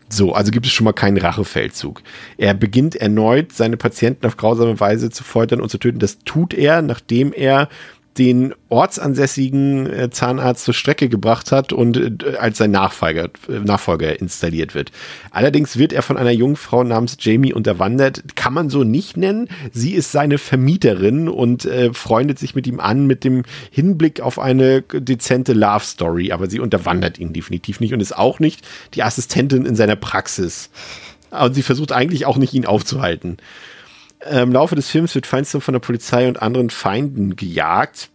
So, also gibt es schon mal keinen Rachefeldzug. Er beginnt erneut, seine Patienten auf grausame Weise zu foltern und zu töten. Das tut er, nachdem er den ortsansässigen äh, Zahnarzt zur Strecke gebracht hat und äh, als sein Nachfolger, äh, Nachfolger installiert wird. Allerdings wird er von einer jungen Frau namens Jamie unterwandert. Kann man so nicht nennen. Sie ist seine Vermieterin und freundet sich mit ihm an mit dem Hinblick auf eine dezente Love Story. Aber sie unterwandert ihn definitiv nicht und ist auch nicht die Assistentin in seiner Praxis. Und sie versucht eigentlich auch nicht, ihn aufzuhalten. Im Laufe des Films wird Feinstein von der Polizei und anderen Feinden gejagt.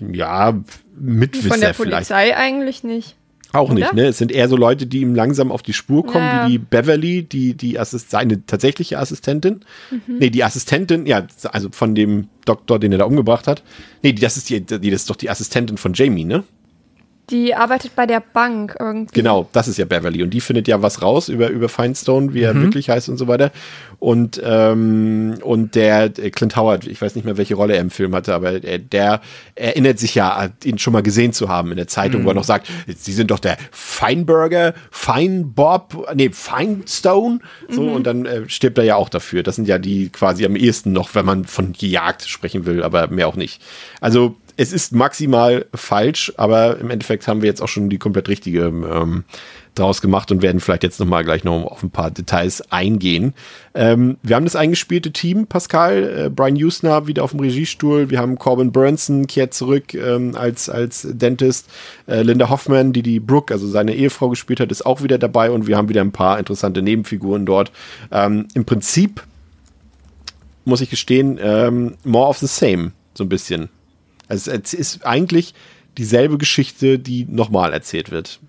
Ja, Mitwisser Von der Polizei vielleicht. eigentlich nicht. Auch Oder? nicht, ne? Es sind eher so Leute, die ihm langsam auf die Spur kommen, ja. wie die Beverly, die, die Assist seine tatsächliche Assistentin. Mhm. Nee, die Assistentin, ja, also von dem Doktor, den er da umgebracht hat. Nee, das ist die, die das ist doch die Assistentin von Jamie, ne? Die arbeitet bei der Bank irgendwie. Genau, das ist ja Beverly. Und die findet ja was raus über, über Feinstone, wie er mhm. wirklich heißt und so weiter. Und, ähm, und der Clint Howard, ich weiß nicht mehr, welche Rolle er im Film hatte, aber der, der erinnert sich ja, ihn schon mal gesehen zu haben in der Zeitung, mhm. wo er noch sagt, Sie sind doch der Feinburger, Feinbob, nee, Feinstone. So, mhm. und dann äh, stirbt er ja auch dafür. Das sind ja die quasi am ehesten noch, wenn man von gejagt sprechen will, aber mehr auch nicht. Also es ist maximal falsch, aber im Endeffekt haben wir jetzt auch schon die komplett richtige ähm, draus gemacht und werden vielleicht jetzt nochmal gleich noch auf ein paar Details eingehen. Ähm, wir haben das eingespielte Team, Pascal, äh, Brian Usner wieder auf dem Regiestuhl, wir haben Corbin Burnson kehrt zurück ähm, als, als Dentist, äh, Linda Hoffman, die die Brooke, also seine Ehefrau gespielt hat, ist auch wieder dabei und wir haben wieder ein paar interessante Nebenfiguren dort. Ähm, Im Prinzip muss ich gestehen, ähm, more of the same, so ein bisschen. Also es ist eigentlich dieselbe Geschichte, die nochmal erzählt wird.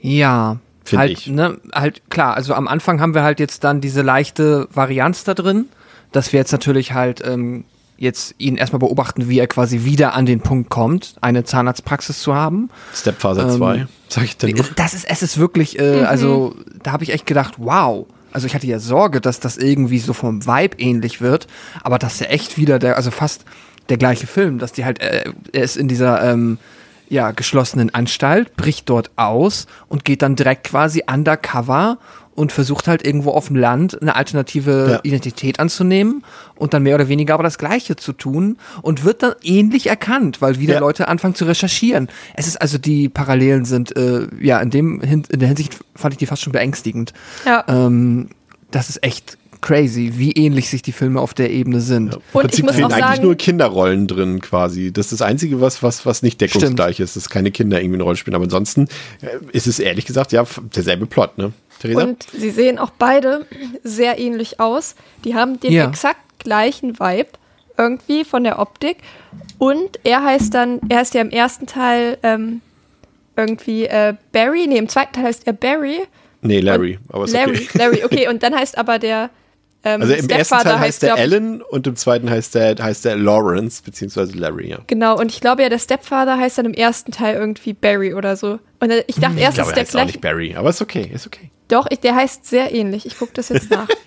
Ja, Finde halt, ich. Ne, halt klar, also am Anfang haben wir halt jetzt dann diese leichte Varianz da drin, dass wir jetzt natürlich halt ähm, jetzt ihn erstmal beobachten, wie er quasi wieder an den Punkt kommt, eine Zahnarztpraxis zu haben. Ähm, 2, sag ich dann nur. Das ist, es ist wirklich, äh, also da habe ich echt gedacht, wow. Also ich hatte ja Sorge, dass das irgendwie so vom Vibe ähnlich wird, aber das ist ja echt wieder der, also fast der gleiche Film, dass die halt, äh, er ist in dieser ähm, ja, geschlossenen Anstalt, bricht dort aus und geht dann direkt quasi undercover und versucht halt irgendwo auf dem Land eine alternative Ja. Identität anzunehmen und dann mehr oder weniger aber das Gleiche zu tun und wird dann ähnlich erkannt, weil wieder Ja. Leute anfangen zu recherchieren. Es ist also die Parallelen sind äh, ja in dem in der Hinsicht fand ich die fast schon beängstigend. Ja. Ähm, das ist echt crazy, wie ähnlich sich die Filme auf der Ebene sind. Im Und Prinzip ich muss fehlen eigentlich sagen- nur Kinderrollen drin quasi. Das ist das Einzige, was, was, was nicht deckungsgleich ist, dass keine Kinder irgendwie eine Rolle spielen. Aber ansonsten äh, ist es ehrlich gesagt ja derselbe Plot, ne? Theresa? Und sie sehen auch beide sehr ähnlich aus. Die haben den Ja. exakt gleichen Vibe irgendwie von der Optik. Und er heißt dann, er heißt ja im ersten Teil ähm, irgendwie äh, Barry. Nee, im zweiten Teil heißt er Barry. nee, Larry. Aber ist Larry, okay. Larry, okay. Und dann heißt aber der ähm, Also im ersten Teil heißt der ich- Alan und im zweiten heißt der, heißt der Lawrence, beziehungsweise Larry, ja. Genau, und ich glaube ja, der Stepfather heißt dann im ersten Teil irgendwie Barry oder so. Und äh, ich dachte erst, Ich glaube, ist er der heißt auch nicht Barry, aber ist okay, ist okay. Doch, ich, der heißt sehr ähnlich. Ich gucke das jetzt nach.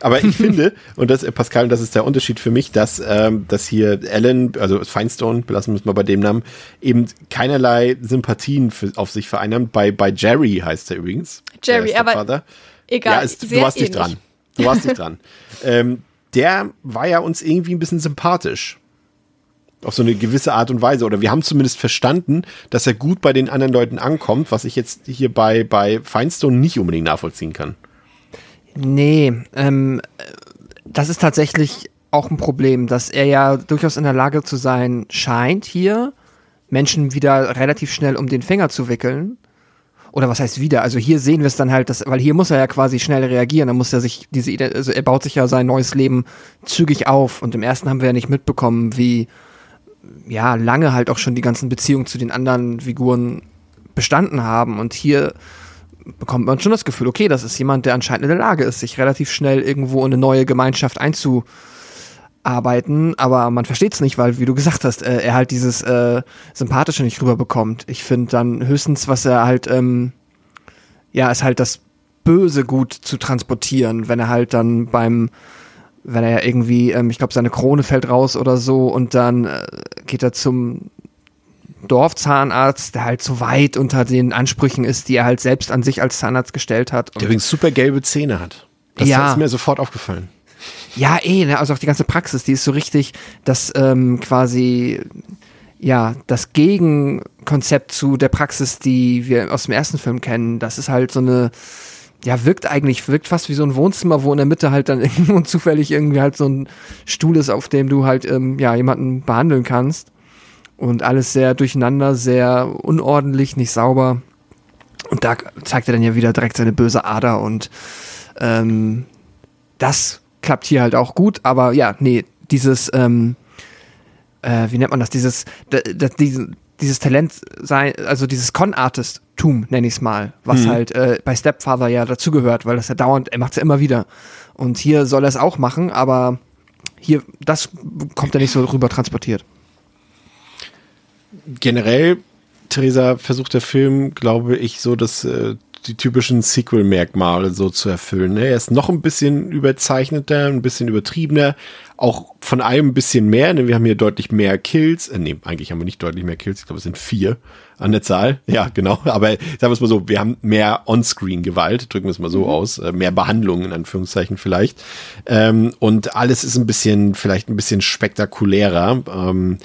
Aber ich finde, und das, Pascal, und das ist der Unterschied für mich, dass, ähm, dass hier Alan, also Feinstone, belassen wir es mal bei dem Namen, eben keinerlei Sympathien für, auf sich vereinnahmt. Bei, bei Jerry heißt er übrigens. Jerry, aber. Egal, ja, ist, du warst nicht ähnlich. dran. Du warst nicht dran. Ähm, der war ja uns irgendwie ein bisschen sympathisch. Auf so eine gewisse Art und Weise. Oder wir haben zumindest verstanden, dass er gut bei den anderen Leuten ankommt, was ich jetzt hier bei, bei Feinstone nicht unbedingt nachvollziehen kann. Nee, ähm, das ist tatsächlich auch ein Problem, dass er ja durchaus in der Lage zu sein scheint, hier Menschen wieder relativ schnell um den Finger zu wickeln. Oder was heißt wieder? Also hier sehen wir es dann halt, dass, weil hier muss er ja quasi schnell reagieren. Dann muss er sich diese, also er baut sich ja sein neues Leben zügig auf. Und im ersten haben wir ja nicht mitbekommen, wie ja lange halt auch schon die ganzen Beziehungen zu den anderen Figuren bestanden haben. Und hier bekommt man schon das Gefühl, okay, das ist jemand, der anscheinend in der Lage ist, sich relativ schnell irgendwo in eine neue Gemeinschaft einzuarbeiten, aber man versteht es nicht, weil, wie du gesagt hast, äh, er halt dieses äh, Sympathische nicht rüberbekommt. Ich finde dann höchstens, was er halt, ähm, ja, ist halt das Böse gut zu transportieren, wenn er halt dann beim wenn er ja irgendwie, ähm, ich glaube, seine Krone fällt raus oder so und dann äh, geht er zum Dorfzahnarzt, der halt so weit unter den Ansprüchen ist, die er halt selbst an sich als Zahnarzt gestellt hat. Und Der übrigens super gelbe Zähne hat. Das Ja. ist mir sofort aufgefallen. Ja, eh, ne? also auch die ganze Praxis, die ist so richtig, dass ähm, quasi ja das Gegenkonzept zu der Praxis, die wir aus dem ersten Film kennen. Das ist halt so eine, ja, wirkt eigentlich, wirkt fast wie so ein Wohnzimmer, wo in der Mitte halt dann irgendwo zufällig irgendwie halt so ein Stuhl ist, auf dem du halt ähm, ja jemanden behandeln kannst. Und alles sehr durcheinander, sehr unordentlich, nicht sauber. Und da zeigt er dann ja wieder direkt seine böse Ader und ähm, das klappt hier halt auch gut, aber ja, nee, dieses, ähm, äh, wie nennt man das, dieses, d- d- diesen- dieses Talent sein, also dieses Con-Artist-Tum, nenne ich es mal, was halt äh, bei Stepfather ja dazugehört, weil das ja dauernd, er macht es ja immer wieder. Und hier soll er es auch machen, aber hier, das kommt ja nicht so rüber transportiert. Generell, Theresa, versucht der Film, glaube ich, so das, äh, die typischen Sequel-Merkmale so zu erfüllen. Ne? Er ist noch ein bisschen überzeichneter, ein bisschen übertriebener, auch von allem ein bisschen mehr. Ne? Wir haben hier deutlich mehr Kills. Äh, nee, eigentlich haben wir nicht deutlich mehr Kills. Ich glaube, es sind vier an der Zahl. Ja, genau. Aber sagen wir es mal so, wir haben mehr On-Screen-Gewalt, drücken wir es mal so aus, äh, mehr Behandlungen in Anführungszeichen vielleicht. Ähm, und alles ist ein bisschen, vielleicht ein bisschen spektakulärer. Ähm,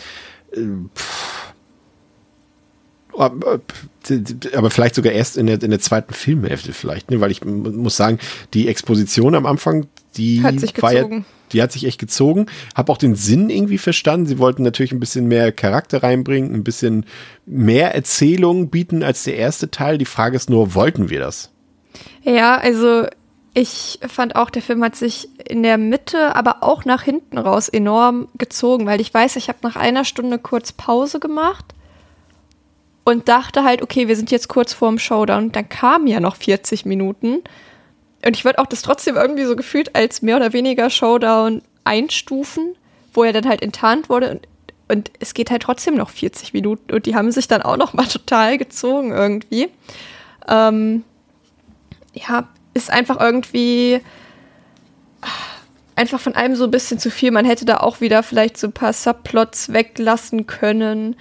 aber vielleicht sogar erst in der, in der zweiten Filmhälfte vielleicht, ne? weil ich muss sagen, die Exposition am Anfang, die hat sich war gezogen. ja, die hat sich echt gezogen. Hab auch den Sinn irgendwie verstanden. Sie wollten natürlich ein bisschen mehr Charakter reinbringen, ein bisschen mehr Erzählung bieten als der erste Teil. Die Frage ist nur, wollten wir das? Ja, also ich fand auch, der Film hat sich in der Mitte, aber auch nach hinten raus enorm gezogen, weil ich weiß, ich habe nach einer Stunde kurz Pause gemacht und dachte halt, okay, wir sind jetzt kurz vorm Showdown. Dann kamen ja noch 40 Minuten. Und ich würde auch das trotzdem irgendwie so gefühlt als mehr oder weniger Showdown einstufen, wo er dann halt enttarnt wurde. Und, und es geht halt trotzdem noch 40 Minuten. Und die haben sich dann auch noch mal total gezogen irgendwie. Ähm, ja, ist einfach irgendwie einfach von allem so ein bisschen zu viel. Man hätte da auch wieder vielleicht so ein paar Subplots weglassen können,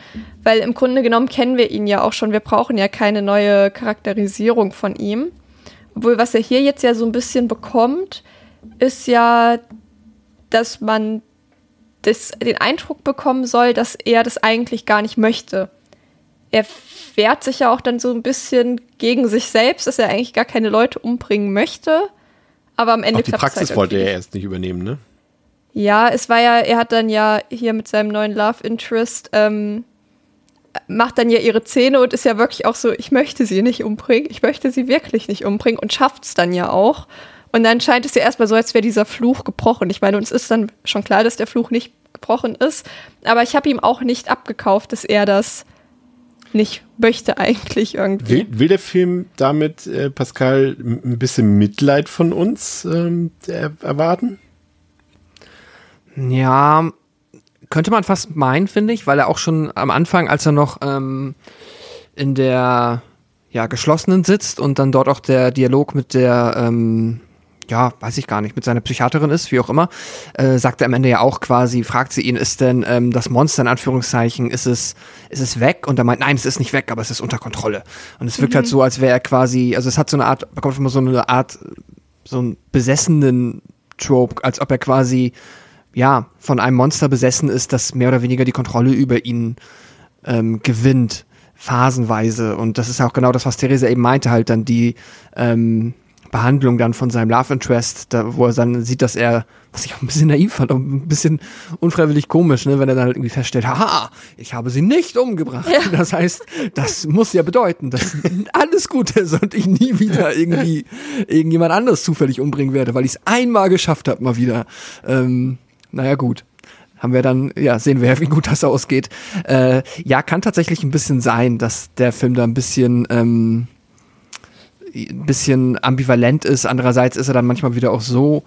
weil im Grunde genommen kennen wir ihn ja auch schon. Wir brauchen ja keine neue Charakterisierung von ihm. Obwohl, was er hier jetzt ja so ein bisschen bekommt, ist ja, dass man das, den Eindruck bekommen soll, dass er das eigentlich gar nicht möchte. Er wehrt sich ja auch dann so ein bisschen gegen sich selbst, dass er eigentlich gar keine Leute umbringen möchte. Aber am Ende Auch die Praxis halt wollte er erst nicht übernehmen, ne? Ja, es war ja, er hat dann ja hier mit seinem neuen Love Interest, ähm, macht dann ja ihre Zähne und ist ja wirklich auch so, ich möchte sie nicht umbringen, ich möchte sie wirklich nicht umbringen und schafft es dann ja auch. Und dann scheint es ja erstmal so, als wäre dieser Fluch gebrochen. Ich meine, uns ist dann schon klar, dass der Fluch nicht gebrochen ist. Aber ich habe ihm auch nicht abgekauft, dass er das nicht möchte eigentlich irgendwie. Will, will der Film damit, äh, Pascal, ein bisschen Mitleid von uns ähm, erwarten? Ja, könnte man fast meinen, finde ich, weil er auch schon am Anfang, als er noch ähm, in der ja, geschlossenen sitzt und dann dort auch der Dialog mit der ähm, ja, weiß ich gar nicht, mit seiner Psychiaterin ist, wie auch immer, äh, sagt er am Ende ja auch quasi, fragt sie ihn, ist denn ähm, das Monster in Anführungszeichen, ist es, ist es weg? Und er meint, nein, es ist nicht weg, aber es ist unter Kontrolle. Und es wirkt halt mhm. halt so, als wäre er quasi, also es hat so eine Art, bekommt immer so eine Art, so einen besessenen Trope, als ob er quasi, ja, von einem Monster besessen ist, das mehr oder weniger die Kontrolle über ihn ähm, gewinnt, phasenweise. Und das ist auch genau das, was Theresa eben meinte, halt dann die, ähm, Behandlung dann von seinem Love Interest, da, wo er dann sieht, dass er, was ich auch ein bisschen naiv fand, auch ein bisschen unfreiwillig komisch, ne, wenn er dann halt irgendwie feststellt, haha, ich habe sie nicht umgebracht. Ja. Das heißt, das muss ja bedeuten, dass alles gut ist und ich nie wieder irgendwie irgendjemand anderes zufällig umbringen werde, weil ich es einmal geschafft habe, mal wieder. Ähm, naja, gut haben wir dann, ja, sehen wir wie gut das ausgeht. Äh, ja, kann tatsächlich ein bisschen sein, dass der Film da ein bisschen ähm, ein bisschen ambivalent ist. Andererseits ist er dann manchmal wieder auch so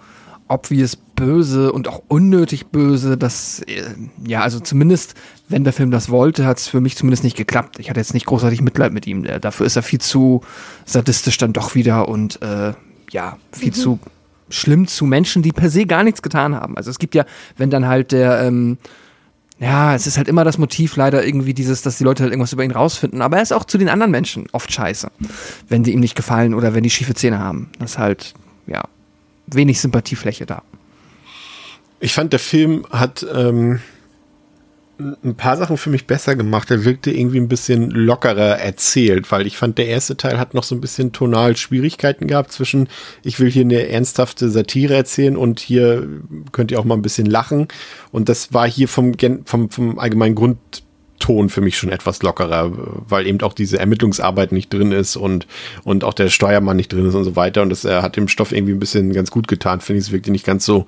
obvious böse und auch unnötig böse, dass, äh, ja, also zumindest, wenn der Film das wollte, hat es für mich zumindest nicht geklappt. Ich hatte jetzt nicht großartig Mitleid mit ihm. Dafür ist er viel zu sadistisch dann doch wieder und, äh, ja, viel mhm. zu schlimm zu Menschen, die per se gar nichts getan haben. Also es gibt ja, wenn dann halt der, ähm, ja, es ist halt immer das Motiv leider irgendwie dieses, dass die Leute halt irgendwas über ihn rausfinden. Aber er ist auch zu den anderen Menschen oft scheiße, wenn die ihm nicht gefallen oder wenn die schiefe Zähne haben. Das ist halt, ja, wenig Sympathiefläche da. Ich fand, der Film hat ähm, ein paar Sachen für mich besser gemacht. Er wirkte irgendwie ein bisschen lockerer erzählt, weil ich fand, der erste Teil hat noch so ein bisschen tonal Schwierigkeiten gehabt zwischen, ich will hier eine ernsthafte Satire erzählen und hier könnt ihr auch mal ein bisschen lachen. Und das war hier vom, vom, vom allgemeinen Grundton für mich schon etwas lockerer, weil eben auch diese Ermittlungsarbeit nicht drin ist und, und auch der Steuermann nicht drin ist und so weiter. Und das er hat dem Stoff irgendwie ein bisschen ganz gut getan, finde ich. Es wirkte nicht ganz so,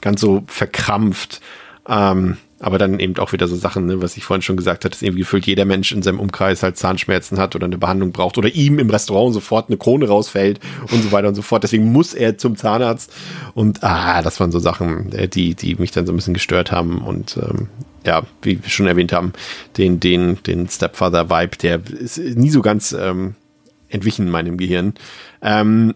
ganz so verkrampft. Ähm, aber dann eben auch wieder so Sachen, ne, was ich vorhin schon gesagt hatte, dass irgendwie gefühlt jeder Mensch in seinem Umkreis halt Zahnschmerzen hat oder eine Behandlung braucht oder ihm im Restaurant sofort eine Krone rausfällt und so weiter und so fort. Deswegen muss er zum Zahnarzt. Und ah, das waren so Sachen, äh, die, die mich dann so ein bisschen gestört haben. Und ähm, ja, wie wir schon erwähnt haben, den, den, den Stepfather-Vibe, der ist nie so ganz ähm, entwichen in meinem Gehirn. Ähm,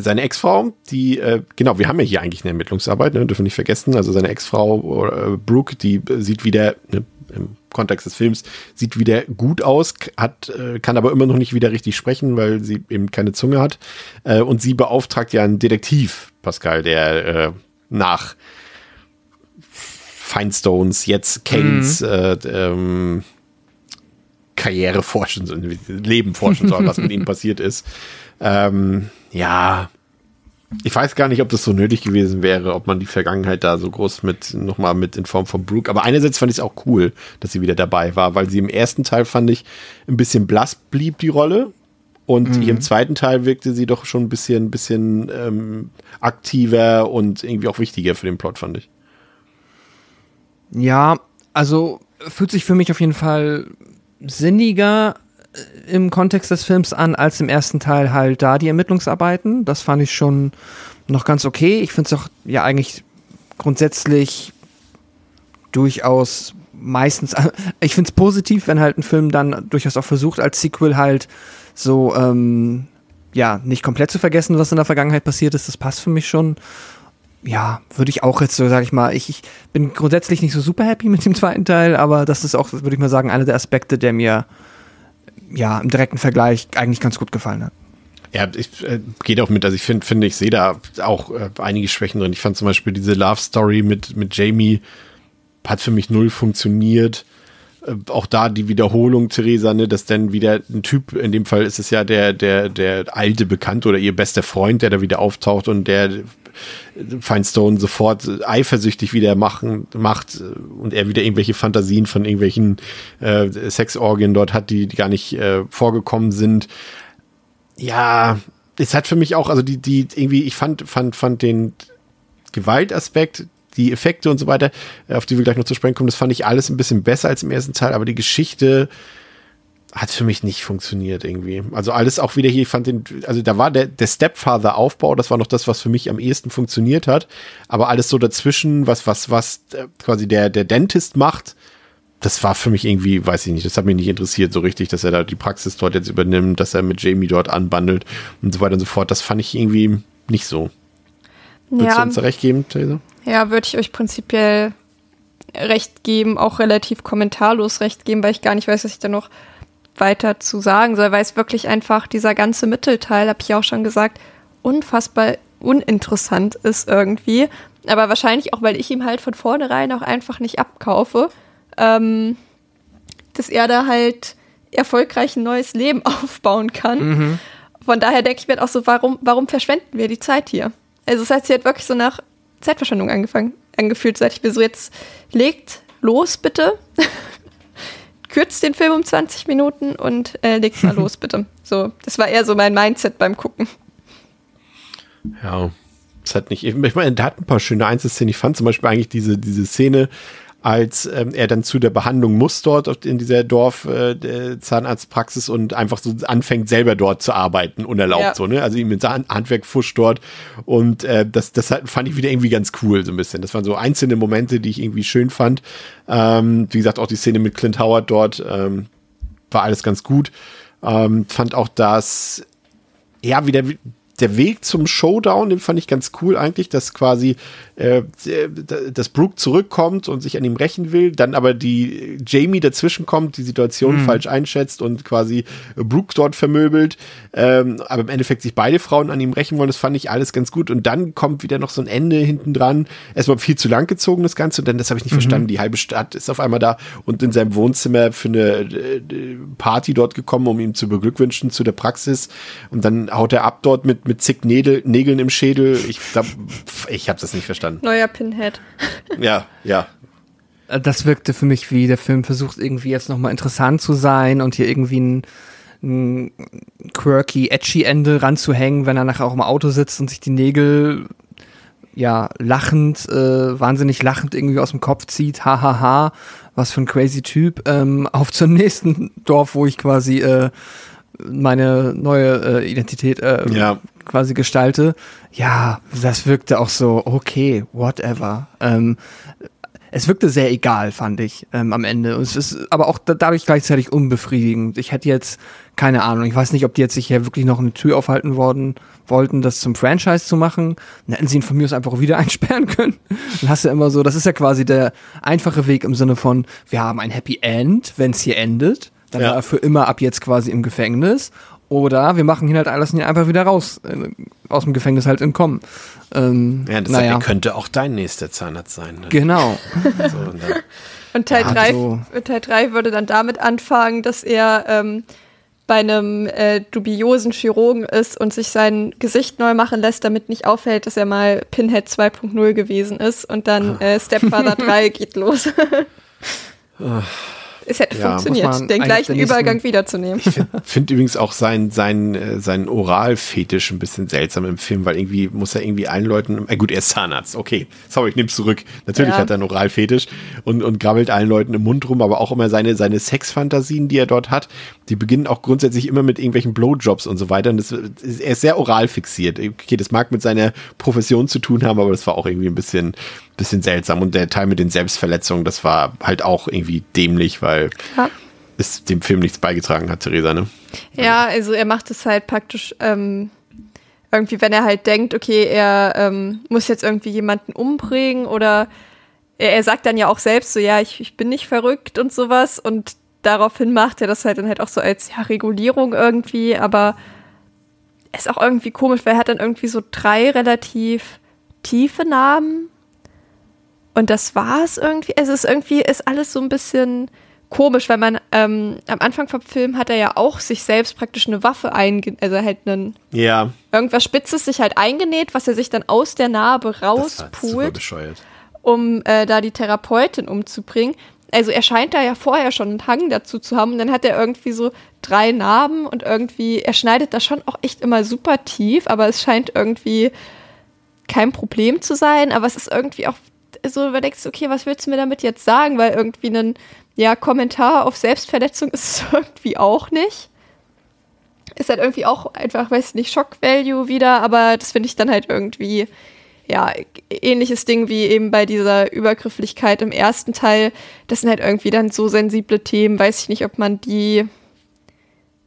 seine Ex-Frau, die, äh, genau, wir haben ja hier eigentlich eine Ermittlungsarbeit, ne, dürfen wir nicht vergessen. Also seine Ex-Frau, äh, Brooke, die sieht wieder, ne, im Kontext des Films, sieht wieder gut aus, hat, äh, kann aber immer noch nicht wieder richtig sprechen, weil sie eben keine Zunge hat. Äh, und sie beauftragt ja einen Detektiv, Pascal, der äh, nach Feinstones, jetzt Keynes, mhm. äh, ähm, Karriere forschen soll, Leben forschen soll, was mit ihm passiert ist. Ähm, ja, ich weiß gar nicht, ob das so nötig gewesen wäre, ob man die Vergangenheit da so groß mit nochmal mit in Form von Brooke. Aber einerseits fand ich es auch cool, dass sie wieder dabei war, weil sie im ersten Teil fand ich ein bisschen blass blieb die Rolle. Und mhm. im zweiten Teil wirkte sie doch schon ein bisschen, bisschen ähm, aktiver und irgendwie auch wichtiger für den Plot, fand ich. Ja, also fühlt sich für mich auf jeden Fall sinniger im Kontext des Films an als im ersten Teil halt da die Ermittlungsarbeiten. Das fand ich schon noch ganz okay. Ich finde es auch ja eigentlich grundsätzlich durchaus meistens, ich finde es positiv, wenn halt ein Film dann durchaus auch versucht, als Sequel halt so, ähm, ja, nicht komplett zu vergessen, was in der Vergangenheit passiert ist. Das passt für mich schon ja, würde ich auch jetzt so, sag ich mal, ich, ich bin grundsätzlich nicht so super happy mit dem zweiten Teil, aber das ist auch, würde ich mal sagen, einer der Aspekte, der mir ja im direkten Vergleich eigentlich ganz gut gefallen hat. Ja, ich äh, gehe auch mit, also ich finde, finde, ich sehe da auch äh, einige Schwächen drin. Ich fand zum Beispiel diese Love Story mit, mit Jamie hat für mich null funktioniert. Äh, auch da die Wiederholung, Theresa, ne, dass dann wieder ein Typ, in dem Fall ist es ja der, der, der alte Bekannte oder ihr bester Freund, der da wieder auftaucht und der Feinstone sofort eifersüchtig wieder machen, macht und er wieder irgendwelche Fantasien von irgendwelchen äh, Sexorgien dort hat, die, die gar nicht äh, vorgekommen sind. Ja, es hat für mich auch, also die, die irgendwie, ich fand, fand, fand den Gewaltaspekt die Effekte und so weiter, auf die wir gleich noch zu sprechen kommen, das fand ich alles ein bisschen besser als im ersten Teil, aber die Geschichte hat für mich nicht funktioniert irgendwie. Also alles auch wieder hier, ich fand den, also da war der, der Stepfather-Aufbau, das war noch das, was für mich am ehesten funktioniert hat. Aber alles so dazwischen, was, was, was äh, quasi der, der Dentist macht, das war für mich irgendwie, weiß ich nicht, das hat mich nicht interessiert so richtig, dass er da die Praxis dort jetzt übernimmt, dass er mit Jamie dort anbandelt und so weiter und so fort. Das fand ich irgendwie nicht so. Würdest ja, du uns recht geben, Theresa? Ja, würde ich euch prinzipiell recht geben, auch relativ kommentarlos recht geben, weil ich gar nicht weiß, was ich da noch weiter zu sagen soll, weil es wirklich einfach dieser ganze Mittelteil, habe ich auch schon gesagt, unfassbar uninteressant ist irgendwie. Aber wahrscheinlich auch, weil ich ihm halt von vornherein auch einfach nicht abkaufe, ähm, dass er da halt erfolgreich ein neues Leben aufbauen kann. Mhm. Von daher denke ich mir auch so, warum, warum verschwenden wir die Zeit hier? Also es hat sich halt wirklich so nach Zeitverschwendung angefangen, angefühlt, seit ich mir so jetzt legt los bitte. kürzt den Film um 20 Minuten und äh, legt mal los, bitte. So, das war eher so mein Mindset beim Gucken. Ja, es hat nicht, ich meine, der hat ein paar schöne Einzelszenen. Ich fand zum Beispiel eigentlich diese, diese Szene, als ähm, er dann zu der Behandlung muss dort in dieser Dorf äh, Zahnarztpraxis und einfach so anfängt selber dort zu arbeiten unerlaubt ja. so ne? Also ihm mit Handwerk fusch dort. Und äh, das das fand ich wieder irgendwie ganz cool so ein bisschen. Das waren so einzelne Momente die ich irgendwie schön fand. Ähm, wie gesagt auch die Szene mit Clint Howard dort ähm, war alles ganz gut. Ähm, fand auch das ja wieder der Weg zum Showdown, den fand ich ganz cool eigentlich, dass quasi äh, dass Brooke zurückkommt und sich an ihm rächen will, dann aber die Jamie dazwischen kommt, die Situation mhm. falsch einschätzt und quasi Brooke dort vermöbelt, ähm, aber im Endeffekt sich beide Frauen an ihm rächen wollen, das fand ich alles ganz gut und dann kommt wieder noch so ein Ende hinten dran, erstmal viel zu lang gezogen das Ganze und dann, das habe ich nicht mhm. verstanden, die halbe Stadt ist auf einmal da und in seinem Wohnzimmer für eine äh, Party dort gekommen, um ihm zu beglückwünschen zu der Praxis und dann haut er ab dort mit, mit zig Nägel, Nägeln im Schädel, ich, ich habe das nicht verstanden verstanden. Neuer Pinhead. Ja, ja. Äh, das wirkte für mich wie der Film versucht irgendwie jetzt nochmal interessant zu sein und hier irgendwie ein, ein quirky, edgy Ende ranzuhängen, wenn er nachher auch im Auto sitzt und sich die Nägel ja lachend, äh, wahnsinnig lachend irgendwie aus dem Kopf zieht, hahaha, ha, ha, was für ein crazy Typ, ähm, auf zum nächsten Dorf, wo ich quasi äh, meine neue äh, Identität äh, ja. quasi gestalte. Ja, das wirkte auch so, okay, whatever. Ähm, es wirkte sehr egal, fand ich, ähm, am Ende. Und es ist aber auch da, dadurch gleichzeitig unbefriedigend. Ich hätte jetzt, keine Ahnung, ich weiß nicht, ob die jetzt sich hier wirklich noch eine Tür aufhalten worden, wollten, das zum Franchise zu machen. Dann hätten sie ihn von mir aus einfach wieder einsperren können. Dann hast du immer so, das ist ja quasi der einfache Weg im Sinne von, wir haben ein Happy End, wenn es hier endet. Dann ja. war er für immer ab jetzt quasi im Gefängnis. Oder wir machen ihn halt, lassen ihn einfach wieder raus, äh, aus dem Gefängnis halt entkommen. Ähm, ja, das naja. könnte auch dein nächster Zahnarzt sein. Ne? Genau. so, Und Teil Ja, 3 so. Teil drei würde dann damit anfangen, dass er ähm, bei einem äh, dubiosen Chirurgen ist und sich sein Gesicht neu machen lässt, damit nicht auffällt, dass er mal Pinhead 2.0 gewesen ist. Und dann Ah. äh, Stepfather 3 geht los. Es hätte Ja, funktioniert, den gleichen Übergang wiederzunehmen. Finde übrigens auch seinen sein, äh, sein Oralfetisch ein bisschen seltsam im Film, weil irgendwie muss er irgendwie allen Leuten, äh gut, er ist Zahnarzt, okay, sorry, ich nehm's zurück. Natürlich Ja. hat er einen Oralfetisch und, und grabbelt allen Leuten im Mund rum, aber auch immer seine, seine Sexfantasien, die er dort hat, die beginnen auch grundsätzlich immer mit irgendwelchen Blowjobs und so weiter. Und das, er ist sehr oral fixiert. Okay, das mag mit seiner Profession zu tun haben, aber das war auch irgendwie ein bisschen, bisschen seltsam. Und der Teil mit den Selbstverletzungen, das war halt auch irgendwie dämlich, weil Ja. es dem Film nichts beigetragen hat, Theresa, ne? Ja, also er macht es halt praktisch ähm, irgendwie, wenn er halt denkt, okay, er ähm, muss jetzt irgendwie jemanden umbringen oder er, er sagt dann ja auch selbst so, ja, ich, ich bin nicht verrückt und sowas und daraufhin macht er das halt dann halt auch so als ja, Regulierung irgendwie, aber ist auch irgendwie komisch, weil er hat dann irgendwie so drei relativ tiefe Narben und das war's irgendwie. Also es ist irgendwie, ist alles so ein bisschen komisch, weil man ähm, am Anfang vom Film hat er ja auch sich selbst praktisch eine Waffe eingenäht, also halt einen, Ja, irgendwas Spitzes sich halt eingenäht, was er sich dann aus der Narbe war rauspult, bescheuert. um äh, da die Therapeutin umzubringen. Also er scheint da ja vorher schon einen Hang dazu zu haben und dann hat er irgendwie so drei Narben und irgendwie, er schneidet da schon auch echt immer super tief, aber es scheint irgendwie kein Problem zu sein, aber es ist irgendwie auch so, überlegst, okay, was willst du mir damit jetzt sagen? Weil irgendwie ein ja, Kommentar auf Selbstverletzung ist es irgendwie auch nicht. Ist halt irgendwie auch einfach, weiß nicht, Shock-Value wieder, aber das finde ich dann halt irgendwie, ja, ähnliches Ding wie eben bei dieser Übergrifflichkeit im ersten Teil. Das sind halt irgendwie dann so sensible Themen, weiß ich nicht, ob man die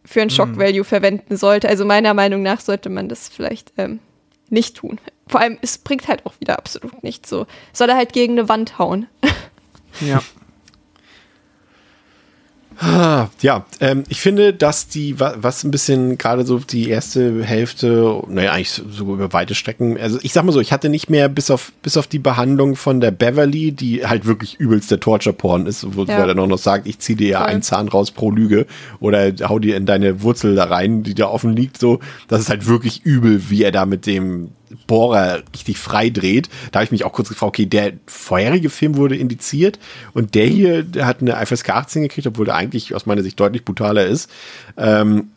für ein Shock-Value verwenden sollte. Also meiner Meinung nach sollte man das vielleicht ähm, nicht tun. Vor allem, es bringt halt auch wieder absolut nichts so. Soll er halt gegen eine Wand hauen. Ja. Ja, ähm, ich finde, dass die, wa- was ein bisschen gerade so die erste Hälfte, naja, eigentlich so- über weite Strecken, also ich sag mal so, ich hatte nicht mehr bis auf, bis auf die Behandlung von der Beverly, die halt wirklich übelst der Torture-Porn ist, wo, Ja. er dann auch noch sagt, ich zieh dir ja Voll. einen Zahn raus pro Lüge oder hau dir in deine Wurzel da rein, die da offen liegt, so. Das ist halt wirklich übel, wie er da mit dem Bohrer richtig frei dreht. Da habe ich mich auch kurz gefragt, okay, der vorherige Film wurde indiziert und der hier, der hat eine FSK 18 gekriegt, obwohl der eigentlich aus meiner Sicht deutlich brutaler ist. Ähm,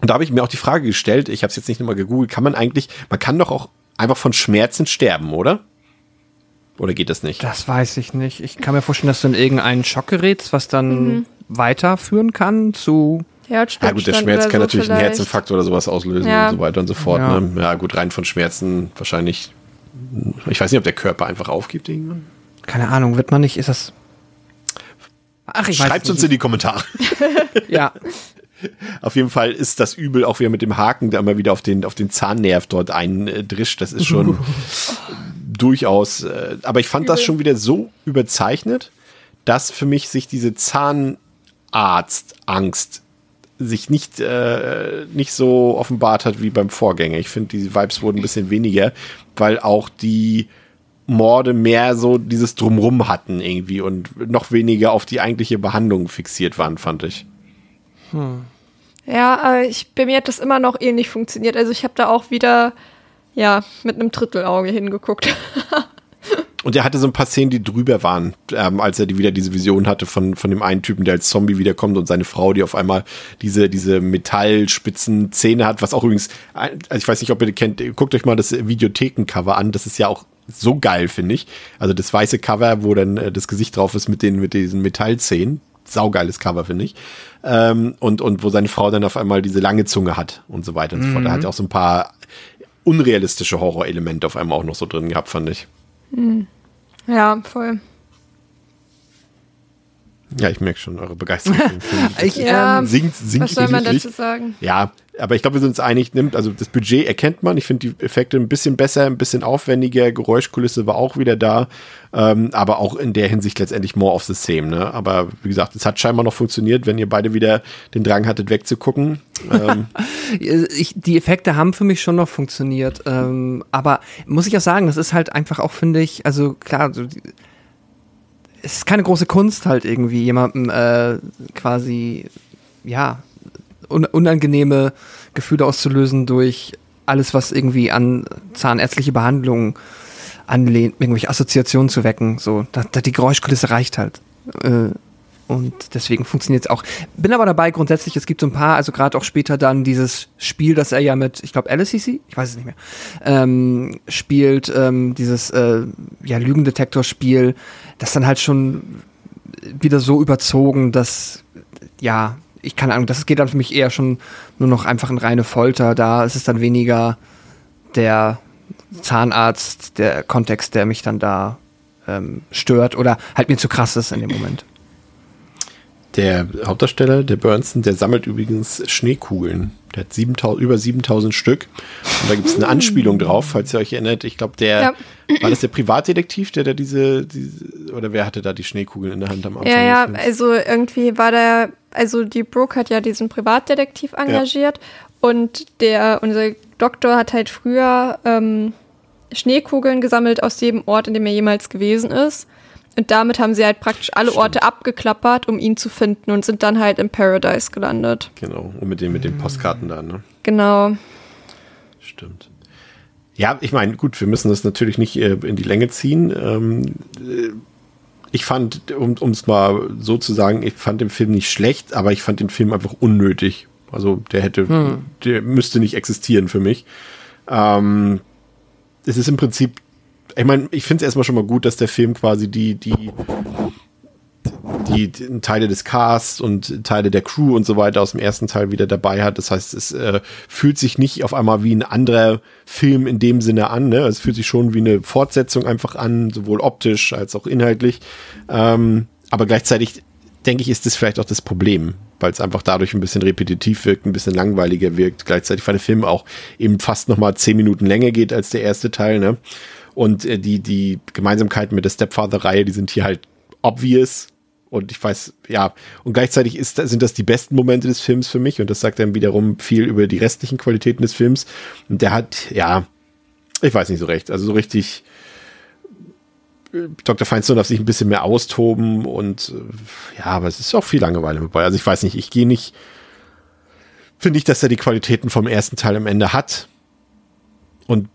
und da habe ich mir auch die Frage gestellt, ich habe es jetzt nicht nochmal gegoogelt, kann man eigentlich, man kann doch auch einfach von Schmerzen sterben, oder? Oder geht das nicht? Das weiß ich nicht. Ich kann mir vorstellen, dass du in irgendein Schock gerätst, was dann Mhm. weiterführen kann zu. Herzstillstand Ja gut, der Schmerz kann so natürlich einen vielleicht. Herzinfarkt oder sowas auslösen Ja. und so weiter und so fort. Ja. Ne? Ja gut, rein von Schmerzen wahrscheinlich. Ich weiß nicht, ob der Körper einfach aufgibt irgendwann. Keine Ahnung, wird man nicht, ist das. Ach, ich Schreibt uns in die Kommentare. Ja, Auf jeden Fall ist das übel, auch wie er mit dem Haken da immer wieder auf den, auf den Zahnnerv dort eindrischt. Das ist schon durchaus. Äh, aber ich fand das Übel. schon wieder so überzeichnet, dass für mich sich diese Zahnarztangst sich nicht, äh, nicht so offenbart hat wie beim Vorgänger. Ich finde, die Vibes wurden ein bisschen weniger, weil auch die Morde mehr so dieses Drumrum hatten irgendwie und noch weniger auf die eigentliche Behandlung fixiert waren, fand ich. Ja, aber ich, bei mir hat das immer noch ähnlich funktioniert. Also ich habe da auch wieder, ja, mit einem Drittelauge hingeguckt. Und er hatte so ein paar Szenen, die drüber waren, ähm, als er die wieder diese Vision hatte von, von dem einen Typen, der als Zombie wiederkommt und seine Frau, die auf einmal diese, diese metallspitzen Zähne hat, was auch übrigens, also ich weiß nicht, ob ihr die kennt, guckt euch mal das Videothekencover an, das ist ja auch so geil, finde ich. Also das weiße Cover, wo dann äh, das Gesicht drauf ist mit den, mit diesen Metallzähnen. Saugeiles Cover, finde ich. Ähm, und, und wo seine Frau dann auf einmal diese lange Zunge hat und so weiter und so fort. Da hat er auch so ein paar unrealistische Horrorelemente auf einmal auch noch so drin gehabt, fand ich. Ja, voll. Ja, ich merke schon eure Begeisterung. für den Film. ich, Ja, ähm, singt, singt Was soll man dazu sagen? Ja, aber ich glaube, wir sind uns einig, nimmt, also das Budget erkennt man. Ich finde die Effekte ein bisschen besser, ein bisschen aufwendiger. Geräuschkulisse war auch wieder da. Ähm, aber auch in der Hinsicht letztendlich more of the same, ne? Aber wie gesagt, es hat scheinbar noch funktioniert, wenn ihr beide wieder den Drang hattet, wegzugucken. Ähm, ich, die Effekte haben für mich schon noch funktioniert. Ähm, aber muss ich auch sagen, das ist halt einfach auch, finde ich, also klar, so die, es ist keine große Kunst halt irgendwie, jemandem äh, quasi, ja, un unangenehme Gefühle auszulösen durch alles, was irgendwie an zahnärztliche Behandlungen anlehnt, irgendwelche Assoziationen zu wecken. So, da, da die Geräuschkulisse reicht halt. Äh, und deswegen funktioniert es auch. Bin aber dabei grundsätzlich, es gibt so ein paar, also gerade auch später dann dieses Spiel, das er ja mit, ich glaube, LSCC, ich weiß es nicht mehr, ähm, spielt, ähm, dieses äh, ja, Lügendetektor-Spiel, das dann halt schon wieder so überzogen, dass, ja, ich keine Ahnung, das geht dann für mich eher schon nur noch einfach in reine Folter. Da ist es dann weniger der Zahnarzt, der Kontext, der mich dann da ähm, stört oder halt mir zu krass ist in dem Moment. Der Hauptdarsteller, der Burnson, der sammelt übrigens Schneekugeln. Der hat 7000, über 7000 Stück. Und da gibt es eine Anspielung drauf, falls ihr euch erinnert. Ich glaube, der, ja. war das der Privatdetektiv, der da diese, diese, oder wer hatte da die Schneekugeln in der Hand am Anfang? Ja, ja, also irgendwie war der, also die Brooke hat ja diesen Privatdetektiv engagiert ja. und der, unser Doktor hat halt früher ähm, Schneekugeln gesammelt aus jedem Ort, in dem er jemals gewesen ist. Und damit haben sie halt praktisch alle Stimmt. Orte abgeklappert, um ihn zu finden und sind dann halt im Paradise gelandet. Genau, und mit den, mit den Postkarten da, ne? Genau. Stimmt. Ja, ich meine, gut, wir müssen das natürlich nicht äh, in die Länge ziehen. Ähm, äh, ich fand, um es mal so zu sagen, ich fand den Film nicht schlecht, aber ich fand den Film einfach unnötig. Also der hätte, hm. der müsste nicht existieren für mich. Ähm, es ist im Prinzip ich meine, ich finde es erstmal schon mal gut, dass der Film quasi die, die, die, die, Teile des Casts und Teile der Crew und so weiter aus dem ersten Teil wieder dabei hat. Das heißt, es äh, fühlt sich nicht auf einmal wie ein anderer Film in dem Sinne an. Ne? Es fühlt sich schon wie eine Fortsetzung einfach an, sowohl optisch als auch inhaltlich. Ähm, aber gleichzeitig denke ich, ist das vielleicht auch das Problem, weil es einfach dadurch ein bisschen repetitiv wirkt, ein bisschen langweiliger wirkt. Gleichzeitig, weil der Film auch eben fast noch mal zehn Minuten länger geht als der erste Teil. Ne? Und äh, die, die Gemeinsamkeiten mit der Stepfather-Reihe, die sind hier halt obvious. Und ich weiß, ja, und gleichzeitig ist, sind das die besten Momente des Films für mich. Und das sagt dann wiederum viel über die restlichen Qualitäten des Films. Und der hat, ja, ich weiß nicht so recht. Also so richtig. Äh, Dr. Feinstein darf sich ein bisschen mehr austoben und äh, ja, aber es ist auch viel Langeweile dabei. Also ich weiß nicht, ich gehe nicht, finde ich, dass er die Qualitäten vom ersten Teil am Ende hat. Und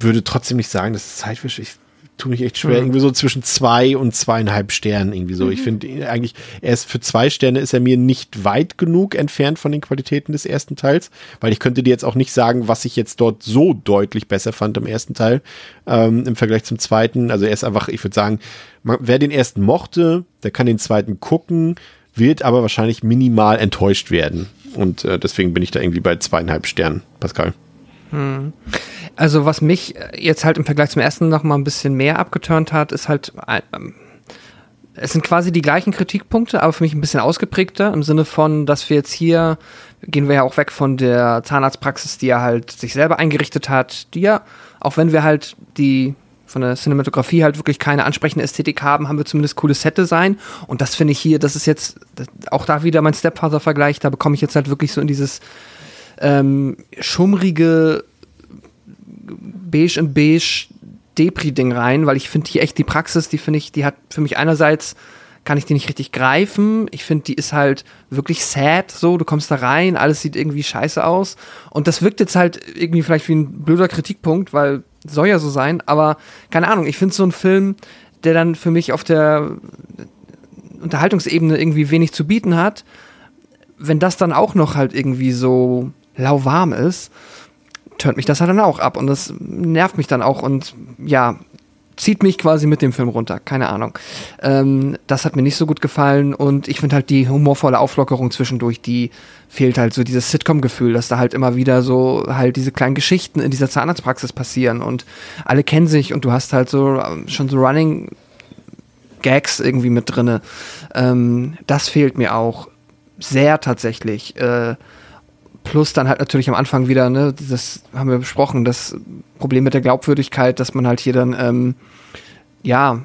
würde trotzdem nicht sagen, das ist Zeitfisch. Ich tue mich echt schwer. Mhm. Irgendwie so zwischen zwei und zweieinhalb Sternen irgendwie so. Mhm. Ich finde eigentlich, er ist für zwei Sterne ist er mir nicht weit genug entfernt von den Qualitäten des ersten Teils, weil ich könnte dir jetzt auch nicht sagen, was ich jetzt dort so deutlich besser fand im ersten Teil ähm, im Vergleich zum zweiten. Also er ist einfach, ich würde sagen, man, wer den ersten mochte, der kann den zweiten gucken, wird aber wahrscheinlich minimal enttäuscht werden. Und äh, deswegen bin ich da irgendwie bei zweieinhalb Sternen, Pascal. Hm. Also was mich jetzt halt im Vergleich zum ersten noch mal ein bisschen mehr abgeturnt hat, ist halt, ähm, es sind quasi die gleichen Kritikpunkte, aber für mich ein bisschen ausgeprägter im Sinne von, dass wir jetzt hier, gehen wir ja auch weg von der Zahnarztpraxis, die er halt sich selber eingerichtet hat, die ja, auch wenn wir halt die von der Cinematografie halt wirklich keine ansprechende Ästhetik haben, haben wir zumindest cooles Set-Design. Und das finde ich hier, das ist jetzt auch da wieder mein Stepfather-Vergleich, da bekomme ich jetzt halt wirklich so in dieses ähm, schummrige Beige und Beige Depri-Ding rein, weil ich finde hier echt die Praxis, die finde ich, die hat für mich einerseits kann ich die nicht richtig greifen. Ich finde, die ist halt wirklich sad, so. Du kommst da rein, alles sieht irgendwie scheiße aus. Und das wirkt jetzt halt irgendwie vielleicht wie ein blöder Kritikpunkt, weil soll ja so sein, aber keine Ahnung, ich finde so ein Film, der dann für mich auf der Unterhaltungsebene irgendwie wenig zu bieten hat, wenn das dann auch noch halt irgendwie so lauwarm ist, turnt mich das halt dann auch ab und das nervt mich dann auch und ja, zieht mich quasi mit dem Film runter, keine Ahnung. Ähm, das hat mir nicht so gut gefallen und ich finde halt die humorvolle Auflockerung zwischendurch, die fehlt halt so dieses Sitcom-Gefühl, dass da halt immer wieder so halt diese kleinen Geschichten in dieser Zahnarztpraxis passieren und alle kennen sich und du hast halt so ähm, schon so Running Gags irgendwie mit drinne. Ähm, das fehlt mir auch sehr tatsächlich. Äh, Plus dann halt natürlich am Anfang wieder, ne, das haben wir besprochen, das Problem mit der Glaubwürdigkeit, dass man halt hier dann, ähm, ja,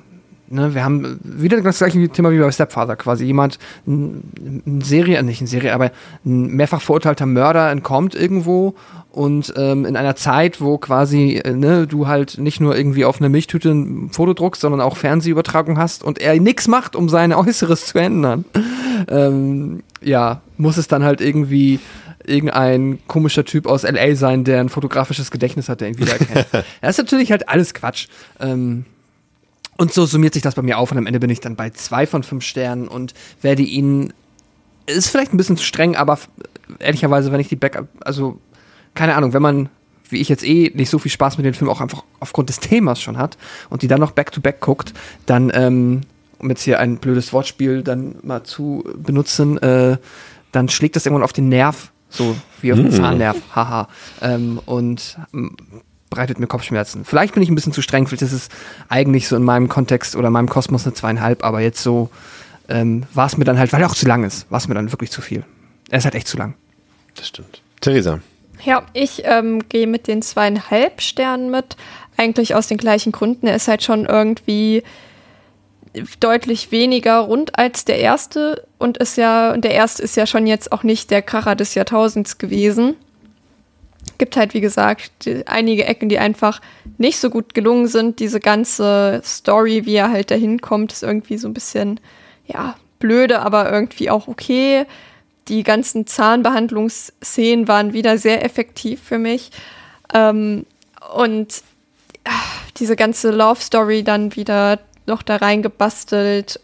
Ne, wir haben wieder das gleiche Thema wie bei Stepfather quasi. Jemand, ein, Serie, nicht eine Serie, aber ein mehrfach verurteilter Mörder entkommt irgendwo und ähm, in einer Zeit, wo quasi äh, ne, du halt nicht nur irgendwie auf eine Milchtüte ein Foto druckst, sondern auch Fernsehübertragung hast und er nichts macht, um sein Äußeres zu ändern. ähm, ja, muss es dann halt irgendwie irgendein komischer Typ aus LA sein, der ein fotografisches Gedächtnis hat, der ihn wiedererkennt. das ist natürlich halt alles Quatsch. Ähm, und so summiert sich das bei mir auf und am Ende bin ich dann bei zwei von fünf Sternen und werde ihn. Ist vielleicht ein bisschen zu streng, aber ehrlicherweise, wenn ich die Backup, also keine Ahnung, wenn man, wie ich jetzt eh, nicht so viel Spaß mit dem Film auch einfach aufgrund des Themas schon hat und die dann noch back-to-back -back guckt, dann, ähm, um jetzt hier ein blödes Wortspiel dann mal zu benutzen, äh, dann schlägt das irgendwann auf den Nerv, so wie auf den mm. Zahnnerv, haha. Ähm, und bereitet mir Kopfschmerzen. Vielleicht bin ich ein bisschen zu streng, vielleicht ist es eigentlich so in meinem Kontext oder meinem Kosmos eine zweieinhalb, aber jetzt so ähm, war es mir dann halt, weil er auch zu lang ist, war es mir dann wirklich zu viel. Er ist halt echt zu lang. Das stimmt. Theresa. Ja, ich ähm, gehe mit den zweieinhalb Sternen mit. Eigentlich aus den gleichen Gründen. Er ist halt schon irgendwie deutlich weniger rund als der erste und ist ja, der erste ist ja schon jetzt auch nicht der Kracher des Jahrtausends gewesen gibt halt, wie gesagt, die, einige Ecken, die einfach nicht so gut gelungen sind. Diese ganze Story, wie er halt dahin kommt, ist irgendwie so ein bisschen, ja, blöde, aber irgendwie auch okay. Die ganzen Zahnbehandlungsszenen waren wieder sehr effektiv für mich. Ähm, und ach, diese ganze Love Story dann wieder noch da reingebastelt.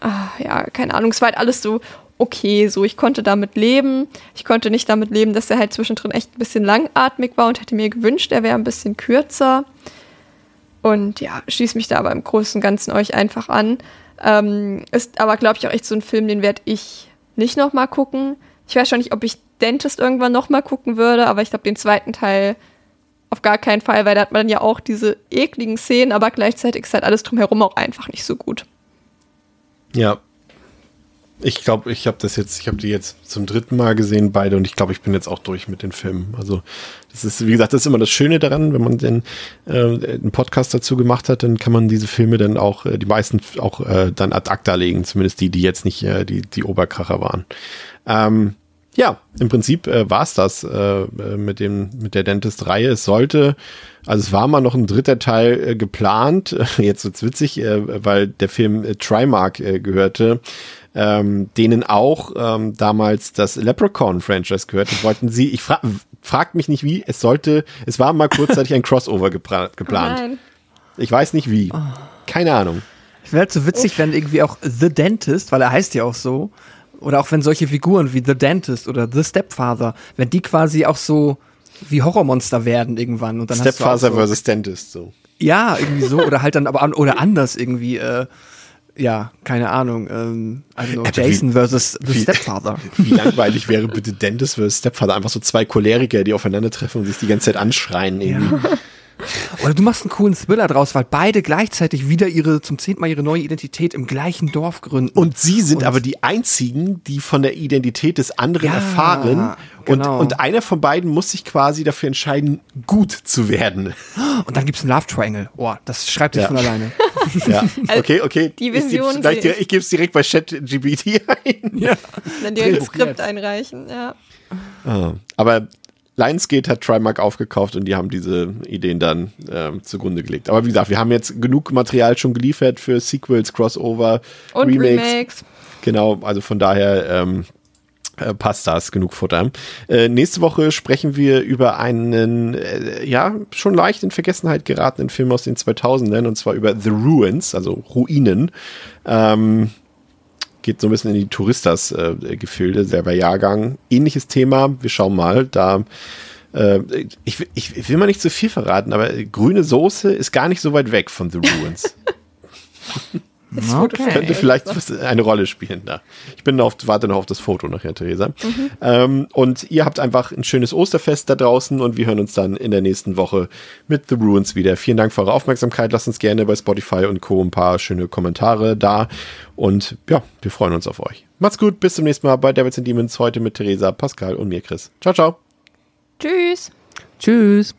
Ach, ja, keine Ahnung, es war halt alles so okay. So, ich konnte damit leben. Ich konnte nicht damit leben, dass er halt zwischendrin echt ein bisschen langatmig war und hätte mir gewünscht, er wäre ein bisschen kürzer. Und ja, schließe mich da aber im Großen und Ganzen euch einfach an. Ähm, ist aber, glaube ich, auch echt so ein Film, den werde ich nicht nochmal gucken. Ich weiß schon nicht, ob ich Dentist irgendwann nochmal gucken würde, aber ich glaube, den zweiten Teil auf gar keinen Fall, weil da hat man ja auch diese ekligen Szenen, aber gleichzeitig ist halt alles drumherum auch einfach nicht so gut. Ja, ich glaube, ich habe das jetzt, ich habe die jetzt zum dritten Mal gesehen, beide, und ich glaube, ich bin jetzt auch durch mit den Filmen. Also das ist, wie gesagt, das ist immer das Schöne daran, wenn man den äh, einen Podcast dazu gemacht hat, dann kann man diese Filme dann auch, äh, die meisten auch äh, dann ad acta legen, zumindest die, die jetzt nicht äh, die, die Oberkracher waren. Ähm, ja, im Prinzip äh, war es das äh, mit dem mit der Dentist-Reihe. Es sollte, also es war mal noch ein dritter Teil äh, geplant. Jetzt wird's witzig, äh, weil der Film äh, Trimark äh, gehörte ähm, denen auch ähm, damals das Leprechaun-Franchise gehört. Und wollten sie, ich fra frag mich nicht wie, es sollte, es war mal kurzzeitig ein Crossover geplant. Oh ich weiß nicht wie. Keine Ahnung. Es wäre halt so witzig, wenn irgendwie auch The Dentist, weil er heißt ja auch so, oder auch wenn solche Figuren wie The Dentist oder The Stepfather, wenn die quasi auch so wie Horrormonster werden irgendwann. Und dann Stepfather so, versus Dentist, so. Ja, irgendwie so, oder halt dann aber an, oder anders irgendwie, äh, ja, keine Ahnung, ähm, also Jason wie, versus The wie, Stepfather. Wie langweilig wäre bitte Dentist versus Stepfather? Einfach so zwei Choleriker, die aufeinandertreffen und sich die ganze Zeit anschreien irgendwie. Ja. Oder du machst einen coolen Thriller draus, weil beide gleichzeitig wieder ihre, zum zehnten Mal ihre neue Identität im gleichen Dorf gründen. Und sie sind und aber die einzigen, die von der Identität des anderen ja, erfahren. Genau. Und, und einer von beiden muss sich quasi dafür entscheiden, gut zu werden. Und dann gibt es einen Love Triangle. Oh, das schreibt sich ja. von alleine. Ja, okay, okay. Die Vision. Ich, ich gebe es direkt bei ChatGPT ein. Ja. Dann dir ein Skript einreichen, ja. Ah, aber Lionsgate hat Trimark aufgekauft und die haben diese Ideen dann ähm, zugrunde gelegt. Aber wie gesagt, wir haben jetzt genug Material schon geliefert für Sequels, Crossover, und Remakes. Remakes. Genau, also von daher ähm, äh, passt das, genug Futter. Äh, nächste Woche sprechen wir über einen, äh, ja, schon leicht in Vergessenheit geratenen Film aus den 2000ern und zwar über The Ruins, also Ruinen. Ähm, geht so ein bisschen in die Touristas-Gefilde, äh, selber Jahrgang. Ähnliches Thema, wir schauen mal, da äh, ich, ich, will mal nicht zu viel verraten, aber grüne Soße ist gar nicht so weit weg von The Ruins. Das okay. könnte vielleicht eine Rolle spielen da. Ich bin auf, warte noch auf das Foto nachher, Theresa. Mhm. Ähm, und ihr habt einfach ein schönes Osterfest da draußen und wir hören uns dann in der nächsten Woche mit The Ruins wieder. Vielen Dank für eure Aufmerksamkeit. Lasst uns gerne bei Spotify und Co. ein paar schöne Kommentare da. Und ja, wir freuen uns auf euch. Macht's gut, bis zum nächsten Mal bei Devils and Demons. Heute mit Theresa, Pascal und mir, Chris. Ciao, ciao. Tschüss. Tschüss.